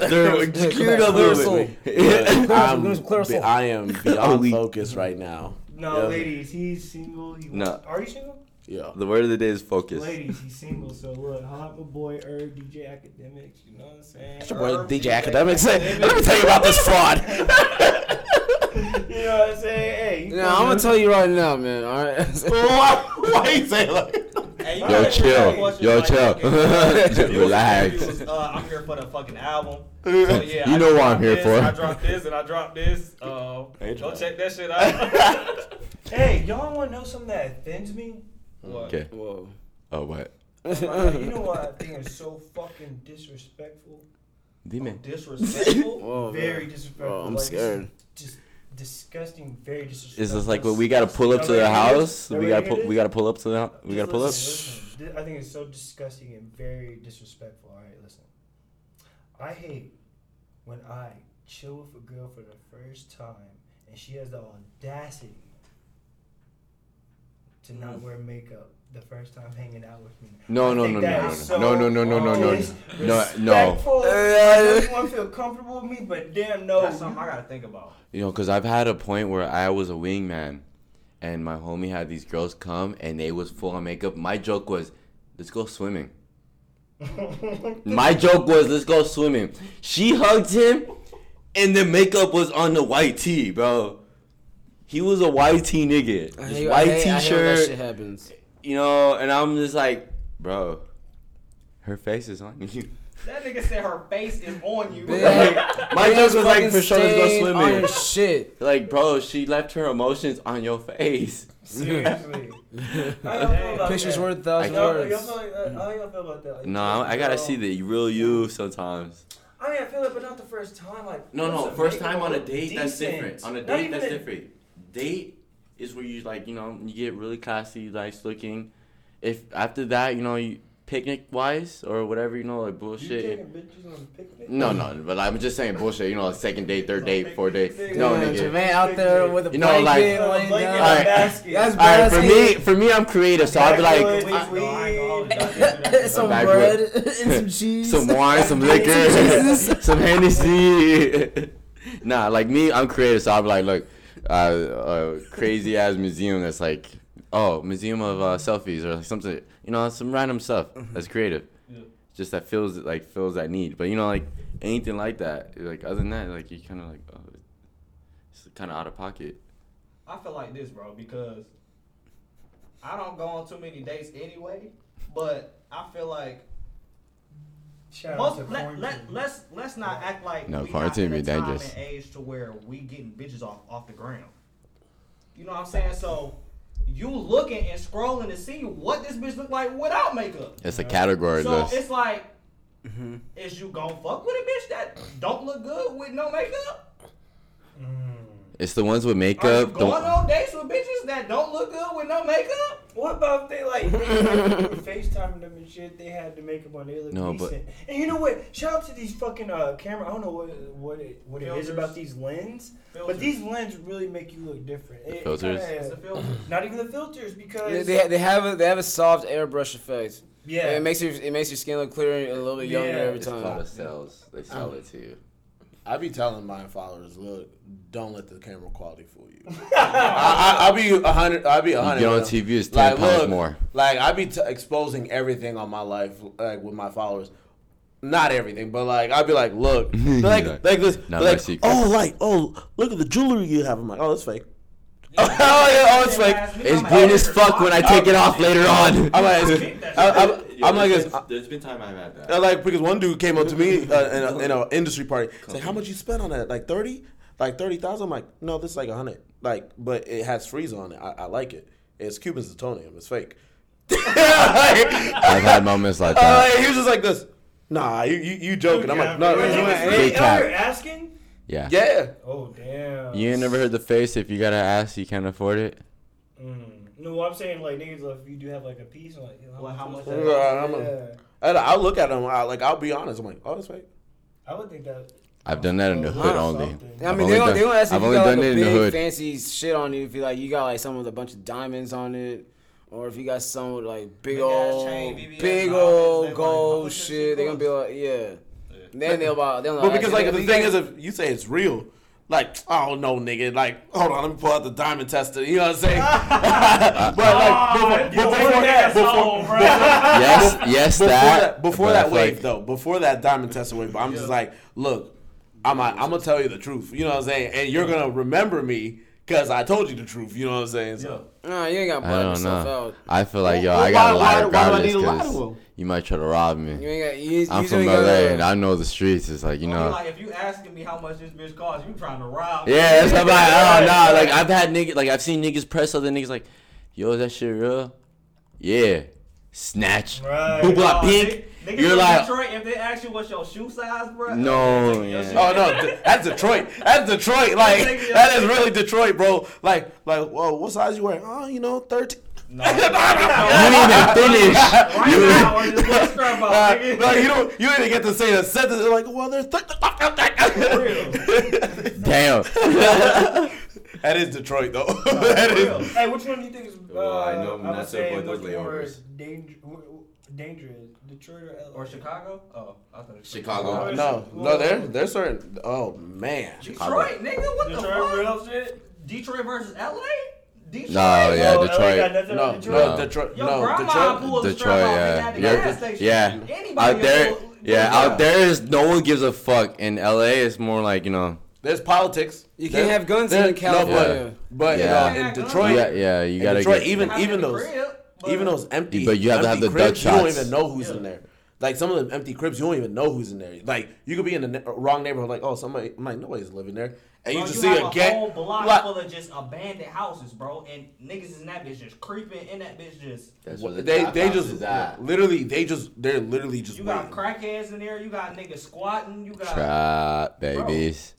Speaker 3: cleared up a
Speaker 1: Clear
Speaker 3: little bit.
Speaker 2: I'm,
Speaker 1: Give us clear soul.
Speaker 2: I am (laughs)
Speaker 3: Oh,
Speaker 2: beyond
Speaker 3: we-
Speaker 2: focus right now.
Speaker 4: No,
Speaker 2: Yeah.
Speaker 4: ladies, he's single. He
Speaker 3: No.
Speaker 4: Are you single?
Speaker 2: Yeah.
Speaker 3: The word of the day is focus.
Speaker 4: Ladies, he's single. So look, holla at my boy Herb, DJ Akademiks. You know what I'm saying?
Speaker 2: That's your boy
Speaker 4: Herb,
Speaker 2: DJ Akademiks. Let me tell you about this fraud. (laughs)
Speaker 4: You know what I'm saying? Hey, you
Speaker 1: Yeah, I'm gonna tell you right now, man. All right. (laughs)
Speaker 2: why, why you say like?
Speaker 5: Hey, you
Speaker 3: Yo, chill. Yo,
Speaker 5: like,
Speaker 3: chill.
Speaker 5: okay,
Speaker 3: Relax.
Speaker 5: was, uh, I'm here for the fucking album. (laughs) So, yeah,
Speaker 3: You
Speaker 5: I
Speaker 3: know what I'm here
Speaker 5: this,
Speaker 3: for.
Speaker 5: I dropped this and I dropped this. Uh,
Speaker 2: Hey,
Speaker 5: go check that shit out.
Speaker 4: Hey, y'all want to know something that offends me?
Speaker 5: What?
Speaker 3: Okay.
Speaker 1: Whoa.
Speaker 3: Oh, what?
Speaker 4: you know what I think is so fucking disrespectful?
Speaker 3: Dime.
Speaker 5: Oh, disrespectful. (laughs)
Speaker 1: Whoa,
Speaker 4: Very
Speaker 1: man.
Speaker 4: disrespectful.
Speaker 1: Oh, I'm
Speaker 4: Like, this is
Speaker 1: scared.
Speaker 4: Just disgusting. Very disrespectful.
Speaker 3: Is this like what we gotta pull up to the
Speaker 4: Nobody hear this?
Speaker 3: house? We gotta pull. We gotta pull up to the. House?
Speaker 4: We
Speaker 3: gotta pull up.
Speaker 4: listen, listen. Thi- I think it's so disgusting and very disrespectful. All right, listen. I hate when I chill with a girl for the first time and she has the audacity to
Speaker 3: Mm.
Speaker 4: not wear makeup the first time hanging out with me.
Speaker 3: No,
Speaker 4: I
Speaker 3: no, no, no,
Speaker 4: is
Speaker 3: no, no, no, no, no, no, no, no, no.
Speaker 4: I know you want to feel comfortable with me, but damn no.
Speaker 5: That's something I gotta think about.
Speaker 3: You know, because I've had a point where I was a wingman, and my homie had these girls come, and they was full on makeup. My joke was, "Let's go swimming." (laughs) My joke was, "Let's go swimming." She hugged him, and the makeup was on the white tee, bro. He was a white tee nigga,
Speaker 1: I
Speaker 3: just
Speaker 1: hate- I
Speaker 3: white
Speaker 1: hate- I hate that
Speaker 3: t-shirt,
Speaker 1: shit happens.
Speaker 3: you know. And I'm just like, bro, her face is on you.
Speaker 5: That nigga said her face is on you.
Speaker 1: Man, (laughs)
Speaker 3: My joke was like, for sure, let's go
Speaker 1: stain on
Speaker 3: swimming.
Speaker 1: your shit.
Speaker 3: Like, bro, she left her emotions on your face.
Speaker 4: Seriously. (laughs) How y'all feel about
Speaker 1: Pictures
Speaker 4: that?
Speaker 1: worth a thousand
Speaker 4: Y'all-
Speaker 1: words.
Speaker 4: y'all feel like that? How y'all feel about that? Like,
Speaker 3: No, I, I gotta see the real you sometimes.
Speaker 4: I mean, I feel it, but not the first time. Like,
Speaker 3: No, no, first time on a
Speaker 4: look
Speaker 3: date, that's different. On a date,
Speaker 4: even
Speaker 3: that's different. Date is where you like, you know, you get really classy, nice looking. If after that, you know, you picnic wise or whatever, you know, like
Speaker 4: You
Speaker 3: bullshit.
Speaker 4: taking bitches on picnic?
Speaker 3: No, no, but I'm just saying bullshit. You know, second date, third date, fourth date. No, nigga.
Speaker 1: Jermaine out there with a
Speaker 3: You know, like-
Speaker 4: Uh, blanket
Speaker 1: down.
Speaker 4: in a
Speaker 3: Alright.
Speaker 4: basket.
Speaker 1: That's
Speaker 3: All right, for me, for me, I'm creative, so I'll be like
Speaker 4: Backwoods.
Speaker 5: I ain't gonna- I ain't gonna hold you, don't do that.
Speaker 1: some bread (laughs) and some cheese.
Speaker 3: some wine, some liquor, (laughs) (laughs) some Hennessy. nah, like me, I'm creative, so I'll be like, look, uh, a crazy ass museum that's like, oh, museum of uh, selfies or something, you know, some random stuff that's creative.
Speaker 5: Yeah.
Speaker 3: Just that fills like fills that need, but you know, like anything like that, like other than that, like you kind of like, oh, it's kind of out of pocket.
Speaker 5: I feel like this, bro, because I don't go on too many dates anyway. But I feel like
Speaker 4: Shout out
Speaker 5: most
Speaker 4: to
Speaker 5: let,
Speaker 4: quarantine.
Speaker 5: let let's let's not act like
Speaker 3: No,
Speaker 5: we
Speaker 3: quarantine
Speaker 5: not in
Speaker 3: be
Speaker 5: a time
Speaker 3: dangerous.
Speaker 5: and age to where we getting bitches off off the ground. You know what I'm saying? So you looking and scrolling to see what this bitch look like without makeup.
Speaker 3: It's a category
Speaker 5: So
Speaker 3: list.
Speaker 5: it's like,
Speaker 1: Mm-hmm.
Speaker 5: is you gonna fuck with a bitch that don't look good with no makeup?
Speaker 4: Mm.
Speaker 3: It's the ones with
Speaker 5: Are you
Speaker 3: makeup.
Speaker 5: going
Speaker 3: Don't,
Speaker 5: on dates with bitches that don't look good with no makeup?
Speaker 4: What about if they like they like, (laughs) FaceTiming them and shit? They had the makeup on. They look
Speaker 3: No, but-
Speaker 4: And you know what? Shout out to these fucking uh, camera. I don't know what what it what it is about these lens,
Speaker 5: Filters.
Speaker 4: but these lenses really make you look different. It- it
Speaker 3: filters?
Speaker 4: kinda-
Speaker 5: It's a filter.
Speaker 4: not even the filters because
Speaker 1: They, they, they have a they have a soft airbrush effect.
Speaker 4: yeah,
Speaker 1: And it makes your it makes your skin look clearer and a little bit younger
Speaker 4: Yeah,
Speaker 1: every
Speaker 3: it's called
Speaker 1: time.
Speaker 3: a sales. They sell it to you.
Speaker 2: I be telling my followers, look, don't let the camera quality fool you. (laughs) I, I, I'll be a hundred. I'll be a hundred.
Speaker 3: get on. TV, it's ten
Speaker 2: Like,
Speaker 3: pounds
Speaker 2: look,
Speaker 3: more.
Speaker 2: Like I be t- exposing everything on my life, like with my followers. Not everything, but like I'd be like, look, (laughs) like
Speaker 3: Like,
Speaker 2: like this,
Speaker 3: not
Speaker 2: like
Speaker 3: my
Speaker 2: oh, like oh, look at the jewelry you have. I'm like, oh, that's fake. (laughs) oh yeah, oh it's fake.
Speaker 3: It's green as fuck when I take it off later on.
Speaker 2: I'm like, it's- I- I'm, I'm like, it's-
Speaker 3: there's been time I've had
Speaker 2: Uh, like because one dude came up to me uh, in a in a (laughs) industry party. He's like, "How much you spent on that? Like thirty? Like thirty thousand? I'm like, "No, this is like a hundred. Like, but it has freeze on it. I, I like it. It's Cuban zirconium. It's fake." (laughs)
Speaker 3: I've had moments like
Speaker 2: Uh,
Speaker 3: that.
Speaker 2: he was just like this. Nah, you you, you joking? I'm like, no,
Speaker 4: Wait,
Speaker 2: no,
Speaker 4: you
Speaker 2: no,
Speaker 4: was
Speaker 2: no,
Speaker 3: Big
Speaker 4: really-
Speaker 3: cap.
Speaker 4: oh, you're asking?
Speaker 3: Yeah.
Speaker 2: yeah.
Speaker 4: Oh damn.
Speaker 3: You ain't never heard the face if you gotta ask, you can't afford it?
Speaker 4: Mm. No, I'm saying like niggas, like, if you do have like a piece, like you know,
Speaker 5: Well, how much
Speaker 4: was
Speaker 5: that
Speaker 4: that?
Speaker 2: I'm a-
Speaker 4: Yeah.
Speaker 2: And I'll look at them. I, like I'll be honest. I'm like, oh, it's fake.
Speaker 4: I would think that.
Speaker 3: I've done that in the
Speaker 4: Oh,
Speaker 3: hood only.
Speaker 4: something.
Speaker 1: I
Speaker 3: I've
Speaker 1: mean,
Speaker 3: only
Speaker 1: they gonna,
Speaker 3: done-
Speaker 1: they gonna ask if
Speaker 3: I've
Speaker 1: you
Speaker 3: only
Speaker 1: got
Speaker 3: done
Speaker 1: like a
Speaker 3: in the
Speaker 1: big
Speaker 3: hood.
Speaker 1: fancy shit on you. If you like, you got like some with a bunch of diamonds on it, or if you got some with like big
Speaker 5: Big
Speaker 1: old,
Speaker 5: chain, VVS
Speaker 1: big old
Speaker 5: like,
Speaker 1: gold shit.
Speaker 5: shit
Speaker 1: They gonna be like, yeah. Then they'll about, they'll
Speaker 2: But because like the thing is, if you say it's real, like I don't know, nigga. Like hold on, let me pull out the diamond tester. You know what I'm saying? (laughs) (laughs) but like oh, before,
Speaker 4: you
Speaker 2: before,
Speaker 4: put that
Speaker 2: before,
Speaker 4: soul, bro. (laughs)
Speaker 3: Yes, yes,
Speaker 2: before
Speaker 3: that.
Speaker 2: that, before that wave
Speaker 3: like-
Speaker 2: though, before that diamond tester wave, I'm just like, look, I'm I'm gonna tell you the truth. You know what I'm saying? And you're gonna remember me because I told you the truth. You know what I'm saying? So.
Speaker 1: Nah, you ain't got to
Speaker 3: I
Speaker 1: butt
Speaker 3: don't
Speaker 1: yourself
Speaker 3: know.
Speaker 1: out.
Speaker 3: I feel like, yo,
Speaker 2: Well,
Speaker 3: I got
Speaker 2: a
Speaker 3: lot
Speaker 2: of why- why I
Speaker 3: regardless
Speaker 2: need to lie to
Speaker 3: because you might try to rob
Speaker 1: You
Speaker 3: me.
Speaker 1: ain't got. You,
Speaker 3: I'm
Speaker 1: you
Speaker 3: from
Speaker 1: ain't
Speaker 3: LA
Speaker 1: gotta-
Speaker 3: and I know the streets. It's like, you know.
Speaker 5: like if you asking me how much this bitch costs, you trying to rob. Me.
Speaker 3: Yeah, that's what I'm like, oh, nah. Like, I've had niggas, like, I've seen niggas press other niggas like, yo, is that shit real? Yeah. Snatch.
Speaker 4: Right.
Speaker 3: Boop, blah,
Speaker 5: Nah,
Speaker 3: pink.
Speaker 5: Nigg- niggas
Speaker 3: You're like,
Speaker 5: Detroit, if they ask you what's your shoe size, bro.
Speaker 3: No,
Speaker 5: your
Speaker 3: yeah.
Speaker 2: Oh no, that's Detroit. That's Detroit. Like that is really Detroit, bro. Like, like, whoa, what size you wearing? Oh, you know, thirteen.
Speaker 5: No. (laughs)
Speaker 3: You didn't even finish.
Speaker 5: Right
Speaker 3: You-
Speaker 5: now, or just one strap out,
Speaker 2: Uh,
Speaker 5: nigga. (laughs)
Speaker 2: no, you don't. You didn't get to say the sentence. They're like, well, there's. Th- (laughs)
Speaker 3: Damn.
Speaker 2: that is Detroit, though. that is.
Speaker 4: Hey, which one do you think is? Uh,
Speaker 3: Well, I know
Speaker 4: I would
Speaker 3: not to
Speaker 4: say
Speaker 3: avoid those
Speaker 4: much more
Speaker 3: layovers.
Speaker 4: Danger, dangerous, Detroit or LA?
Speaker 5: Or Chicago? Oh, I thought it was
Speaker 3: Chicago.
Speaker 2: No, no, they're they're certain. Oh man,
Speaker 5: Detroit, nigga, what the fuck?
Speaker 4: real shit.
Speaker 5: Detroit versus LA? Detroit.
Speaker 3: No, yeah,
Speaker 4: Oh,
Speaker 3: Detroit.
Speaker 4: got
Speaker 2: no,
Speaker 4: Detroit.
Speaker 2: no,
Speaker 3: No.
Speaker 2: Detroit,
Speaker 5: Your
Speaker 2: no, Detroit.
Speaker 5: pulled
Speaker 3: Detroit, yeah.
Speaker 5: the
Speaker 3: Yeah, yeah.
Speaker 5: Anybody
Speaker 3: Out there,
Speaker 5: will-
Speaker 3: yeah,
Speaker 2: Yeah.
Speaker 3: out there is no one gives a fuck. In LA, it's more like you know,
Speaker 2: There's politics.
Speaker 1: You can't
Speaker 2: There-
Speaker 1: have guns
Speaker 2: there-
Speaker 1: in California.
Speaker 2: No, but, but
Speaker 3: Yeah.
Speaker 2: uh, in
Speaker 5: Yeah,
Speaker 2: Detroit,
Speaker 3: yeah, yeah, you gotta
Speaker 2: Detroit,
Speaker 3: get.
Speaker 2: even
Speaker 5: Have
Speaker 2: even those
Speaker 5: crib, but-
Speaker 2: even those empty,
Speaker 3: But you have to have the
Speaker 2: cribs, you don't even know who's
Speaker 5: Yeah.
Speaker 2: in there. Like some of the empty cribs, you don't even know who's in there. Like you could be in the ne- wrong neighborhood, like oh somebody, I'm like nobody's living there, and you just
Speaker 5: you
Speaker 2: see
Speaker 5: have
Speaker 2: a
Speaker 5: a
Speaker 2: gang.
Speaker 5: whole block
Speaker 2: like-
Speaker 5: full of just abandoned houses, bro, and niggas in that bitch just creeping in that bitch just.
Speaker 3: That's where the
Speaker 2: they
Speaker 3: trap
Speaker 2: they just
Speaker 3: at.
Speaker 2: literally they just they're literally just
Speaker 5: You got crackheads in there. You got niggas squatting. You got.
Speaker 3: trap babies.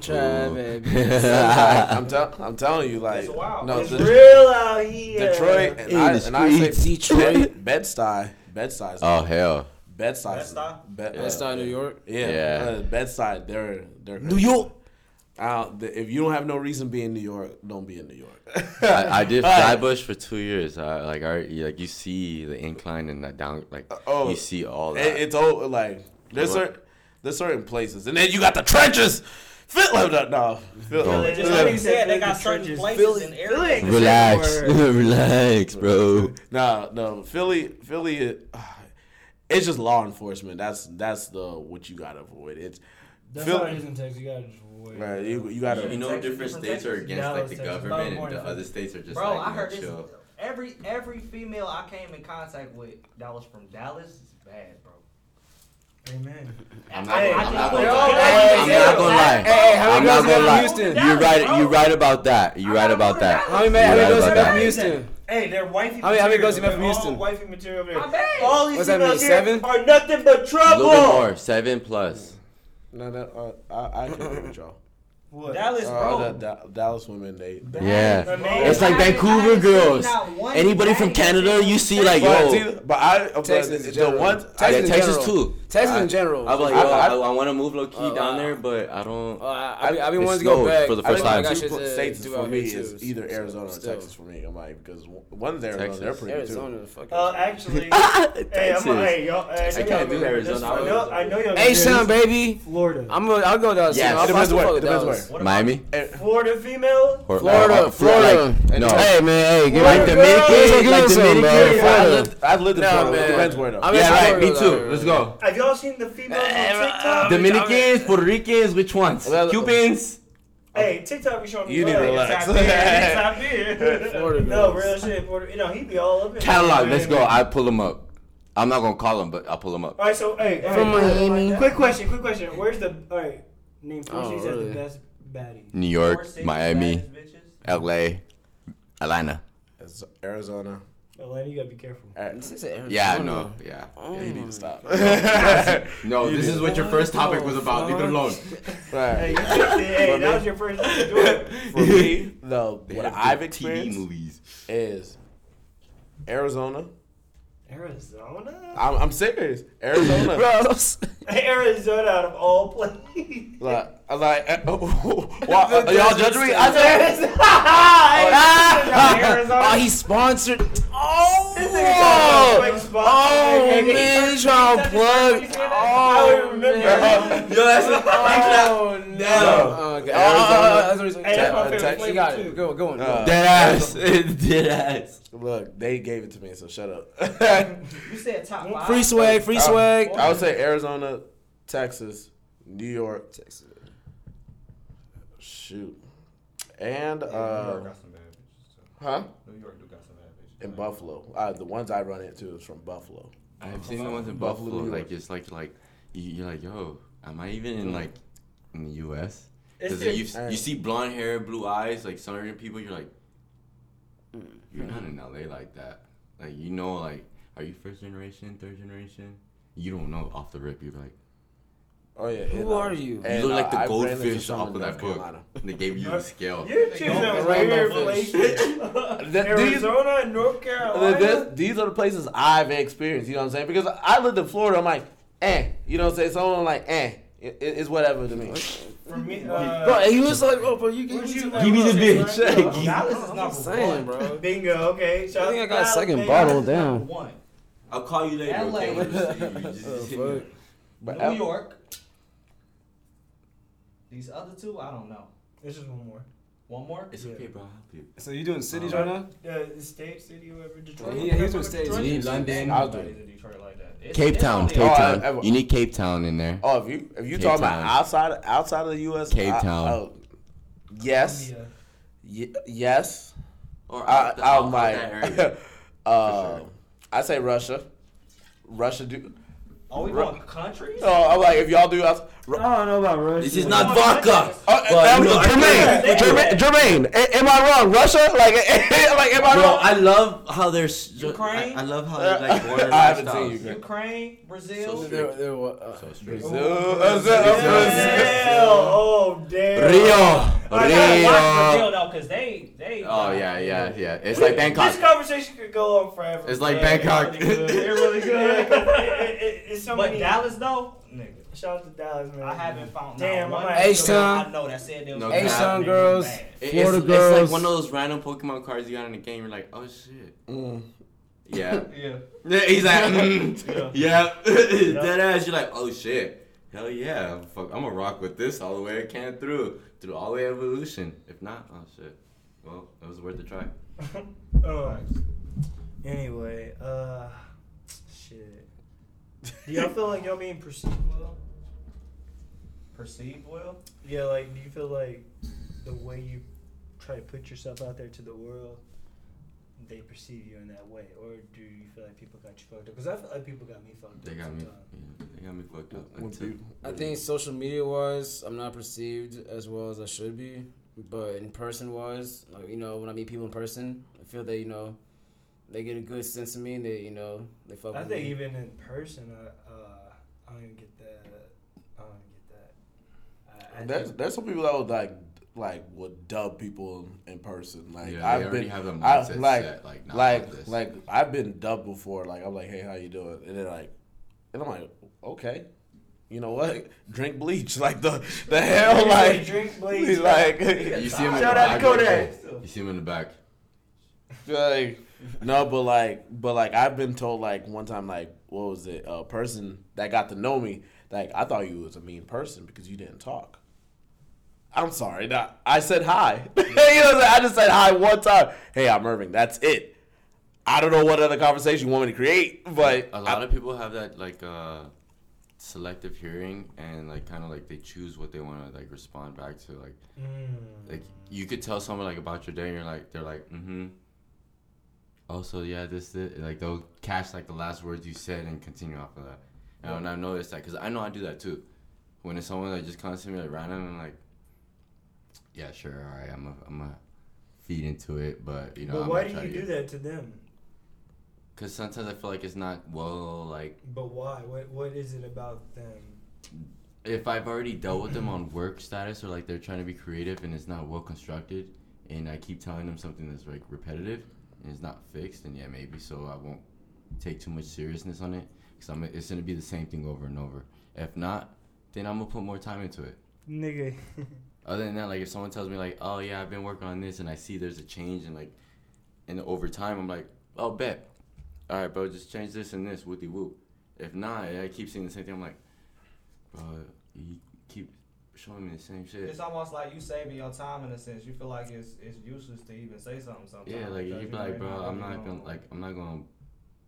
Speaker 1: Try, baby. (laughs)
Speaker 2: I'm, tell, I'm telling you, like,
Speaker 5: It's wild.
Speaker 2: no,
Speaker 4: It's
Speaker 2: the-
Speaker 4: real out here.
Speaker 2: Detroit, and
Speaker 3: In
Speaker 2: I, and I say.
Speaker 1: Detroit. (laughs)
Speaker 2: Bed Stuy, Bed Stuy,
Speaker 3: Oh hell,
Speaker 2: Bed Stuy,
Speaker 5: Bed-Stuy?
Speaker 2: Bed,
Speaker 1: That's not New York.
Speaker 2: Yeah,
Speaker 3: Yeah.
Speaker 2: Uh, Bed Stuy, they're they're
Speaker 1: New York.
Speaker 2: Uh, the, if you don't have no reason to be in New York, don't be in New York. (laughs)
Speaker 3: I, I did
Speaker 2: All right.
Speaker 3: Flatbush for two years. I, like I like you see the incline and that down like
Speaker 2: oh.
Speaker 3: you see all
Speaker 2: It,
Speaker 3: that.
Speaker 2: it's all like there's certain there's certain places, and then you got the trenches. Phil, no, no, Phil,
Speaker 5: Just like you
Speaker 4: Philly
Speaker 5: said, they got certain places
Speaker 4: Philly-
Speaker 5: and
Speaker 4: Philly
Speaker 5: areas.
Speaker 3: relax, (laughs) relax, bro. (laughs)
Speaker 2: no, no, Philly, Philly. Uh, it's just law enforcement. That's that's the what you gotta avoid. It's
Speaker 4: That's
Speaker 2: Phil-
Speaker 4: how it is in Texas. You gotta just wait.
Speaker 2: right. You, you gotta.
Speaker 3: You know,
Speaker 5: Texas,
Speaker 3: different
Speaker 5: different
Speaker 3: states are against
Speaker 4: Dallas,
Speaker 3: like the
Speaker 4: Texas,
Speaker 3: government, and the other states are just
Speaker 5: Bro,
Speaker 3: like
Speaker 5: I heard
Speaker 3: know,
Speaker 5: this.
Speaker 3: chill.
Speaker 5: Every every female I came in contact with that was from Dallas is bad, bro.
Speaker 4: Amen.
Speaker 3: I'm
Speaker 5: I-
Speaker 3: not,
Speaker 5: I
Speaker 3: I'm not gonna
Speaker 4: Yo,
Speaker 3: lie.
Speaker 4: hey,
Speaker 3: I'm not gonna lie.
Speaker 1: Hey, how
Speaker 3: I'm
Speaker 1: many
Speaker 3: not
Speaker 1: girls you
Speaker 3: gonna
Speaker 1: met
Speaker 3: lie.
Speaker 1: from Houston?
Speaker 3: You're right. You're right about that. You're right about that.
Speaker 1: How many, how many
Speaker 3: You're
Speaker 1: girls you
Speaker 3: about
Speaker 1: met from
Speaker 3: that.
Speaker 1: Houston?
Speaker 4: Hey, they're wifey
Speaker 1: How many- how many girls you met
Speaker 4: They're
Speaker 1: from
Speaker 4: all Wifey material over there. All these
Speaker 1: What's that
Speaker 4: females
Speaker 1: mean,
Speaker 4: here
Speaker 1: seven?
Speaker 4: are nothing but
Speaker 3: A
Speaker 4: trouble.
Speaker 3: little bit more, seven plus.
Speaker 2: No, no, uh, I, I can agree with y'all.
Speaker 4: What?
Speaker 5: Dallas,
Speaker 2: Uh,
Speaker 5: bro.
Speaker 2: the, Da- Dallas women, they. they
Speaker 3: Yeah,
Speaker 4: bro.
Speaker 3: it's like
Speaker 5: I haven't- I
Speaker 3: Vancouver girls. Anybody from Canada, you see like yo,
Speaker 2: but I, but
Speaker 1: Texas in
Speaker 2: the
Speaker 1: general.
Speaker 2: ones,
Speaker 3: yeah,
Speaker 1: Texas
Speaker 3: Texas too.
Speaker 1: Texas
Speaker 2: I-
Speaker 1: in general.
Speaker 3: I'm like,
Speaker 2: I-
Speaker 3: yo,
Speaker 2: I-
Speaker 3: I, I want to move low key
Speaker 1: Uh,
Speaker 3: down there, but I don't.
Speaker 1: Uh, I, I, be- I be
Speaker 3: It
Speaker 1: wanting to go back
Speaker 3: for the first time.
Speaker 1: I
Speaker 2: two
Speaker 1: shit
Speaker 2: pl-
Speaker 1: to
Speaker 2: states for me
Speaker 1: here,
Speaker 2: is
Speaker 1: too.
Speaker 2: either
Speaker 1: So,
Speaker 2: Arizona or. Texas for me. I'm like because one's Arizona,
Speaker 3: Texas.
Speaker 2: they're pretty
Speaker 1: Arizona,
Speaker 2: too.
Speaker 1: fucking.
Speaker 4: Uh, actually, (laughs) hey,
Speaker 3: Texas.
Speaker 4: I'm, hey, y'all, hey,
Speaker 3: I can't do Arizona.
Speaker 4: I know, I know y'all.
Speaker 1: H Town, baby.
Speaker 4: Florida.
Speaker 1: I'm gonna, I'll go down.
Speaker 3: Yes.
Speaker 1: I'll,
Speaker 2: Depends
Speaker 1: I'll
Speaker 2: where,
Speaker 1: fuck
Speaker 2: depends where.
Speaker 3: Miami,
Speaker 4: Florida female.
Speaker 1: Florida,
Speaker 3: uh,
Speaker 1: Florida.
Speaker 3: no.
Speaker 1: Hey man, hey, give
Speaker 4: Florida
Speaker 1: me
Speaker 4: girl.
Speaker 1: Dominican,
Speaker 3: like
Speaker 1: like
Speaker 3: Dominican,
Speaker 1: Dominican,
Speaker 3: bro.
Speaker 2: I've lived, I've lived in
Speaker 1: Nah,
Speaker 2: Florida.
Speaker 1: man.
Speaker 2: Depends where though.
Speaker 3: Yeah, right. Me too. Let's go.
Speaker 4: Have y'all seen the females on
Speaker 1: Eh,
Speaker 4: TikTok?
Speaker 1: uh,
Speaker 3: Dominicans, Puerto Ricans, which ones?
Speaker 2: Well,
Speaker 3: Cubans.
Speaker 4: Hey, TikTok be showing me
Speaker 2: You need to
Speaker 4: love.
Speaker 2: relax.
Speaker 5: Tap in, tap
Speaker 4: No, real shit. Puerto, you know, he be all up in
Speaker 3: Catalog. Let's go. I pull him up. I'm not gonna call him, but I'll pull him up.
Speaker 4: All right, so hey,
Speaker 1: From Miami.
Speaker 4: Quick question, quick question. Where's the all right? Name three
Speaker 1: Oh,
Speaker 4: cities as
Speaker 1: really?
Speaker 4: the best baddie.
Speaker 3: New York, Miami. L.A., Atlanta.
Speaker 2: It's Arizona.
Speaker 4: Atlanta, you gotta be careful.
Speaker 2: Uh,
Speaker 1: This is Arizona.
Speaker 3: Yeah, I know. Yeah.
Speaker 1: Oh,
Speaker 2: you need to stop. (laughs)
Speaker 3: No, this is what your first topic was about. Leave it alone.
Speaker 4: Hey,
Speaker 2: right.
Speaker 4: you. Hey, that was your first thing to it. (laughs)
Speaker 2: For me, though,
Speaker 3: They
Speaker 2: what I've
Speaker 3: good TV movies.
Speaker 2: is Arizona.
Speaker 4: Arizona?
Speaker 2: I'm, I'm serious. Arizona. (laughs)
Speaker 4: Arizona out of all places.
Speaker 2: like, I'm like, uh, (laughs) why- uh, y'all judge me? I said, (laughs)
Speaker 4: Arizona.
Speaker 1: Oh, he sponsored. Oh,
Speaker 4: This nigga trying spot.
Speaker 1: oh
Speaker 4: Hey, hey,
Speaker 1: man, he's trying to plug.
Speaker 4: hey, I remember.
Speaker 1: man. (laughs)
Speaker 3: Yo, that's
Speaker 1: Oh no. Oh, okay.
Speaker 2: Uh,
Speaker 1: Arizona. That's what he's
Speaker 4: Hey, that's my favorite
Speaker 2: Text-
Speaker 1: You got
Speaker 4: too.
Speaker 1: it. Go, go on.
Speaker 2: Uh,
Speaker 3: Dead ass. Dead ass.
Speaker 2: look, they gave it to me, so shut up.
Speaker 5: You said top five.
Speaker 1: Free swag, free swag.
Speaker 2: I would say Arizona, Texas, New York. Shoot. And,
Speaker 5: New York
Speaker 2: uh,
Speaker 5: got some bad bitches. too.
Speaker 2: huh?
Speaker 5: New York do got some bad bitches.
Speaker 2: In Buffalo. Uh, the ones I run into is from Buffalo.
Speaker 3: I've seen the ones in
Speaker 2: Buffalo,
Speaker 3: Buffalo. Like it's like like you- you're like, yo, am I even in like in the U.S.?
Speaker 4: It's
Speaker 3: Because you you see blonde hair, blue eyes, like certain people, you're like, you're not in L.A. like that. Like you know, like are you first generation, third generation? You don't know off the rip. You're like,
Speaker 2: Oh, yeah.
Speaker 1: Who
Speaker 2: and, uh,
Speaker 1: are you?
Speaker 2: and,
Speaker 3: you look like
Speaker 2: uh,
Speaker 3: the
Speaker 2: I
Speaker 3: goldfish
Speaker 2: some
Speaker 3: off of that book.
Speaker 2: Carolina.
Speaker 3: They gave you the scale.
Speaker 4: You're choosing
Speaker 5: Rainbow
Speaker 4: weird
Speaker 5: Bush.
Speaker 4: places.
Speaker 2: Th- these-
Speaker 4: Arizona and North
Speaker 2: Th-
Speaker 4: Carolina.
Speaker 2: th- these are the places I've experienced. You know what I'm saying? Because I lived in Florida. I'm like, eh. You know what I'm saying? So I'm like, eh. It, it's whatever to me.
Speaker 4: For me, uh,
Speaker 1: Bro, he was like, oh, bro, you
Speaker 4: Where'd
Speaker 1: give
Speaker 4: you-
Speaker 1: me
Speaker 3: Give me the
Speaker 4: Right?
Speaker 3: bitch.
Speaker 4: Right?
Speaker 3: Give me-
Speaker 5: Dallas is
Speaker 1: I'm
Speaker 5: number
Speaker 1: saying,
Speaker 5: one.
Speaker 1: bro.
Speaker 4: Bingo. Okay. Shout
Speaker 1: I think I got a second
Speaker 4: Dallas,
Speaker 1: bottle
Speaker 4: baby.
Speaker 1: down.
Speaker 5: One.
Speaker 3: I'll call you later.
Speaker 5: LA.
Speaker 3: Okay? (laughs) You just- you just-
Speaker 1: Oh,
Speaker 3: just hit me
Speaker 1: fuck.
Speaker 3: up.
Speaker 2: But
Speaker 5: New
Speaker 2: L-
Speaker 5: York. These other two, I don't know.
Speaker 4: This just one more.
Speaker 5: One more.
Speaker 3: It's okay, bro. I'll help you.
Speaker 1: So you doing cities right now?
Speaker 4: Uh, the state, city, whoever. Detroit.
Speaker 1: Yeah, he was doing states. You
Speaker 3: need London.
Speaker 2: I'll do
Speaker 5: Nobody's
Speaker 2: it.
Speaker 5: in Detroit like that. It's-
Speaker 3: Cape
Speaker 5: it's
Speaker 3: Town, Cape
Speaker 2: Oh,
Speaker 3: Town.
Speaker 2: I-
Speaker 3: You need Cape Town in there.
Speaker 2: Oh, if you if you
Speaker 3: Cape
Speaker 2: talking
Speaker 3: Town.
Speaker 2: about outside outside of the U.S.,
Speaker 3: Cape
Speaker 2: I-
Speaker 3: Town.
Speaker 2: oh, yes, y- yes.
Speaker 3: Or
Speaker 2: I, I'm
Speaker 3: out
Speaker 2: like, (laughs) uh,
Speaker 3: sure.
Speaker 2: I say Russia. Russia do.
Speaker 5: Are we
Speaker 2: Ru-
Speaker 5: going countries?
Speaker 2: Oh, I'm like, if y'all do, outs-
Speaker 1: I don't know about Russia.
Speaker 3: This is not vodka. But, you know,
Speaker 2: Jermaine, Jermaine, Jermaine, a- am I wrong? Russia? Like, (laughs) like, am I
Speaker 3: Bro,
Speaker 2: wrong?
Speaker 3: I love how they're.
Speaker 5: Ukraine?
Speaker 3: I, I love how they're like border (laughs)
Speaker 2: I haven't seen Ukraine.
Speaker 5: Ukraine, Brazil.
Speaker 3: So
Speaker 1: There, there, wa- uh,
Speaker 3: So straight.
Speaker 2: Brazil, uh, Brazil.
Speaker 4: Oh damn.
Speaker 3: Rio,
Speaker 5: I gotta watch Brazil
Speaker 3: Rio.
Speaker 5: though, cause they they.
Speaker 3: Oh yeah, yeah, yeah. It's like Bangkok.
Speaker 4: This conversation could go on forever.
Speaker 3: It's like
Speaker 4: man.
Speaker 3: Bangkok. (laughs)
Speaker 4: It really good. It- it- it- it's so
Speaker 5: But
Speaker 4: many.
Speaker 5: Dallas though, nigga.
Speaker 4: Shout out to Dallas, man.
Speaker 5: I haven't found
Speaker 4: Damn,
Speaker 5: not
Speaker 4: I
Speaker 5: one
Speaker 4: might-
Speaker 1: H-Town.
Speaker 5: I know that said they was
Speaker 3: No.
Speaker 1: H-Town girls.
Speaker 3: It-
Speaker 1: Florida
Speaker 3: it's,
Speaker 1: girls.
Speaker 3: It's like one of those random Pokemon cards you got in the game. You're like, oh shit.
Speaker 2: Mm.
Speaker 3: Yeah. (laughs)
Speaker 5: Yeah.
Speaker 3: Yeah, He's like, mm, (laughs) yeah. (laughs) Dead ass. You're like, oh shit. Hell yeah. Fuck, I'm gonna rock with this all the way I can through. Through all the way evolution. If not, oh shit. Well, it was worth a try.
Speaker 4: Oh. Anyway, uh, shit. Do y'all feel like y'all being perceived well?
Speaker 5: Perceived well.
Speaker 4: Yeah, like, do you feel like the way you try to put yourself out there to the world, they perceive you in that way, or do you feel like people got you fucked up? Because I feel like people got me fucked
Speaker 3: They
Speaker 4: up.
Speaker 3: got me. Yeah, they got me fucked up.
Speaker 2: When
Speaker 3: Until-
Speaker 1: I think social media wise, I'm not perceived as well as I should be. But in person wise, like you know, when I meet people in person, I feel that you know, they get a good sense of me. and They you know they fuck
Speaker 4: I
Speaker 1: with
Speaker 4: think
Speaker 1: me.
Speaker 4: even in person, I, uh, I don't even get that. I don't even get that. I, I
Speaker 2: There's
Speaker 4: think-
Speaker 2: there's some people that would like like would dub people in person. Like
Speaker 3: Yeah,
Speaker 2: I've
Speaker 3: already
Speaker 2: been
Speaker 3: have the
Speaker 2: I, like
Speaker 3: set, like, nah,
Speaker 2: like
Speaker 3: fuck this.
Speaker 2: like I've been dubbed before. Like I'm like, hey, how you doing? And they're like, and I'm like, okay. You know what? (laughs) Drink bleach. Like the the (laughs) hell, like
Speaker 4: drink (laughs) bleach.
Speaker 2: like
Speaker 3: You see him in
Speaker 4: Shout
Speaker 3: the
Speaker 4: out
Speaker 3: back.
Speaker 4: to Kodak.
Speaker 3: You see him in the back.
Speaker 2: like no, but like but like I've been told like one time like what was it? A person that got to know me like I thought you was a mean person because you didn't talk. I'm sorry. Nah, I said hi. (laughs) you know, I'm saying? I just said hi one time. Hey, I'm Irving. That's it. I don't know what other conversation you want me to create, but
Speaker 3: A lot
Speaker 2: I-
Speaker 3: of people have that like uh selective hearing and like kind of like they choose what they want to like respond back to. Like
Speaker 4: Mm.
Speaker 3: like you could tell someone like about your day and you're like they're like mm-hmm also yeah this, this like they'll catch like the last words you said and continue off of that and when i noticed that because i know i do that too when it's someone that just comes to me like random i'm like yeah sure all right i'm a, I'm a feed into it but you know
Speaker 4: but
Speaker 3: I'm
Speaker 4: why do you do that to them?
Speaker 3: Cause sometimes I feel like it's not well. Like
Speaker 4: But why? What What is it about them?
Speaker 3: if I've already dealt with them on work status or like they're trying to be creative and it's not well constructed, and I keep telling them something that's like repetitive and it's not fixed, and yeah, maybe so I won't take too much seriousness on it. Cause I'm it's gonna be the same thing over and over. If not, then I'm gonna put more time into it.
Speaker 4: Nigga. (laughs)
Speaker 3: Other than that, like if someone tells me like, oh yeah, I've been working on this and I see there's a change and like, and over time I'm like, oh bet, all right, bro, just change this and this, whoopty whoop. If not, I keep seeing the same thing. I'm like, bro, you keep showing me the same shit.
Speaker 5: It's almost like you saving your time in a sense. You feel like it's it's useless to even say something sometimes.
Speaker 3: Yeah, like you'd be like, bro, I'm not gonna
Speaker 5: gonna-
Speaker 3: like, I'm not gonna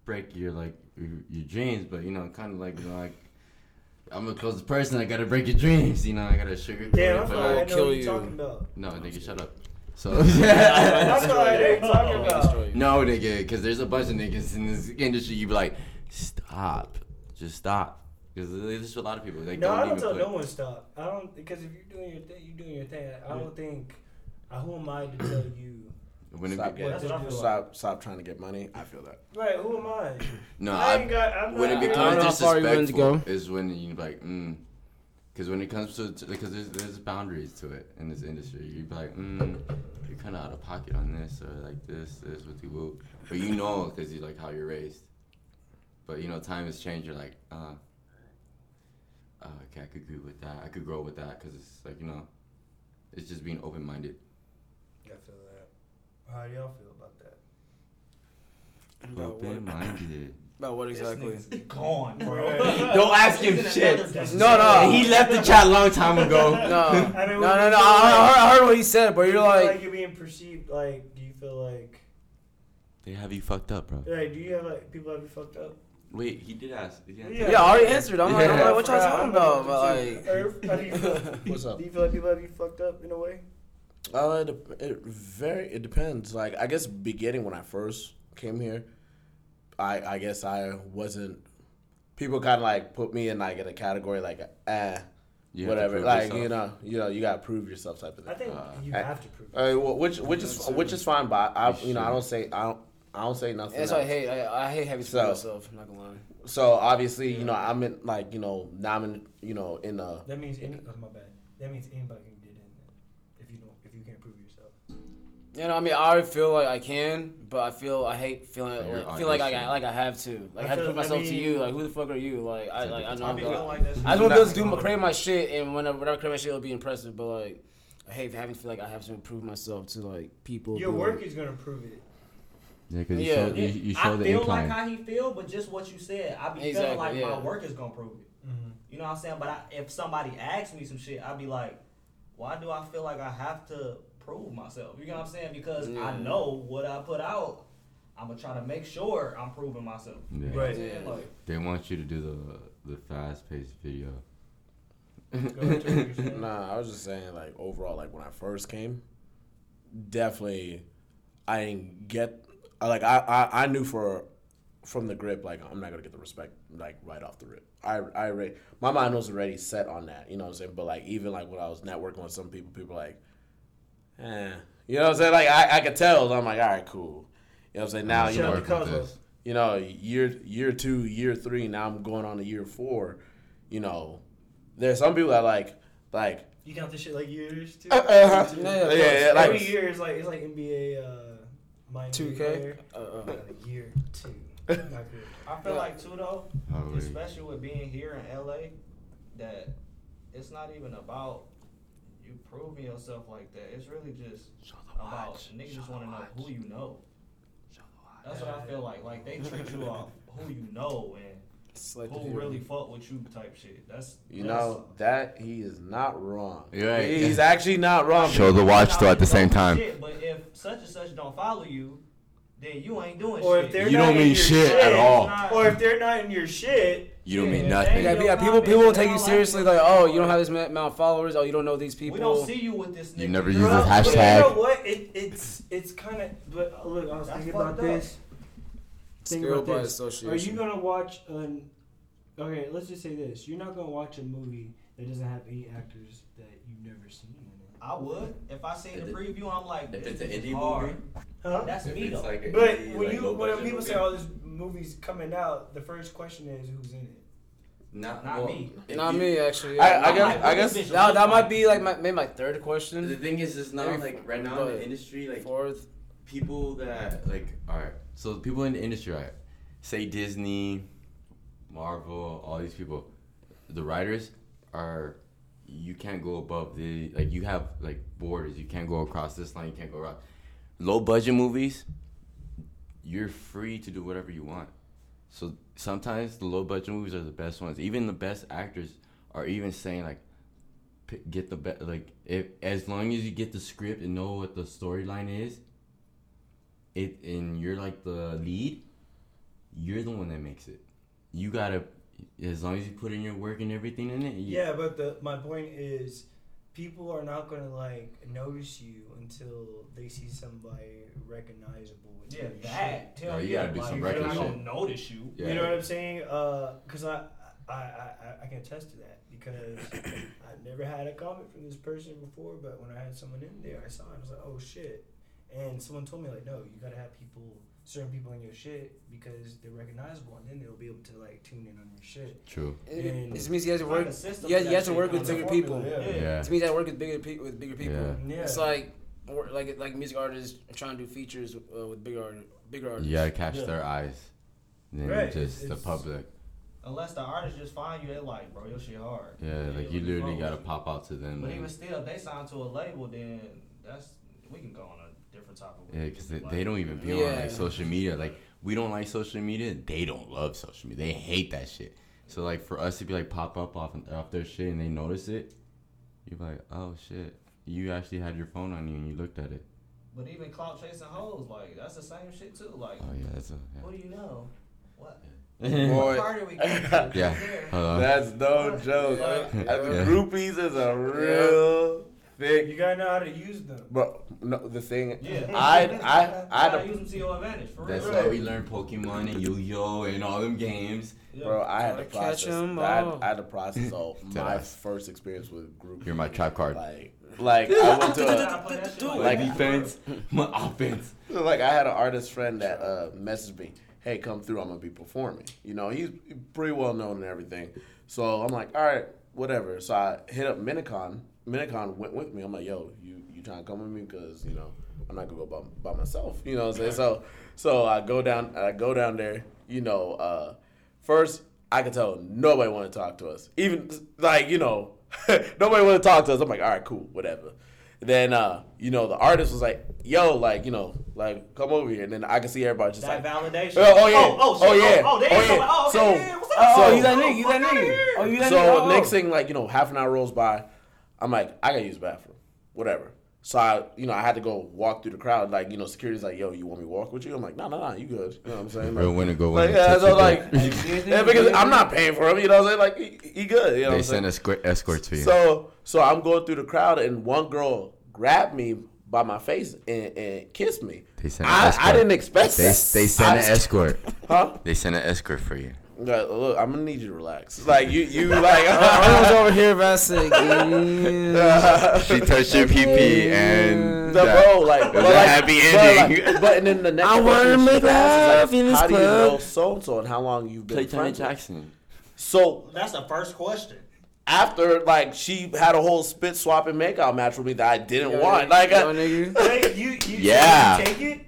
Speaker 3: break your like your, your dreams, but you know, kind of like you know, like I'm a close person. I gotta break your dreams. You know, I gotta sugarcoat
Speaker 4: Damn, I
Speaker 3: it.
Speaker 4: feel
Speaker 3: But
Speaker 4: like I know
Speaker 1: kill
Speaker 4: what
Speaker 1: you.
Speaker 4: you're talking about.
Speaker 3: no, nigga, shut up. So (laughs) (laughs)
Speaker 4: I feel like I know talking about.
Speaker 1: Destroy you.
Speaker 3: no, nigga, because there's a bunch of niggas in this industry. You be like, stop, just stop. Because there's a lot of people. They
Speaker 4: No,
Speaker 3: don't
Speaker 4: I don't
Speaker 3: even
Speaker 4: tell
Speaker 3: put,
Speaker 4: no one stop. I don't because if you're doing your thing, you're doing your thing. I don't think. Uh, who am I to tell you?
Speaker 3: When it
Speaker 2: Stop,
Speaker 3: be,
Speaker 4: What
Speaker 2: getting,
Speaker 4: to do.
Speaker 2: stop, stop trying to get money. I feel that.
Speaker 4: Right? Who am I?
Speaker 3: no,
Speaker 4: I
Speaker 3: I,
Speaker 4: ain't got. I'm
Speaker 3: when it
Speaker 4: not,
Speaker 1: I don't
Speaker 3: becomes
Speaker 1: know how far you willing to
Speaker 3: disrespectful is when you be like, mm. Because when it comes to, to- because there's, there's boundaries to it in this industry. You'd be like, mm, you're kind of out of pocket on this or like this, this, what you will. But you know, because you like how you're raised. But you know, time has changed. You're like, uh, uh, okay, I could agree with that. I could grow with that because it's like you know, it's just being open minded.
Speaker 4: I feel that. How do y'all feel about that?
Speaker 1: About what,
Speaker 3: Open minded.
Speaker 1: about what (coughs) exactly?
Speaker 5: nigga's (laughs) gone, bro.
Speaker 3: Don't ask him shit.
Speaker 1: No, no.
Speaker 3: He left the chat a long time ago. (laughs)
Speaker 1: No, no, (laughs)
Speaker 4: I mean,
Speaker 1: no,
Speaker 4: what do
Speaker 1: no.
Speaker 4: you
Speaker 1: no.
Speaker 4: feel
Speaker 1: I, I heard, I heard what he said, but
Speaker 4: you
Speaker 1: you're like,
Speaker 4: like you're being perceived. Like, do you feel like?
Speaker 3: They have you fucked up, bro.
Speaker 4: Like, do you have like people have you fucked up?
Speaker 3: Wait, he did ask. He.
Speaker 4: Yeah.
Speaker 1: yeah, I already answered. I'm like, I'm
Speaker 3: Yeah.
Speaker 1: like, what y'all talking about? But like,
Speaker 4: do. Irv, how do you feel?
Speaker 2: What's up?
Speaker 4: Do you feel like people have you fucked up in a way?
Speaker 2: Uh, it, it very it depends. Like I guess beginning when I first came here, I I guess I wasn't. People kind of like put me in like in a category like eh,
Speaker 3: You
Speaker 2: whatever. Like
Speaker 3: yourself.
Speaker 2: you know, you know, you gotta prove yourself type of thing.
Speaker 4: I think
Speaker 3: Uh,
Speaker 4: you
Speaker 2: I-
Speaker 4: have to prove.
Speaker 2: Uh, well, which which is
Speaker 4: Absolutely.
Speaker 2: which is fine, but I
Speaker 3: You
Speaker 2: you know I don't say I don't I don't say nothing.
Speaker 1: that's why I hate. I, I hate having to
Speaker 2: So-
Speaker 1: prove myself. I'm not gonna lie.
Speaker 2: So obviously you know I'm in like you know now I'm in you know in uh
Speaker 4: That means any. Oh, my bad. That means anybody You
Speaker 1: know, I mean, I feel like I can, but I feel I hate feeling
Speaker 3: Like you're
Speaker 1: feel like I like I have to. Like I,
Speaker 4: I
Speaker 1: have to
Speaker 4: feel-
Speaker 1: put myself
Speaker 4: I
Speaker 1: to you. Like who the fuck are you? Like I like I know
Speaker 5: I
Speaker 1: I'm
Speaker 5: be
Speaker 1: gonna-
Speaker 5: like.
Speaker 1: I just want to be able to do my, create my shit, and whenever whenever I create my shit, it'll be impressive. But like, I hate having to feel like I have to improve myself to like people.
Speaker 4: Your
Speaker 1: be
Speaker 4: work
Speaker 1: like,
Speaker 4: is gonna prove it.
Speaker 3: Yeah, because you,
Speaker 1: Yeah.
Speaker 3: show, you, you show
Speaker 5: I
Speaker 3: the
Speaker 5: feel
Speaker 3: incline.
Speaker 5: like how he feel, but just what you said, I be
Speaker 1: Exactly,
Speaker 5: feeling like
Speaker 1: yeah.
Speaker 5: my work is gonna prove it.
Speaker 4: Mm-hmm.
Speaker 5: You know what I'm saying? But I, if somebody asks me some shit, I'd be like, why do I feel like I have to prove myself? You know what I'm saying? Because
Speaker 1: Yeah.
Speaker 5: I know what I put out. I'm gonna try to make sure I'm proving myself.
Speaker 3: Yeah.
Speaker 5: You know what I'm
Speaker 4: Right.
Speaker 1: Yeah.
Speaker 5: Like,
Speaker 3: They want you to do the the fast paced video.
Speaker 4: Go into what you're saying.
Speaker 2: Nah, I was just saying like overall, like when I first came, definitely I didn't get like I, I, I knew for from the grip like I'm not gonna get the respect like right off the rip. I I already my mind was already set on that, you know what I'm saying? But like even like when I was networking with some people, people were like, You know what I'm saying? Like I, I could tell, I'm like, all right, cool. You know what I'm saying? Now you
Speaker 4: Shout
Speaker 2: know
Speaker 4: out
Speaker 3: Work
Speaker 4: to
Speaker 3: with
Speaker 4: Cosmo.
Speaker 3: this.
Speaker 2: you know, year year two, year three, now I'm going on to year four, you know. There's some people that like like
Speaker 4: You count this shit like years too.
Speaker 2: uh,
Speaker 1: Yeah, of
Speaker 2: yeah,
Speaker 1: course.
Speaker 2: yeah, like
Speaker 4: Every year is like it's like NBA uh, my
Speaker 1: 2K? Uh, uh,
Speaker 4: Uh, year two. (laughs)
Speaker 5: I feel like too though, especially with being here in LA, that it's not even about you proving yourself like that. It's really just about niggas just want to know who you know. That's what I feel like. Like they treat you off (laughs) who you know and
Speaker 1: selective
Speaker 5: who
Speaker 1: hearing.
Speaker 5: really fuck with you type shit. That's
Speaker 2: You
Speaker 5: that's-
Speaker 2: know that he is not wrong.
Speaker 3: You're right.
Speaker 2: He's actually not wrong.
Speaker 3: Show the watch though at the same time.
Speaker 5: Shit, but if such and such don't follow you, then you ain't doing
Speaker 4: Or
Speaker 5: shit.
Speaker 4: if they're
Speaker 3: You
Speaker 4: not
Speaker 3: don't mean
Speaker 4: your
Speaker 3: shit at all.
Speaker 4: Or if they're not in your shit,
Speaker 3: You don't
Speaker 5: Yeah,
Speaker 3: mean nothing.
Speaker 1: Yeah, yeah, people people will
Speaker 5: they
Speaker 1: take you seriously. Like, oh, you don't have this amount of followers. Oh, you don't know these people.
Speaker 5: we don't see you with this. Nigga.
Speaker 3: You never use this
Speaker 4: But
Speaker 3: hashtag.
Speaker 4: You know what? It, it's it's kind of. But uh, look, I was
Speaker 5: That's
Speaker 4: thinking about
Speaker 5: up.
Speaker 4: this. Think
Speaker 1: Skill
Speaker 4: about
Speaker 1: by
Speaker 4: this.
Speaker 1: association.
Speaker 4: Are you gonna watch an? Okay, let's just say this: you're not gonna watch a movie that doesn't have any actors that you've never seen.
Speaker 5: I would if I seen the preview. I'm like,
Speaker 3: If
Speaker 5: this
Speaker 3: it's an
Speaker 5: is
Speaker 3: indie
Speaker 5: hard.
Speaker 3: movie,
Speaker 4: Huh?
Speaker 5: That's
Speaker 3: if
Speaker 5: me though.
Speaker 3: like an
Speaker 4: But
Speaker 3: indie,
Speaker 4: when
Speaker 3: like,
Speaker 4: you when people
Speaker 3: movie,
Speaker 4: say all these movies coming out, the first question is who's in it.
Speaker 3: not,
Speaker 5: Not
Speaker 3: well,
Speaker 5: me.
Speaker 1: Not
Speaker 3: you-
Speaker 1: me, actually.
Speaker 2: I-
Speaker 1: yeah.
Speaker 2: I
Speaker 5: I'm
Speaker 2: guess-
Speaker 5: like,
Speaker 2: I guess-
Speaker 5: bitch
Speaker 1: that, that might be like my, maybe my third question.
Speaker 3: The thing is, it's not
Speaker 1: Maybe
Speaker 3: like right now in the industry, like
Speaker 1: fourth.
Speaker 3: people that like all right so people in the industry right say disney marvel all these people the writers are you can't go above the like you have like borders you can't go across this line you can't go around low budget movies you're free to do whatever you want so sometimes the low budget movies are the best ones even the best actors are even saying like get the best like if as long as you get the script and know what the storyline is it and you're like the lead, you're the one that makes it. You gotta as long as you put in your work and everything in it. You,
Speaker 4: Yeah, but the my point is, people are not gonna like notice you until they see somebody recognizable. with
Speaker 5: Yeah,
Speaker 4: your
Speaker 5: that.
Speaker 4: shit.
Speaker 5: Tell
Speaker 3: Oh, you gotta do
Speaker 5: like,
Speaker 3: some
Speaker 5: they're
Speaker 3: record
Speaker 5: not gonna notice you.
Speaker 3: Yeah.
Speaker 4: You know what I'm saying? Uh, cause I, I, I, I, I can attest to that because (coughs) I've never had a comment from this person before, but when I had someone in there, I saw it. I was like, oh shit. And someone told me like, no, you gotta have people, certain people in your shit because they're recognizable, and then they'll be able to like tune in on your shit.
Speaker 3: True.
Speaker 1: It,
Speaker 4: And-
Speaker 1: it just means you have to work.
Speaker 5: a system
Speaker 1: Yeah,
Speaker 5: to
Speaker 1: you have to work with bigger
Speaker 5: formula,
Speaker 1: people.
Speaker 5: Yeah.
Speaker 3: Yeah.
Speaker 1: It means you have to work with bigger people. With bigger people.
Speaker 3: Yeah.
Speaker 4: Yeah.
Speaker 1: It's like, like like music artists trying to do features uh, with bigger art, bigger artists.
Speaker 3: You gotta catch
Speaker 4: Yeah.
Speaker 3: their eyes. Then
Speaker 4: Right,
Speaker 3: just the public.
Speaker 5: Unless the artist just find you, they like, bro, your shit hard.
Speaker 3: Yeah, like you literally gotta pop out to them.
Speaker 5: But
Speaker 3: and-
Speaker 5: even still, if they sign to a label, then that's we can go on a different topic.
Speaker 3: Yeah, because they,
Speaker 5: Like,
Speaker 3: they don't even be on like social media. Like we don't like social media. They don't love social media. They hate that shit. So like for us to be like pop up off off their shit and they notice it, you're like, oh shit, you actually had your phone on you and you looked at it.
Speaker 5: But even clout chasing hoes, like that's the same shit too. Like,
Speaker 3: Oh yeah, that's a
Speaker 5: what do you know? What?
Speaker 3: yeah.
Speaker 2: Boy.
Speaker 5: What party we (laughs) going to?
Speaker 3: Yeah.
Speaker 5: There.
Speaker 2: That's no joke.
Speaker 1: Yeah.
Speaker 2: Uh, the
Speaker 3: Yeah.
Speaker 2: Groupies is a real
Speaker 4: You gotta know how to use them.
Speaker 2: Bro, no, the thing.
Speaker 5: Yeah.
Speaker 2: I, I, I,
Speaker 5: gotta use them to your advantage. For
Speaker 3: That's
Speaker 5: real.
Speaker 3: why we learned Pokemon and Yu-Gi-Oh and all them games.
Speaker 5: Yeah.
Speaker 2: Bro, I had to
Speaker 1: Gotta catch
Speaker 2: process.
Speaker 1: 'em
Speaker 2: I had. I had to process all (laughs) my
Speaker 3: Deadass.
Speaker 2: first experience with group.
Speaker 3: You're my trap card.
Speaker 2: Like, like I went to (laughs) a,
Speaker 5: gotta play that shit
Speaker 3: My
Speaker 2: Like-
Speaker 3: defense, my offense.
Speaker 2: like I had an artist friend that uh, messaged me, "Hey, come through. I'm gonna be performing." You know, he's pretty well known and everything. So I'm like, "All right, whatever." So I hit up Minicon. Minicon went with me. I'm like, "Yo, you you trying to come with me? Because you know, I'm not gonna go by, by myself." (laughs) You know what I'm saying? So so I go down. I go down there. You know, uh, first I could tell nobody wanted to talk to us. Even like you know, (laughs) nobody wanted to talk to us. I'm like, "All right, cool, whatever." Then uh, you know the artist was like, "Yo, like you know, like come over here." And then I can see everybody just
Speaker 5: That
Speaker 2: like,
Speaker 5: validation.
Speaker 2: Oh, oh, yeah.
Speaker 5: Oh, oh.
Speaker 2: Oh, yeah.
Speaker 5: Oh, they
Speaker 2: Oh, yeah.
Speaker 5: oh, okay,
Speaker 2: So-
Speaker 5: yeah, what's?
Speaker 1: Oh,
Speaker 2: So-
Speaker 1: you that nigga? You that nigga? Oh, you that
Speaker 2: so
Speaker 1: nigga? Oh,
Speaker 2: next
Speaker 1: oh.
Speaker 2: thing, like you know, half an hour rolls by. I'm like, I gotta use the bathroom, whatever. So I, you know, I had to go walk through the crowd. Like, you know, security's like, "Yo, you want me to walk with you?" I'm like, "No, no, no, you good." You know what I'm saying?
Speaker 3: Real
Speaker 2: Like,
Speaker 3: winner go
Speaker 2: like, yeah, so like, (laughs) yeah, because I'm not paying for him. You know what I'm saying? Like, he, he good. You know
Speaker 3: they send escort escorts for you.
Speaker 2: So so I'm going through the crowd and one girl grabbed me by my face and, and kissed me.
Speaker 3: They sent
Speaker 2: I. I didn't expect
Speaker 3: They,
Speaker 2: that.
Speaker 3: they sent an escort. (laughs)
Speaker 2: Huh?
Speaker 3: They sent an escort for you.
Speaker 2: Like, look, I'm gonna need you to relax. Like you, you like. (laughs)
Speaker 1: I was over here, Vasek. (laughs)
Speaker 3: She touched your PP and
Speaker 2: The
Speaker 3: that-
Speaker 2: bro, like,
Speaker 3: it
Speaker 2: but
Speaker 3: was a
Speaker 2: like,
Speaker 3: happy
Speaker 2: but,
Speaker 3: ending.
Speaker 2: like, but and then the next
Speaker 1: I wanna make
Speaker 2: asked
Speaker 1: love in this
Speaker 2: How do you know so and so and how long you've been
Speaker 3: Play
Speaker 2: friends?
Speaker 3: Jackson.
Speaker 2: So
Speaker 5: That's the first question.
Speaker 2: after like she had a whole spit swap and makeout match with me that I didn't
Speaker 1: Yo,
Speaker 2: want. Like,
Speaker 1: yo,
Speaker 2: I,
Speaker 1: nigga.
Speaker 4: Hey, you, you,
Speaker 3: Yeah.
Speaker 4: you take it?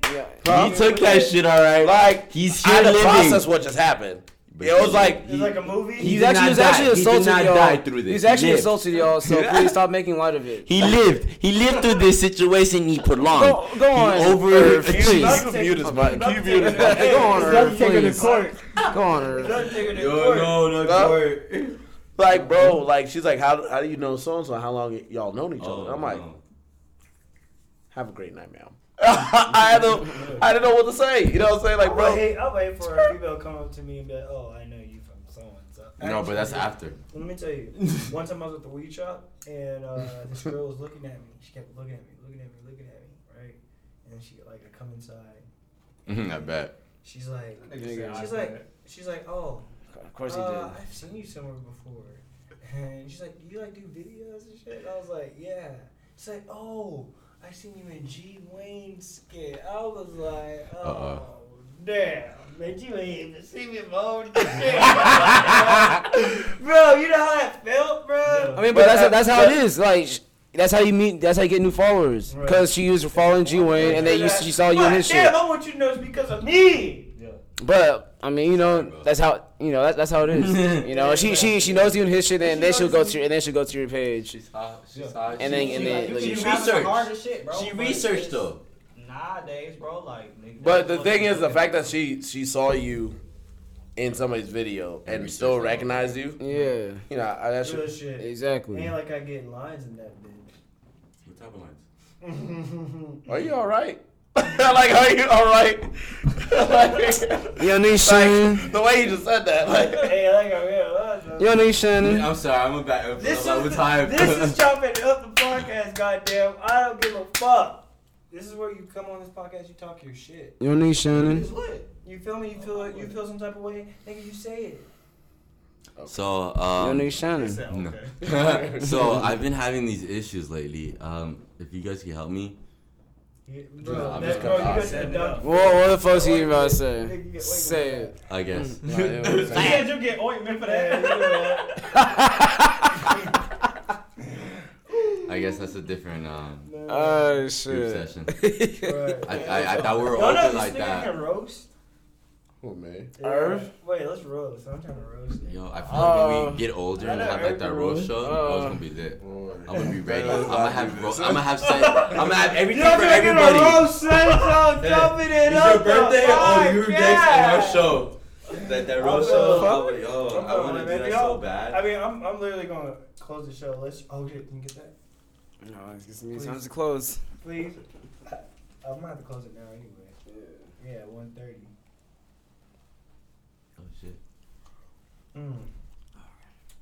Speaker 1: Yeah.
Speaker 3: He took that shit all right.
Speaker 2: like
Speaker 3: He's
Speaker 2: I
Speaker 3: here
Speaker 2: had to
Speaker 3: living.
Speaker 2: process what just happened.
Speaker 3: But
Speaker 2: it was like
Speaker 4: It's like a movie.
Speaker 1: He's
Speaker 3: did
Speaker 1: actually,
Speaker 3: not
Speaker 1: he's actually
Speaker 3: die. He did not
Speaker 1: y'all.
Speaker 3: die through this.
Speaker 1: He's actually
Speaker 3: lived.
Speaker 1: assaulted y'all. So (laughs) please stop making light of it.
Speaker 3: He lived. He lived through this situation. He prolonged.
Speaker 1: Go, go on.
Speaker 3: He over.
Speaker 1: Irv,
Speaker 2: Can you,
Speaker 1: please.
Speaker 2: you mute his mic. Can you mute his mic?
Speaker 1: Go on,
Speaker 4: It's
Speaker 1: Irv,
Speaker 4: not to court.
Speaker 1: Go on,
Speaker 4: It's
Speaker 1: Irv.
Speaker 4: not taking
Speaker 3: Yo,
Speaker 4: court.
Speaker 3: no, no, court.
Speaker 2: Like, bro, like she's like, how how do you know so and so? How long y- y'all known each oh, other? I'm like,
Speaker 3: Oh,
Speaker 2: have a great night, ma'am. (laughs) I had to, I didn't know what to say. You know what I'm saying? Like,
Speaker 4: I
Speaker 2: bro,
Speaker 4: wait, I wait for a female to come up to me and be like, "Oh, I know you from so and so."
Speaker 3: No, but that's after.
Speaker 4: Let me tell you. (laughs) One time I was at the weed shop and uh, this girl was looking at me. She kept looking at me, looking at me, looking at me, right? And then she like I come inside. (laughs)
Speaker 3: I bet.
Speaker 4: She's like, she's like, she's like, "Oh,
Speaker 1: Of course he
Speaker 4: uh,
Speaker 1: did.
Speaker 4: I've seen you somewhere before." And she's like, "Do you like do videos and shit?" And I was like, "Yeah." She's like, "Oh, I seen you in G Wayne skit." I was like, "Oh,
Speaker 3: Uh-uh.
Speaker 4: damn, man, you ain't even see me moan (laughs) shit." bro, you know how that felt, bro?
Speaker 1: I mean, but that's that's how it is. Like that's how you meet. That's how you get new followers.
Speaker 4: Right.
Speaker 1: Because she was following G Wayne, and then you she saw you in his
Speaker 4: Damn,
Speaker 1: shit.
Speaker 4: I want you to know it's because of me.
Speaker 5: Yeah.
Speaker 1: But I mean, you know, that's how you know that, that's how it is. (laughs) You know, she she she knows you in his shit, and then she'll go to your, and then she'll go to your page.
Speaker 3: She's hot. She's
Speaker 5: hot.
Speaker 3: saw.
Speaker 1: And then-
Speaker 5: She-
Speaker 1: and then,
Speaker 5: like, you
Speaker 1: like,
Speaker 5: can
Speaker 1: she
Speaker 5: the
Speaker 3: researched.
Speaker 5: shit, bro.
Speaker 3: She researched
Speaker 5: it's-
Speaker 3: though.
Speaker 5: Nowadays, bro, like. nigga,
Speaker 2: But the
Speaker 5: that's
Speaker 2: thing
Speaker 5: what-
Speaker 2: is, the fact that she she saw you in somebody's video and still recognized you,
Speaker 1: Yeah,
Speaker 2: you know, I- that
Speaker 4: Real shit.
Speaker 1: exactly.
Speaker 4: Ain't like I get lines in that bitch.
Speaker 3: What type of lines? (laughs)
Speaker 2: Are you all right? (laughs) like, are you all right? (laughs) like,
Speaker 1: Yo, Nishan.
Speaker 2: like, the way you just said that, like, (laughs)
Speaker 4: hey, like I real
Speaker 1: Yo, Nishan.
Speaker 3: I'm sorry. I'm a bad.
Speaker 4: This
Speaker 3: I'm
Speaker 4: is,
Speaker 3: a tired.
Speaker 4: this is chopping up the podcast, goddamn. I don't give a fuck. This is where you come on this podcast, you talk your shit.
Speaker 1: Yo, Nishan.
Speaker 5: It's lit.
Speaker 4: You feel me? You feel you feel some type of way, nigga. You say it.
Speaker 3: So
Speaker 1: Yo,
Speaker 3: um.
Speaker 1: Nishan.
Speaker 3: No.
Speaker 5: Okay.
Speaker 3: so I've been having these issues lately. Um, if you guys can help me,
Speaker 4: Yeah,
Speaker 3: Yeah,
Speaker 4: bro,
Speaker 3: I'm
Speaker 4: that,
Speaker 3: just
Speaker 4: bro, you got
Speaker 5: Set
Speaker 4: to
Speaker 5: it up.
Speaker 1: What what the fuck's he about to say?
Speaker 4: you get-
Speaker 1: Say it.
Speaker 3: I guess. (laughs) (laughs)
Speaker 2: Yeah, yeah,
Speaker 5: You
Speaker 2: yeah.
Speaker 5: said you get ointment for that. (laughs)
Speaker 4: that.
Speaker 3: I guess that's a different um
Speaker 1: Oh
Speaker 3: group
Speaker 1: shit.
Speaker 3: session.
Speaker 4: Right.
Speaker 3: I, I, I thought we were
Speaker 4: Y'all know
Speaker 3: open
Speaker 4: this
Speaker 3: like
Speaker 4: nigga
Speaker 3: that.
Speaker 4: can roast.
Speaker 2: Oh man.
Speaker 1: Irv?
Speaker 4: Wait, let's roast. I'm trying to roast.
Speaker 3: Yo, I feel like when we uh, get older and have like that roast show,
Speaker 1: uh,
Speaker 3: it's gonna be lit. I'm gonna be ready. I'm gonna have ro- I'm gonna have set. I'm gonna have everything
Speaker 4: You're
Speaker 3: for everybody.
Speaker 4: Roast
Speaker 3: set, (laughs)
Speaker 4: jumping it
Speaker 3: it's
Speaker 4: up.
Speaker 3: Your birthday? Oh, your next on our show. That that roast show. Oh,
Speaker 4: yo,
Speaker 3: I wanna do that so bad.
Speaker 4: I mean, I'm I'm literally gonna close the show. Let's. Oh shit, can you get that?
Speaker 1: No, it's me. Time to close.
Speaker 4: Please. I'm gonna have to close it now anyway. Yeah,
Speaker 3: 1.30.
Speaker 4: Mm.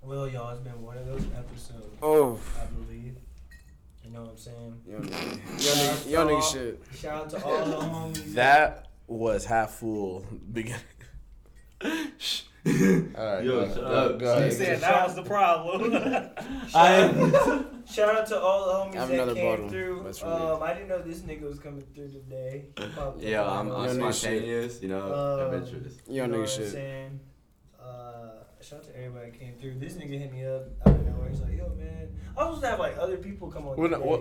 Speaker 4: Well, y'all, it's been one of those episodes.
Speaker 1: Oh,
Speaker 4: I believe. You know what I'm saying?
Speaker 1: yo, nigga, yo, nigga, yo, nigga, shit.
Speaker 4: Shout out to all the homies.
Speaker 2: That was half full beginning. (laughs) All right,
Speaker 3: Yo,
Speaker 2: go,
Speaker 3: shut
Speaker 2: go,
Speaker 3: up.
Speaker 2: go
Speaker 5: He
Speaker 2: ahead.
Speaker 5: said that was the problem. (laughs)
Speaker 4: Shout, shout out to all the homies
Speaker 1: I have
Speaker 4: that came
Speaker 1: bottle.
Speaker 4: through.
Speaker 1: That's for me.
Speaker 4: Um, I didn't know this nigga was coming through today. He popped up
Speaker 3: Yeah, I'm,
Speaker 4: the-
Speaker 3: I'm
Speaker 1: Yo, nigga,
Speaker 3: spontaneous, you know,
Speaker 4: Um,
Speaker 3: adventurous.
Speaker 1: Yo,
Speaker 4: You know
Speaker 1: nigga,
Speaker 4: what I'm saying? Uh, shout out to everybody that came through. This nigga hit me up out of nowhere. He's like, "Yo, man, I was supposed to have like other people come on
Speaker 2: What-
Speaker 4: today.
Speaker 2: what-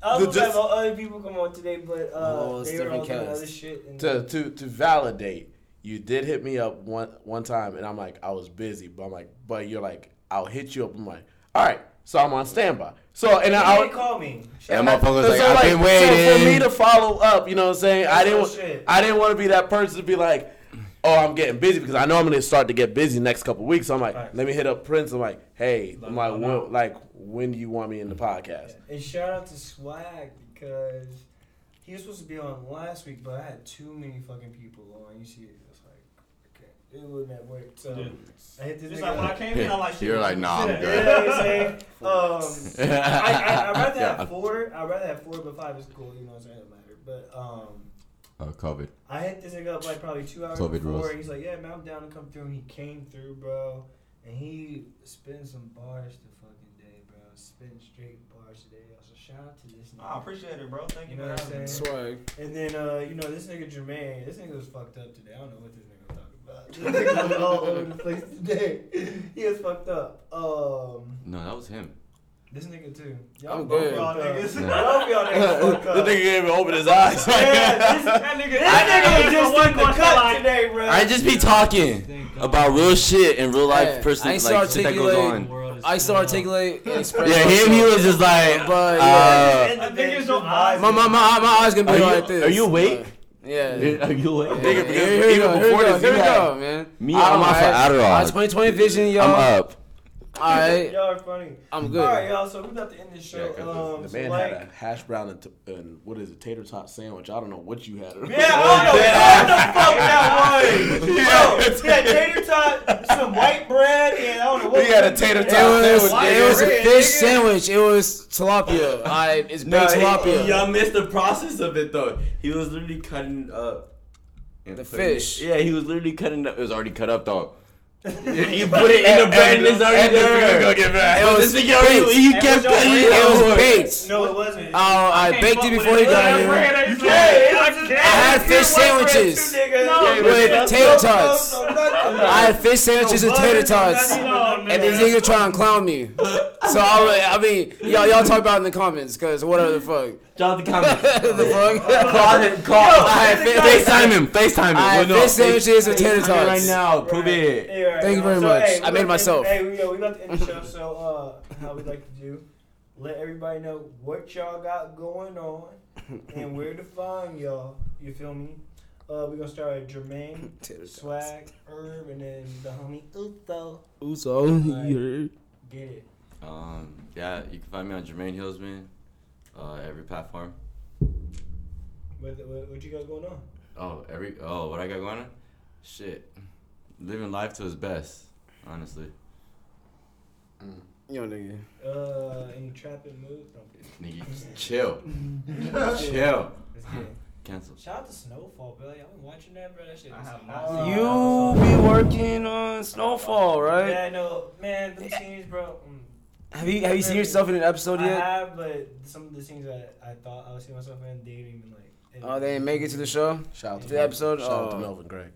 Speaker 4: I was
Speaker 2: the
Speaker 4: supposed to have other people come on today, but uh,
Speaker 1: Oh,
Speaker 4: they were all doing other shit. And
Speaker 2: To to to validate, you did hit me up one one time, and I'm like, I was busy, but I'm like, but you're like, I'll hit you up. I'm like, all right, so I'm on standby. So and I.
Speaker 4: didn't call me.
Speaker 3: And
Speaker 4: Shout
Speaker 3: my
Speaker 4: out-
Speaker 3: motherfucker was
Speaker 2: so,
Speaker 3: like, I've been
Speaker 2: So for me to follow up, you know what I'm saying? I didn't.
Speaker 4: real
Speaker 2: wa-
Speaker 4: shit.
Speaker 2: I didn't want to be that person to be like, oh, I'm getting busy because I know I'm gonna start to get busy next couple weeks. So I'm like,
Speaker 4: Right.
Speaker 2: let me hit up Prince. I'm like, hey,
Speaker 5: Let
Speaker 2: I'm like,
Speaker 5: know.
Speaker 2: when, like, when do you want me in the podcast?
Speaker 4: And shout out to Swag because he was supposed to be on last week, but I had too many fucking people on. You see it? It's like, okay, it wouldn't have worked. So
Speaker 5: Dude.
Speaker 4: I hit this
Speaker 5: Just
Speaker 4: nigga
Speaker 5: like when I
Speaker 4: up.
Speaker 5: came in, I'm like.
Speaker 3: You're like, nah, I'm
Speaker 5: shit.
Speaker 3: good.
Speaker 4: You know what I'm saying? (laughs) Um, (laughs) I, I, I'd rather
Speaker 3: Yeah.
Speaker 4: have four. I'd rather have four, but five is cool. You know what I'm saying? It doesn't matter. But um,
Speaker 3: Oh, COVID.
Speaker 4: I hit this nigga up like probably two hours
Speaker 3: COVID
Speaker 4: before.
Speaker 3: rules.
Speaker 4: He's like, "Yeah, man, I'm down to come through." And he came through, bro. And he spent some bars the fucking day, bro. Spent straight bars today. So shout out to this nigga.
Speaker 5: I appreciate it, bro. Thank you,
Speaker 4: You
Speaker 5: for
Speaker 4: know what I'm saying?
Speaker 1: Swag.
Speaker 4: And then, uh, you know, this nigga Jermaine, this nigga was fucked up today. I don't know what this nigga was talking about. (laughs) This nigga was all over the place today. (laughs) He was fucked up. Um,
Speaker 3: No, that was him.
Speaker 4: This nigga too.
Speaker 1: I'm good.
Speaker 4: Y'all niggas.
Speaker 3: Yeah. (laughs)
Speaker 4: Both y'all niggas (laughs) fucked
Speaker 2: The
Speaker 4: up.
Speaker 2: nigga didn't even open his eyes.
Speaker 4: Yeah, this,
Speaker 5: That (laughs) nigga,
Speaker 4: this nigga was just
Speaker 5: one
Speaker 4: in the cut today, bro.
Speaker 3: I just be talking about real shit and real life
Speaker 1: Hey,
Speaker 3: person like shit that goes on.
Speaker 1: I used to articulate.
Speaker 3: Yeah, him. He was just like,
Speaker 1: But,
Speaker 3: uh,
Speaker 4: And
Speaker 5: I
Speaker 4: the
Speaker 5: think
Speaker 4: niggas
Speaker 5: it's
Speaker 4: don't
Speaker 5: your eyes.
Speaker 1: My, my, my, my eyes gonna be like this.
Speaker 3: are you awake?
Speaker 1: Yeah.
Speaker 3: Are you awake?
Speaker 2: Nigga,
Speaker 1: here,
Speaker 2: because
Speaker 1: we
Speaker 2: even
Speaker 1: go, here we
Speaker 2: before
Speaker 1: go,
Speaker 2: this,
Speaker 1: here we go, man.
Speaker 3: Me, I'm off of Adderall.
Speaker 1: Uh, 2020 vision, y'all.
Speaker 3: I'm up.
Speaker 1: All right, (laughs)
Speaker 4: Y'all are funny.
Speaker 1: I'm good.
Speaker 4: All right, y'all. So we about to end this show.
Speaker 2: Yeah, 'cause
Speaker 4: um,
Speaker 2: the
Speaker 4: so
Speaker 2: man
Speaker 4: like,
Speaker 2: had a hash brown and, t- and what is it, tater tot sandwich. I don't know what you had.
Speaker 4: Yeah, I don't know what the (laughs) fuck that was. (laughs) Bro, he had tater tot, some white bread, and I don't know what.
Speaker 2: He had a tater
Speaker 1: It
Speaker 2: tot
Speaker 1: was,
Speaker 2: sandwich.
Speaker 1: it was a fish
Speaker 4: nigga.
Speaker 1: sandwich. It was tilapia. I it's baked tilapia.
Speaker 3: y'all missed the process of it though. He was literally cutting up
Speaker 1: The
Speaker 3: putting it-
Speaker 1: fish.
Speaker 3: yeah, he was literally cutting up. It was already cut up though. You put it in the bread and it's already
Speaker 2: And this
Speaker 3: there.
Speaker 2: go get back.
Speaker 1: It
Speaker 3: But
Speaker 1: was
Speaker 3: this nigga already,
Speaker 1: baked.
Speaker 3: he
Speaker 4: It
Speaker 3: kept
Speaker 4: was
Speaker 3: cutting
Speaker 4: your
Speaker 3: it
Speaker 1: It was
Speaker 3: out.
Speaker 1: baked.
Speaker 4: No, it wasn't.
Speaker 1: Oh, I
Speaker 5: can't
Speaker 1: baked
Speaker 5: fuck
Speaker 1: it
Speaker 5: with
Speaker 1: before
Speaker 5: it.
Speaker 1: he got here.
Speaker 4: You can't.
Speaker 1: I had fish sandwiches with tater tots. I had fish sandwiches with tater tots. And this nigga trying to clown me. So I, I mean, y'all, y'all talk about it in the comments, cause whatever the fuck.
Speaker 3: Drop the comments. (laughs)
Speaker 1: the fuck.
Speaker 3: call it. Call.
Speaker 1: I had fi-
Speaker 3: FaceTime him. FaceTime him.
Speaker 1: I had
Speaker 3: Well, no,
Speaker 1: fish sandwiches with
Speaker 3: FaceTime
Speaker 1: tater
Speaker 3: him right now. Prove it.
Speaker 4: Hey, all right,
Speaker 1: Thank you
Speaker 4: y'all.
Speaker 1: very
Speaker 4: So,
Speaker 1: much.
Speaker 4: hey,
Speaker 1: I made myself.
Speaker 4: End, hey, we, yo, we about to end the show. So, uh, how we like to do, let everybody know what y'all got going on and where to find y'all. You feel me? Uh, we're gonna start with Jermaine, (laughs)
Speaker 1: Tater.
Speaker 4: Swag, Herb, and then the homie Uso.
Speaker 1: Uso. you heard?
Speaker 4: Get it.
Speaker 3: Um, yeah, you can find me on Jermaine Hillsman, uh, every platform.
Speaker 4: What, what, what you got going on?
Speaker 3: Oh, every oh, what I got going on? Shit, living life to his best, honestly.
Speaker 1: Yo, nigga.
Speaker 4: Uh, any trapping moves? No, I'm kidding.
Speaker 3: Nigga, just chill, (laughs)
Speaker 4: Let's
Speaker 3: chill.
Speaker 4: Get it.
Speaker 3: Cancel.
Speaker 4: Shout out to Snowfall, Billy. I've been watching that, bro. That shit.
Speaker 5: I
Speaker 4: is
Speaker 5: have not seen
Speaker 1: You be working on Snowfall, right?
Speaker 4: Yeah, I know, man. The scenes, bro. mm.
Speaker 1: Have you have you seen yourself in an episode
Speaker 4: I
Speaker 1: yet?
Speaker 4: have, but some of the scenes that I thought I would see myself in, they didn't even like.
Speaker 1: Oh, they didn't make it to the show.
Speaker 2: Shout out to
Speaker 1: The
Speaker 2: Melvin.
Speaker 1: episode?
Speaker 2: Shout out to
Speaker 1: Oh.
Speaker 2: Melvin Gregg.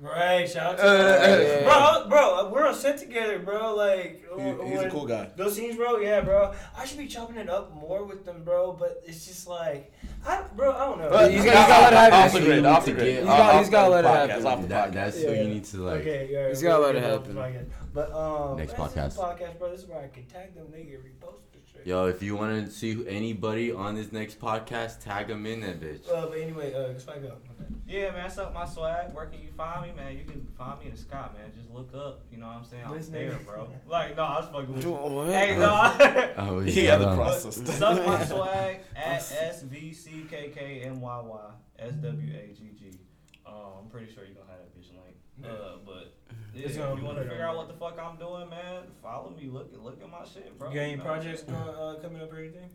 Speaker 4: Right, shout out to
Speaker 1: Uh,
Speaker 4: bro, bro. We're on set together, bro. Like,
Speaker 2: He- he's a cool guy.
Speaker 4: Those scenes, bro. Yeah, bro. I should be chopping it up more with them, bro. But it's just like, I, bro. I don't know.
Speaker 1: But you gotta- you gotta let it happen.
Speaker 2: Off the grid, off the grid.
Speaker 1: He's got-
Speaker 2: Off
Speaker 1: he's gotta let it
Speaker 2: podcast,
Speaker 1: happen.
Speaker 2: Off the podcast.
Speaker 3: that's
Speaker 4: Yeah,
Speaker 3: what
Speaker 4: yeah.
Speaker 3: you need to like.
Speaker 4: Okay, yeah.
Speaker 1: He's gotta let it happen.
Speaker 4: get off the podcast. But um,
Speaker 3: Next
Speaker 4: man, this is
Speaker 3: podcast.
Speaker 4: a podcast, bro. This is where I can tag them, nigga, repost the shit.
Speaker 3: Yo, if you want to see anybody on this next podcast, tag them in that bitch.
Speaker 4: Uh, but anyway, uh, Spike up. Okay.
Speaker 5: Yeah, man, that's up my swag. Where can you find me, man? You can find me in the Scott, man. Just look up. You know what I'm saying? I'm
Speaker 4: This
Speaker 5: there, bro. Like, no, I was fucking with you.
Speaker 1: What?
Speaker 5: Hey, no. (laughs)
Speaker 3: Oh,
Speaker 2: He had the process.
Speaker 5: Suck my swag at S V C K K N Y Y S W A G G. Um, I'm pretty sure you're gonna have that bitch link. Uh, but yeah,
Speaker 4: It's gonna
Speaker 5: you want to figure out what the fuck I'm doing, man, follow me. Look at look at my shit, bro.
Speaker 4: You got any
Speaker 5: know?
Speaker 4: projects going, uh, coming up or anything?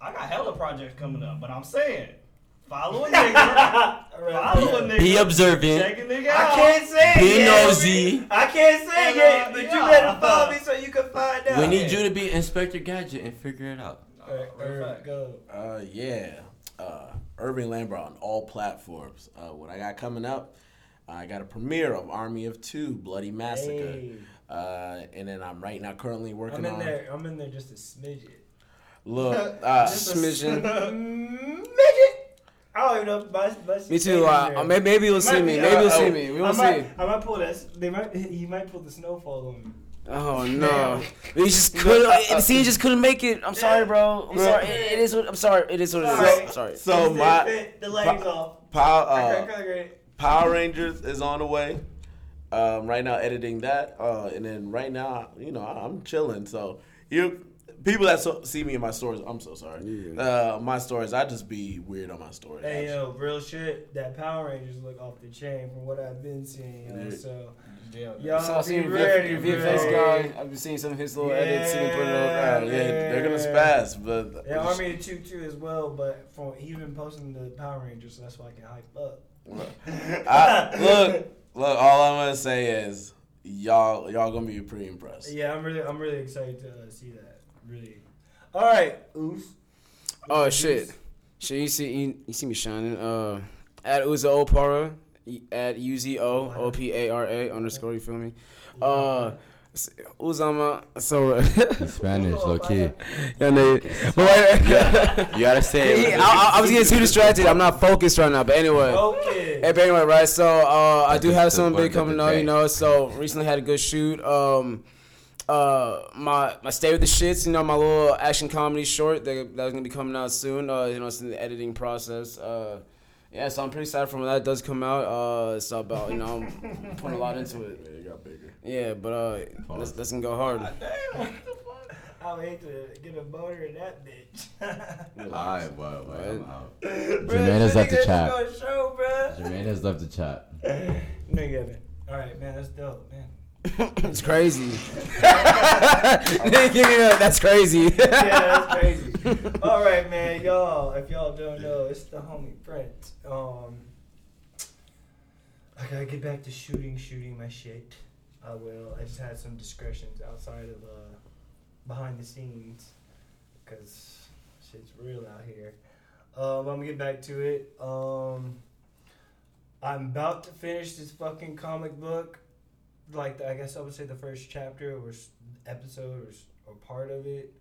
Speaker 5: I got hella projects coming up, but I'm saying follow a (laughs) nigga. follow a nigga.
Speaker 3: Be observant.
Speaker 5: Check a nigga out.
Speaker 4: I can't say it
Speaker 3: Be
Speaker 4: yet.
Speaker 3: nosy.
Speaker 4: I can't say it yet, but you better follow me so you can find out.
Speaker 3: We need you to be Inspector Gadget and figure it out.
Speaker 4: Alright,
Speaker 5: Real
Speaker 4: go.
Speaker 2: Uh, yeah. Uh, Irving Lambert on all platforms. Uh, what I got coming up, I got a premiere of Army of Two, Bloody Massacre.
Speaker 4: Hey.
Speaker 2: Uh, and then I'm right now currently working
Speaker 4: I'm in
Speaker 2: on.
Speaker 4: there. I'm in there just a smidget.
Speaker 2: Look, (laughs) uh,
Speaker 4: Just a
Speaker 1: Smidgen. (laughs)
Speaker 4: Midget. I don't even know if my, my
Speaker 1: Me too. Uh, maybe, maybe you'll see me. Maybe you'll see me. We
Speaker 4: I
Speaker 1: will
Speaker 4: might,
Speaker 1: see.
Speaker 4: I might pull that. They might. (laughs) He might pull the snowfall on me.
Speaker 1: Oh no! We just couldn't. The scene just couldn't make it. I'm sorry, bro. I'm sorry. It, it is what. I'm sorry. It is what it is.
Speaker 4: Sorry.
Speaker 1: I'm sorry.
Speaker 2: so
Speaker 4: Fit,
Speaker 2: my
Speaker 4: the legs off.
Speaker 2: Power,
Speaker 4: Okay,
Speaker 2: uh,
Speaker 4: okay, great.
Speaker 2: Power Rangers is on the way. Um, right now, editing that, uh, and then right now, you know, I'm chilling. So you people that so, see me in my stories, I'm so sorry.
Speaker 1: Yeah.
Speaker 2: Uh, my stories, I just be weird on my stories.
Speaker 4: Hey yo, real shit. That Power Rangers look off the chain from what I've been seeing. Yo,
Speaker 2: Yeah.
Speaker 4: so
Speaker 5: Yeah,
Speaker 4: y'all
Speaker 1: So I
Speaker 4: be
Speaker 1: seen
Speaker 4: ready,
Speaker 1: the VFX
Speaker 4: bro.
Speaker 1: guy. I've been seeing some of his little edits. He been putting it
Speaker 2: Uh,
Speaker 1: up.
Speaker 2: yeah,
Speaker 4: Yeah.
Speaker 2: they're gonna spaz, but
Speaker 4: Yeah, Army of Two too as well, but from he's been posting the Power Rangers, so that's why I can hype up.
Speaker 2: I, look, look. All I'm gonna say is y'all, y'all gonna be pretty impressed.
Speaker 4: Yeah, I'm really, I'm really excited to uh, see that. Really. All right, Oos.
Speaker 1: Oh shit! Shit, you see, you, you see me shining. Uh, at Uzo Opara, at U Z O O P A R A underscore. You feel me? Uh, Uzama. So,
Speaker 3: Spanish, low key.
Speaker 1: yeah, no, but wait,
Speaker 3: You gotta say it.
Speaker 1: I, I, I was getting too distracted. I'm not focused right now. But anyway.
Speaker 4: Okay.
Speaker 1: Hey, but anyway, right? So uh, I do have
Speaker 3: That's the
Speaker 1: something big coming
Speaker 3: the
Speaker 1: up, you know. So recently had a good shoot. Um, uh, my my stay with the shits, you know, my little action comedy short that, that was gonna be coming out soon. Uh, you know, it's in the editing process. Uh, Yeah, so I'm pretty excited for when that does come out. Uh, it's about you know I'm putting a lot (laughs) into it.
Speaker 2: Yeah, it got bigger.
Speaker 1: Yeah, but uh, let's, let's gonna go hard.
Speaker 4: Damn, what the fuck? I would hate to get a motor in that bitch. (laughs)
Speaker 3: Alright, boy, boy, I'm out.
Speaker 6: Jermaine has left the chat.
Speaker 4: just gonna Show.
Speaker 6: Jermaine has left the chat.
Speaker 4: No, you haven't. All right, man, that's dope, man.
Speaker 1: It's crazy. (laughs) Give me a- That's crazy.
Speaker 4: yeah, that's crazy. All right, man, y'all. If y'all don't know, it's the homie Brent. Um, I gotta get back to shooting, shooting my shit. I will. I just had some discretions outside of uh, behind the scenes, cause shit's real out here. Um, I'm gonna get back to it. Um, I'm about to finish this fucking comic book. Like I guess I would say the first chapter or episode or, or part of it.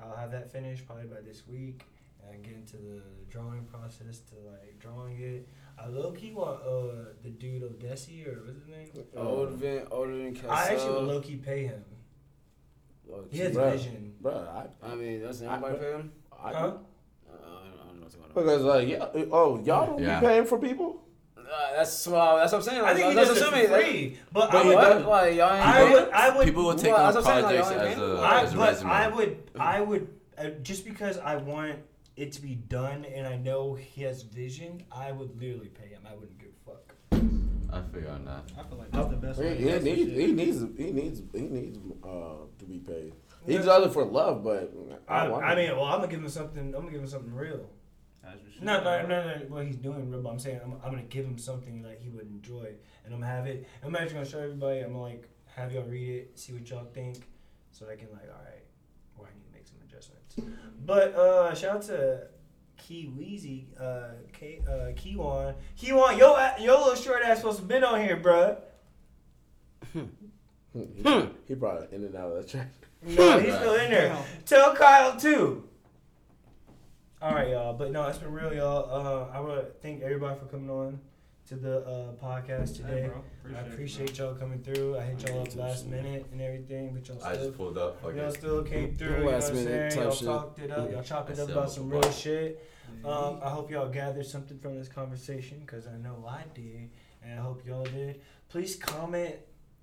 Speaker 4: I'll have that finished probably by this week and get into the drawing process to like drawing it. I low key want uh the dude Odessi or what's his name?
Speaker 1: Odin, Odin Cassell.
Speaker 4: I actually would low key pay him.
Speaker 1: Low
Speaker 4: He has
Speaker 2: Bruh.
Speaker 4: vision.
Speaker 2: Bro, I,
Speaker 1: I mean, doesn't anybody pay him?
Speaker 2: I,
Speaker 4: Huh?
Speaker 1: Uh, I don't I don't know what's going on.
Speaker 2: because like, yeah, oh, y'all don't
Speaker 3: Yeah.
Speaker 2: be paying for people.
Speaker 1: Uh, that's that's what I'm saying.
Speaker 4: I think he
Speaker 1: that's
Speaker 4: does it
Speaker 1: what I'm
Speaker 4: for free, but
Speaker 1: But
Speaker 4: I would.
Speaker 1: what? Like y'all ain't
Speaker 4: I
Speaker 1: paying?
Speaker 4: would. I would.
Speaker 3: People will take
Speaker 1: Well,
Speaker 3: on
Speaker 1: that's what I'm saying, like,
Speaker 3: projects
Speaker 1: y'all ain't
Speaker 3: as
Speaker 1: paying?
Speaker 3: a,
Speaker 4: I,
Speaker 3: as a
Speaker 4: but
Speaker 3: resume.
Speaker 4: I would, I would, uh, just because I want it to be done and I know he has vision, I would literally pay him. I wouldn't give a fuck.
Speaker 3: I figure on that.
Speaker 5: I feel like that's the best
Speaker 2: He,
Speaker 5: way.
Speaker 2: he,
Speaker 5: to
Speaker 2: needs, he needs, he needs, he needs uh, to be paid. He
Speaker 4: Yeah.
Speaker 2: does it for love, but
Speaker 4: I,
Speaker 2: want
Speaker 4: I mean, well, I'm gonna give him something. I'm gonna give him something real.
Speaker 5: As you should.
Speaker 4: No, no, no, no. What he's doing but I'm saying I'm, I'm gonna give him something that he would enjoy, and I'm gonna have it. I'm actually gonna show everybody. I'm gonna like have y'all read it, see what y'all think, so I can like, all right, well, I need to make some adjustments. But uh, shout out to Key Weezy, uh, K, uh, Keywan, Keywan, yo, yo, little short ass supposed to been on here, bruh. (laughs)
Speaker 2: he, he brought it in and out of the track.
Speaker 4: No, he's still in there. (laughs) Tell Kyle too. All right, y'all. But no, it's been real, y'all. Uh, I want to thank everybody for coming on to the uh, podcast
Speaker 5: Hey,
Speaker 4: today.
Speaker 5: bro.
Speaker 4: I appreciate y'all coming through. I hit y'all up last minute and everything, but y'all
Speaker 3: I
Speaker 4: still,
Speaker 3: just pulled up. Fuck
Speaker 4: y'all still came through. You know I'm
Speaker 1: Last minute
Speaker 4: saying? Y'all
Speaker 1: shit.
Speaker 4: talked it up. Y'all chopped it up about some real shit. Um, I hope y'all gathered something from this conversation because I know I did, and I hope y'all did. Please comment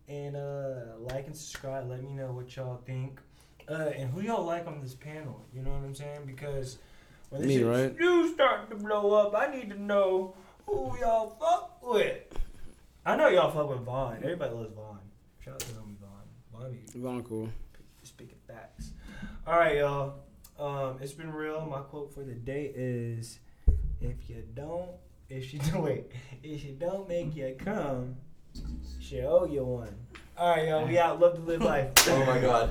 Speaker 4: and uh, like and subscribe. Let me know what y'all think uh, and who y'all like on this panel. You know what I'm saying? Because when this
Speaker 1: Me,
Speaker 4: shit
Speaker 1: right?
Speaker 4: do start to blow up, I need to know who y'all fuck with. I know y'all fuck with Vaughn. Everybody loves Vaughn. Shout out to homie Vaughn. Vaughn be
Speaker 1: Going cool.
Speaker 4: speaking facts. All right, y'all. Um, it's been real. My quote for the day is: If you don't, if she (laughs) don't wait, if you don't make you come, she owe you one. All right, y'all. We out. Love to live life.
Speaker 3: Oh my god.